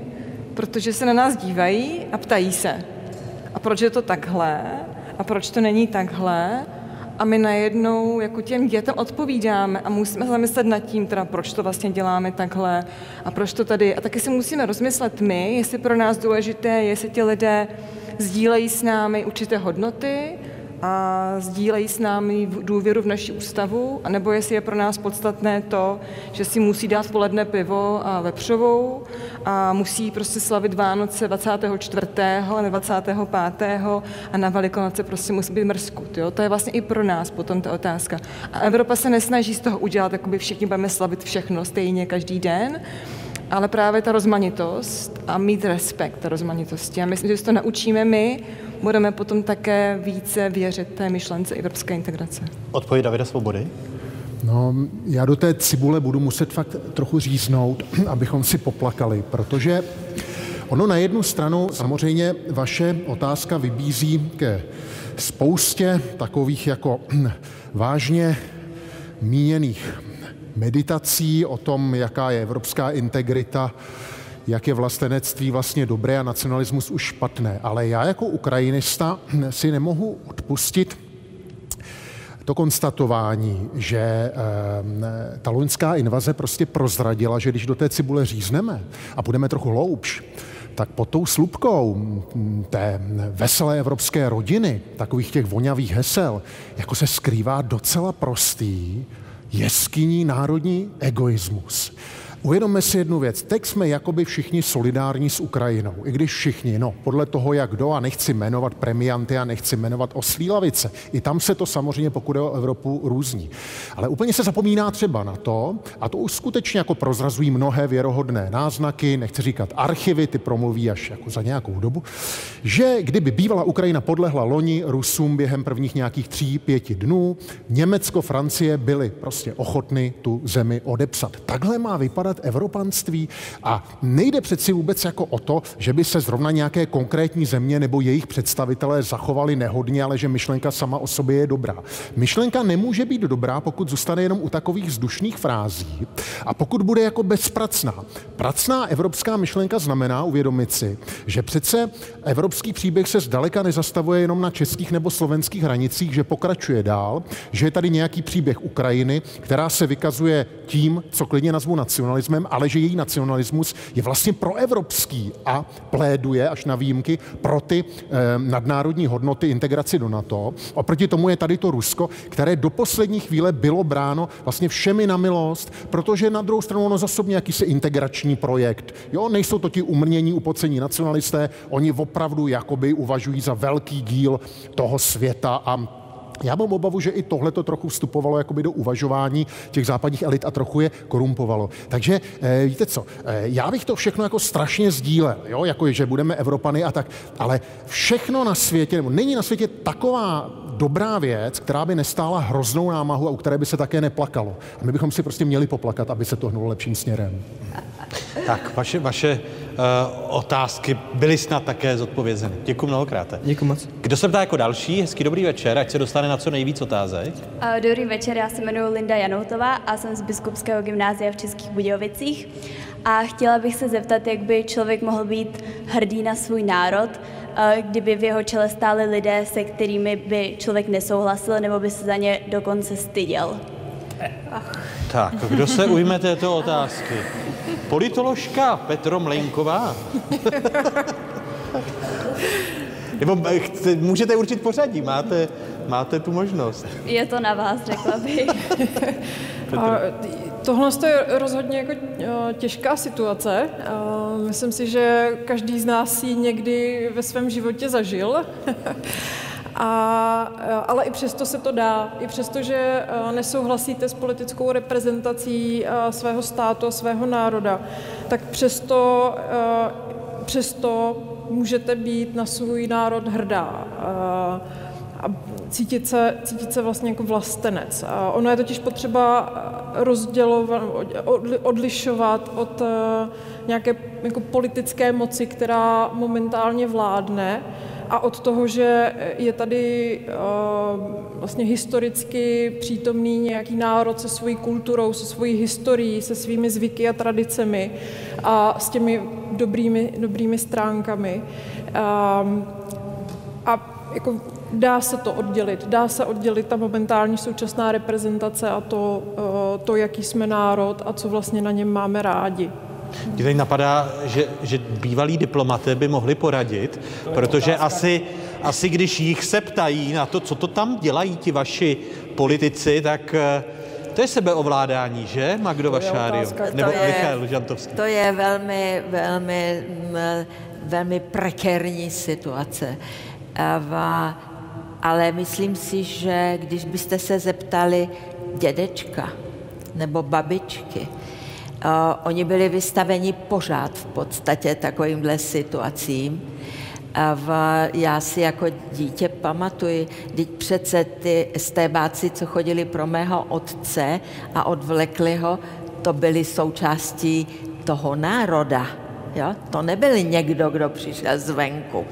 protože se na nás dívají a ptají se. A proč je to takhle? A proč to není takhle? A my najednou jako těm dětem odpovídáme a musíme zamyslet nad tím, teda proč to vlastně děláme takhle a proč to tady. A taky si musíme rozmyslet my, jestli pro nás důležité, jestli ti lidé sdílejí s námi určité hodnoty, a sdílejí s námi důvěru v naši ústavu, anebo jestli je pro nás podstatné to, že si musí dát poledne pivo a vepřovou a musí prostě slavit Vánoce 24. a 25. a na Velikonoce prostě musí být mrskut. Jo? To je vlastně i pro nás potom ta otázka. A Evropa se nesnaží z toho udělat, jako by všichni budeme slavit všechno stejně každý den, ale právě ta rozmanitost a mít respekt té rozmanitosti. A myslím, že to naučíme my, budeme potom také více věřit té myšlence evropské integrace. Odpověď Davida Svobody? No, já do té cibule budu muset fakt trochu říznout, abychom si poplakali, protože ono na jednu stranu samozřejmě vaše otázka vybízí ke spoustě takových jako vážně míněných meditací o tom, jaká je evropská integrita, jak je vlastenectví vlastně dobré a nacionalismus už špatné. Ale já jako ukrajinista si nemohu odpustit to konstatování, že e, ta loňská invaze prostě prozradila, že když do té cibule řízneme a budeme trochu hloubš, tak pod tou slupkou té veselé evropské rodiny, takových těch vonavých hesel, jako se skrývá docela prostý jeskyní národní egoismus. Uvědomme si jednu věc. Teď jsme jakoby všichni solidární s Ukrajinou. I když všichni, no, podle toho, jak kdo, a nechci jmenovat premianty a nechci jmenovat oslílavice. I tam se to samozřejmě, pokud je o Evropu, různí. Ale úplně se zapomíná třeba na to, a to už skutečně jako prozrazují mnohé věrohodné náznaky, nechci říkat archivy, ty promluví až jako za nějakou dobu, že kdyby bývala Ukrajina podlehla loni Rusům během prvních nějakých tří, pěti dnů, Německo, Francie byly prostě ochotny tu zemi odepsat. Takhle má vypadat let evropanství a nejde přeci vůbec jako o to, že by se zrovna nějaké konkrétní země nebo jejich představitelé zachovali nehodně, ale že myšlenka sama o sobě je dobrá. Myšlenka nemůže být dobrá, pokud zůstane jenom u takových vzdušných frází a pokud bude jako bezpracná. Pracná evropská myšlenka znamená uvědomit si, že přece evropský příběh se zdaleka nezastavuje jenom na českých nebo slovenských hranicích, že pokračuje dál, že je tady nějaký příběh Ukrajiny, která se vykazuje tím, co klidně nazvu nacionalismem, ale že její nacionalismus je vlastně proevropský a pléduje až na výjimky pro ty eh, nadnárodní hodnoty integraci do NATO. Oproti tomu je tady to Rusko, které do poslední chvíle bylo bráno vlastně všemi na milost, protože na druhou stranu ono zasobně jakýsi integrační projekt. Jo, nejsou to ti umrnění, upocení nacionalisté, oni opravdu jakoby uvažují za velký díl toho světa a já mám obavu, že i tohle to trochu vstupovalo jakoby do uvažování těch západních elit a trochu je korumpovalo. Takže e, víte co, e, já bych to všechno jako strašně sdílel, jo? jako že budeme Evropany a tak, ale všechno na světě, nebo není na světě taková dobrá věc, která by nestála hroznou námahu a u které by se také neplakalo. A my bychom si prostě měli poplakat, aby se to hnulo lepším směrem. Tak, vaše, vaše otázky byly snad také zodpovězeny. Děkuji mnohokrát. Děkuji moc. Kdo se ptá jako další? Hezký dobrý večer, ať se dostane na co nejvíc otázek. Uh, dobrý večer, já se jmenuji Linda Janoutová a jsem z Biskupského gymnázia v Českých Budějovicích. A chtěla bych se zeptat, jak by člověk mohl být hrdý na svůj národ, uh, kdyby v jeho čele stáli lidé, se kterými by člověk nesouhlasil nebo by se za ně dokonce styděl. Tak, kdo se ujme této otázky? Politoložka Petro Mlejnková? Nebo eh, chce, můžete určit pořadí, máte, máte tu možnost. Je to na vás, řekla bych. A tohle je rozhodně jako eh, těžká situace. Myslím si, že každý z nás ji někdy ve svém životě zažil. A, ale i přesto se to dá. I přesto, že nesouhlasíte s politickou reprezentací svého státu a svého národa, tak přesto, přesto můžete být na svůj národ hrdá a cítit se, cítit se vlastně jako vlastenec. A ono je totiž potřeba rozdělovat, odlišovat od nějaké jako politické moci, která momentálně vládne, a od toho, že je tady vlastně historicky přítomný nějaký národ se svojí kulturou, se svojí historií, se svými zvyky a tradicemi a s těmi dobrými, dobrými stránkami. A jako dá se to oddělit. Dá se oddělit ta momentální současná reprezentace a to, to jaký jsme národ a co vlastně na něm máme rádi. Mě tady napadá, že, že bývalí diplomaté by mohli poradit, protože asi, asi když jich se ptají na to, co to tam dělají ti vaši politici, tak eh, to je sebeovládání, že, Magdo Vašário? Nebo to je, Michal Žantovský? To je velmi, velmi, velmi prekérní situace. Ale myslím si, že když byste se zeptali dědečka nebo babičky, oni byli vystaveni pořád v podstatě takovýmhle situacím. A v, já si jako dítě pamatuji, teď přece ty stébáci, co chodili pro mého otce a odvlekli ho, to byly součástí toho národa. Jo? To nebyl někdo, kdo přišel zvenku.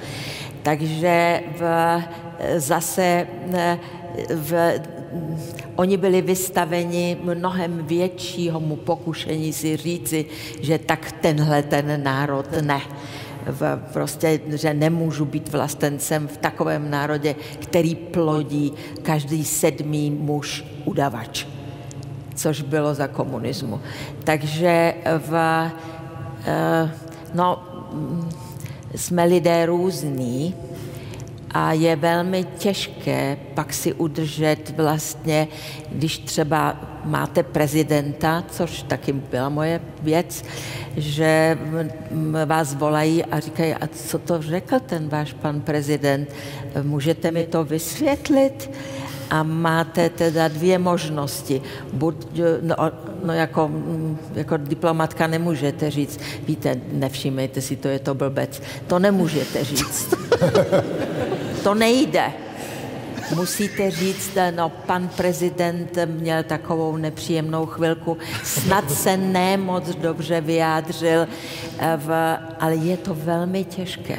Takže v, zase v, Oni byli vystaveni mnohem většímu pokušení si říci, že tak tenhle ten národ ne. V, prostě, že nemůžu být vlastencem v takovém národě, který plodí každý sedmý muž udavač, což bylo za komunismu. Takže v, eh, no, jsme lidé různí, a je velmi těžké pak si udržet vlastně, když třeba máte prezidenta, což taky byla moje věc, že vás volají a říkají, a co to řekl ten váš pan prezident, můžete mi to vysvětlit? A máte teda dvě možnosti. Buď, no, no jako, jako diplomatka nemůžete říct, víte, nevšímejte si, to je to blbec. To nemůžete říct. To nejde. musíte říct, no pan prezident měl takovou nepříjemnou chvilku, snad se ne moc dobře vyjádřil, eh, v, ale je to velmi těžké.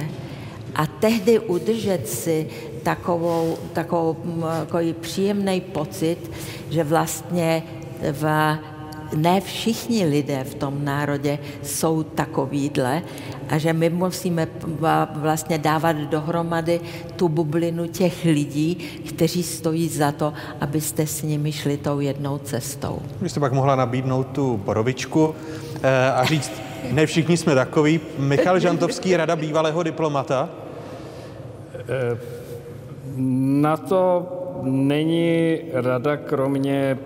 A tehdy udržet si takovou, takovou takový příjemný pocit, že vlastně v ne všichni lidé v tom národě jsou takovýhle a že my musíme vlastně dávat dohromady tu bublinu těch lidí, kteří stojí za to, abyste s nimi šli tou jednou cestou. Vy jste pak mohla nabídnout tu borovičku eh, a říct, ne všichni jsme takový. Michal Žantovský, rada bývalého diplomata. Eh, na to není rada kromě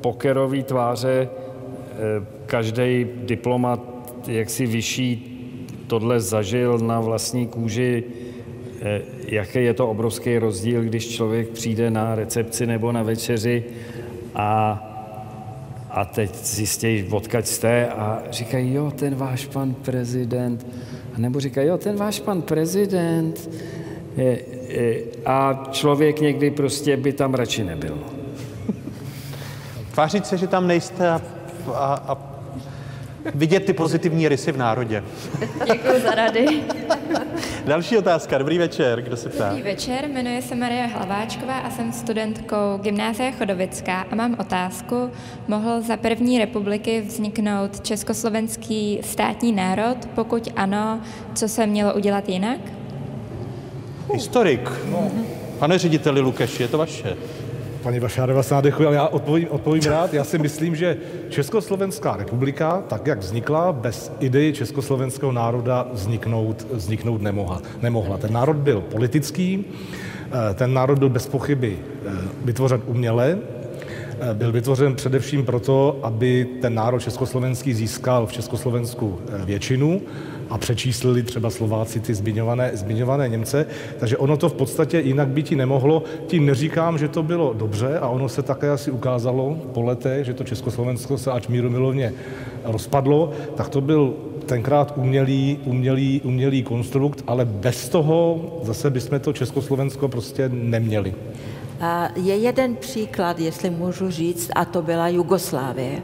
pokerový tváře eh, každý diplomat jaksi vyšší tohle zažil na vlastní kůži, eh, jaký je to obrovský rozdíl, když člověk přijde na recepci nebo na večeři a, a teď zjistějí, odkaď jste a říkají, jo, ten váš pan prezident. A nebo říkají, jo, ten váš pan prezident. A člověk někdy prostě by tam radši nebyl. Tvářit se, že tam nejste a, a, a vidět ty pozitivní rysy v národě. Děkuji za rady. Další otázka. Dobrý večer. Kdo se ptá? Dobrý večer, jmenuji se Marie Hlaváčková a jsem studentkou Gymnázia Chodovická a mám otázku. Mohl za první republiky vzniknout československý státní národ? Pokud ano, co se mělo udělat jinak? Historik. No. Pane řediteli Lukeši, je to vaše. Paní Vašárová se děkuji, ale já odpovím, odpovím rád. Já si myslím, že Československá republika, tak jak vznikla, bez idei československého národa vzniknout, vzniknout nemohla. nemohla. Ten národ byl politický, eh, ten národ byl bez pochyby eh, vytvořen uměle, eh, byl vytvořen především proto, aby ten národ československý získal v Československu většinu a přečíslili třeba Slováci ty zmiňované, zmiňované Němce. Takže ono to v podstatě jinak býti nemohlo. Tím neříkám, že to bylo dobře a ono se také asi ukázalo po letech, že to Československo se ač míru milovně rozpadlo, tak to byl tenkrát umělý, umělý, umělý konstrukt, ale bez toho zase bychom to Československo prostě neměli. Je jeden příklad, jestli můžu říct, a to byla Jugoslávie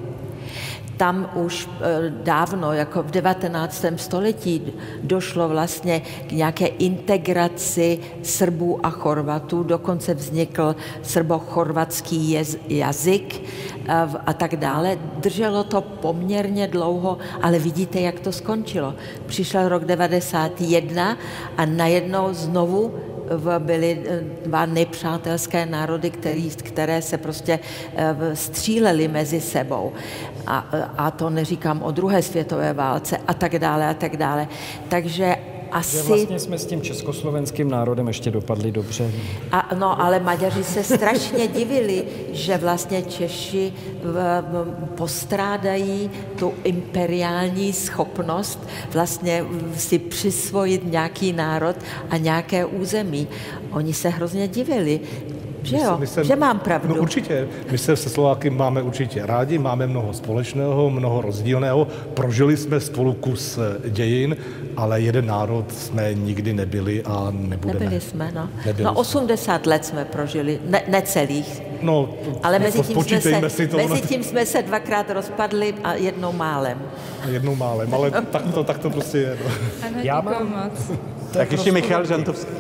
tam už eh, dávno, jako v 19. století, došlo vlastně k nějaké integraci Srbů a Chorvatů, dokonce vznikl srbo-chorvatský jazyk eh, a tak dále. Drželo to poměrně dlouho, ale vidíte, jak to skončilo. Přišel rok 91 a najednou znovu byly eh, dva nepřátelské národy, který, které se prostě střílely mezi sebou a, a to neříkám o druhé světové válce a tak dále a tak dále. Takže asi... Že vlastně jsme s tím československým národem ještě dopadli dobře. A, no, ale Maďaři se strašně divili, že vlastně Češi v, postrádají tu imperiální schopnost vlastně si přisvojit nějaký národ a nějaké území. Oni se hrozně divili. Že jo, my se, že mám pravdu. No určitě. My se se Slováky máme určitě rádi, máme mnoho společného, mnoho rozdílného. Prožili jsme spolu kus dějin, ale jeden národ jsme nikdy nebyli a nebudeme. Nebyli jsme, no. Nebyli no 80 jsme. let jsme prožili, ne, necelých. No, ale mezi tím, jsme se, si to, mezi tím jsme se dvakrát rozpadli a jednou málem. Jednou málem, ale tak to, tak to prostě je. No. Ano, Já mám... moc. Tak ještě Michal Žantovský.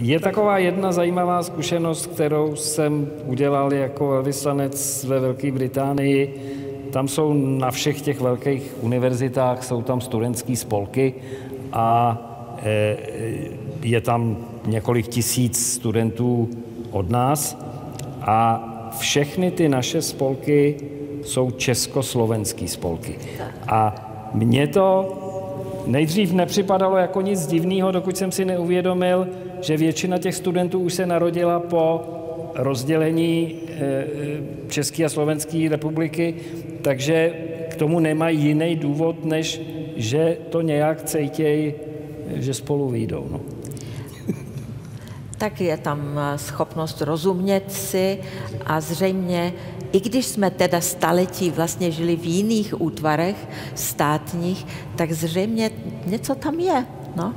Je taková jedna zajímavá zkušenost, kterou jsem udělal jako velvyslanec ve Velké Británii. Tam jsou na všech těch velkých univerzitách, jsou tam studentské spolky a e, je tam několik tisíc studentů od nás a všechny ty naše spolky jsou československé spolky. A mně to nejdřív nepřipadalo jako nic divného, dokud jsem si neuvědomil, že většina těch studentů už se narodila po rozdělení eh, eh, České a Slovenské republiky, takže k tomu nemají jiný důvod, než že to nějak cejtějí, že spolu výjdou. No. Tak je tam eh, schopnost rozumět si a zřejmě, i když jsme teda staletí vlastně žili v jiných útvarech státních, tak zřejmě něco tam je. No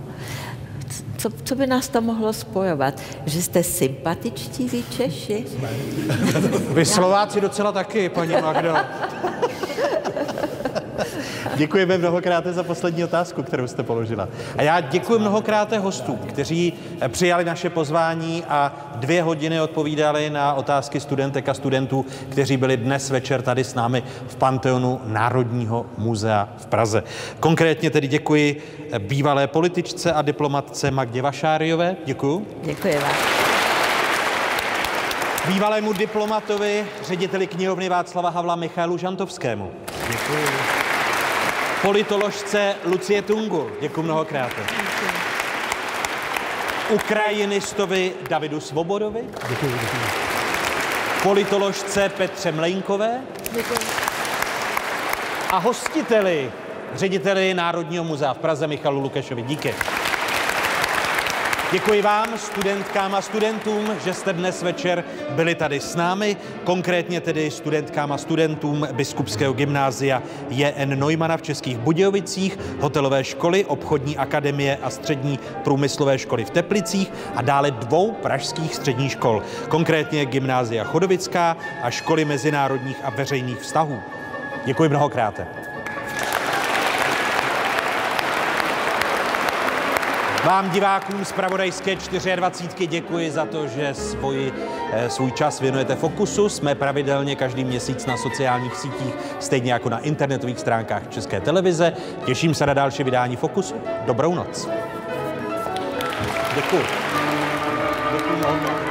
co, co by nás to mohlo spojovat? Že jste sympatičtí vy Češi? Vy Slováci docela taky, paní Magdo. Děkujeme mnohokrát za poslední otázku, kterou jste položila. A já děkuji mnohokrát hostům, kteří eh, přijali naše pozvání a dvě hodiny odpovídali na otázky studentek a studentů, kteří byli dnes večer tady s námi v Panteonu Národního muzea v Praze. Konkrétně tedy děkuji eh, bývalé političce a diplomatce Magdě Vašáriové. Děkuji. Děkuji vám. Bývalému diplomatovi, řediteli knihovny Václava Havla Michalu Žantovskému. Děkuji politoložce Lucie Tungul. Děkuji mnohokrát. Ukrajinistovi Davidu Svobodovi. Děkuji, děkuji. Politoložce Petře Mlejnkové. Děkuji. A hostiteli, řediteli Národního muzea v Praze Michalu Lukešovi. Díky. Děkuji vám, studentkám a studentům, že jste dnes večer byli tady s námi, konkrétně tedy studentkám a studentům Biskupského gymnázia J.N. Neumana v Českých Budějovicích, hotelové školy, obchodní akademie a střední průmyslové školy v Teplicích a dále dvou pražských středních škol, konkrétně Gymnázia Chodovická a školy mezinárodních a veřejných vztahů. Děkuji mnohokrát. Vám divákům z Pravodajské 24 děkuji za to, že svůj, eh, svůj čas věnujete Fokusu. Jsme pravidelně každý měsíc na sociálních sítích, stejně jako na internetových stránkách České televize. Těším se na další vydání Fokusu. Dobrou noc. Děkuji. Děkuji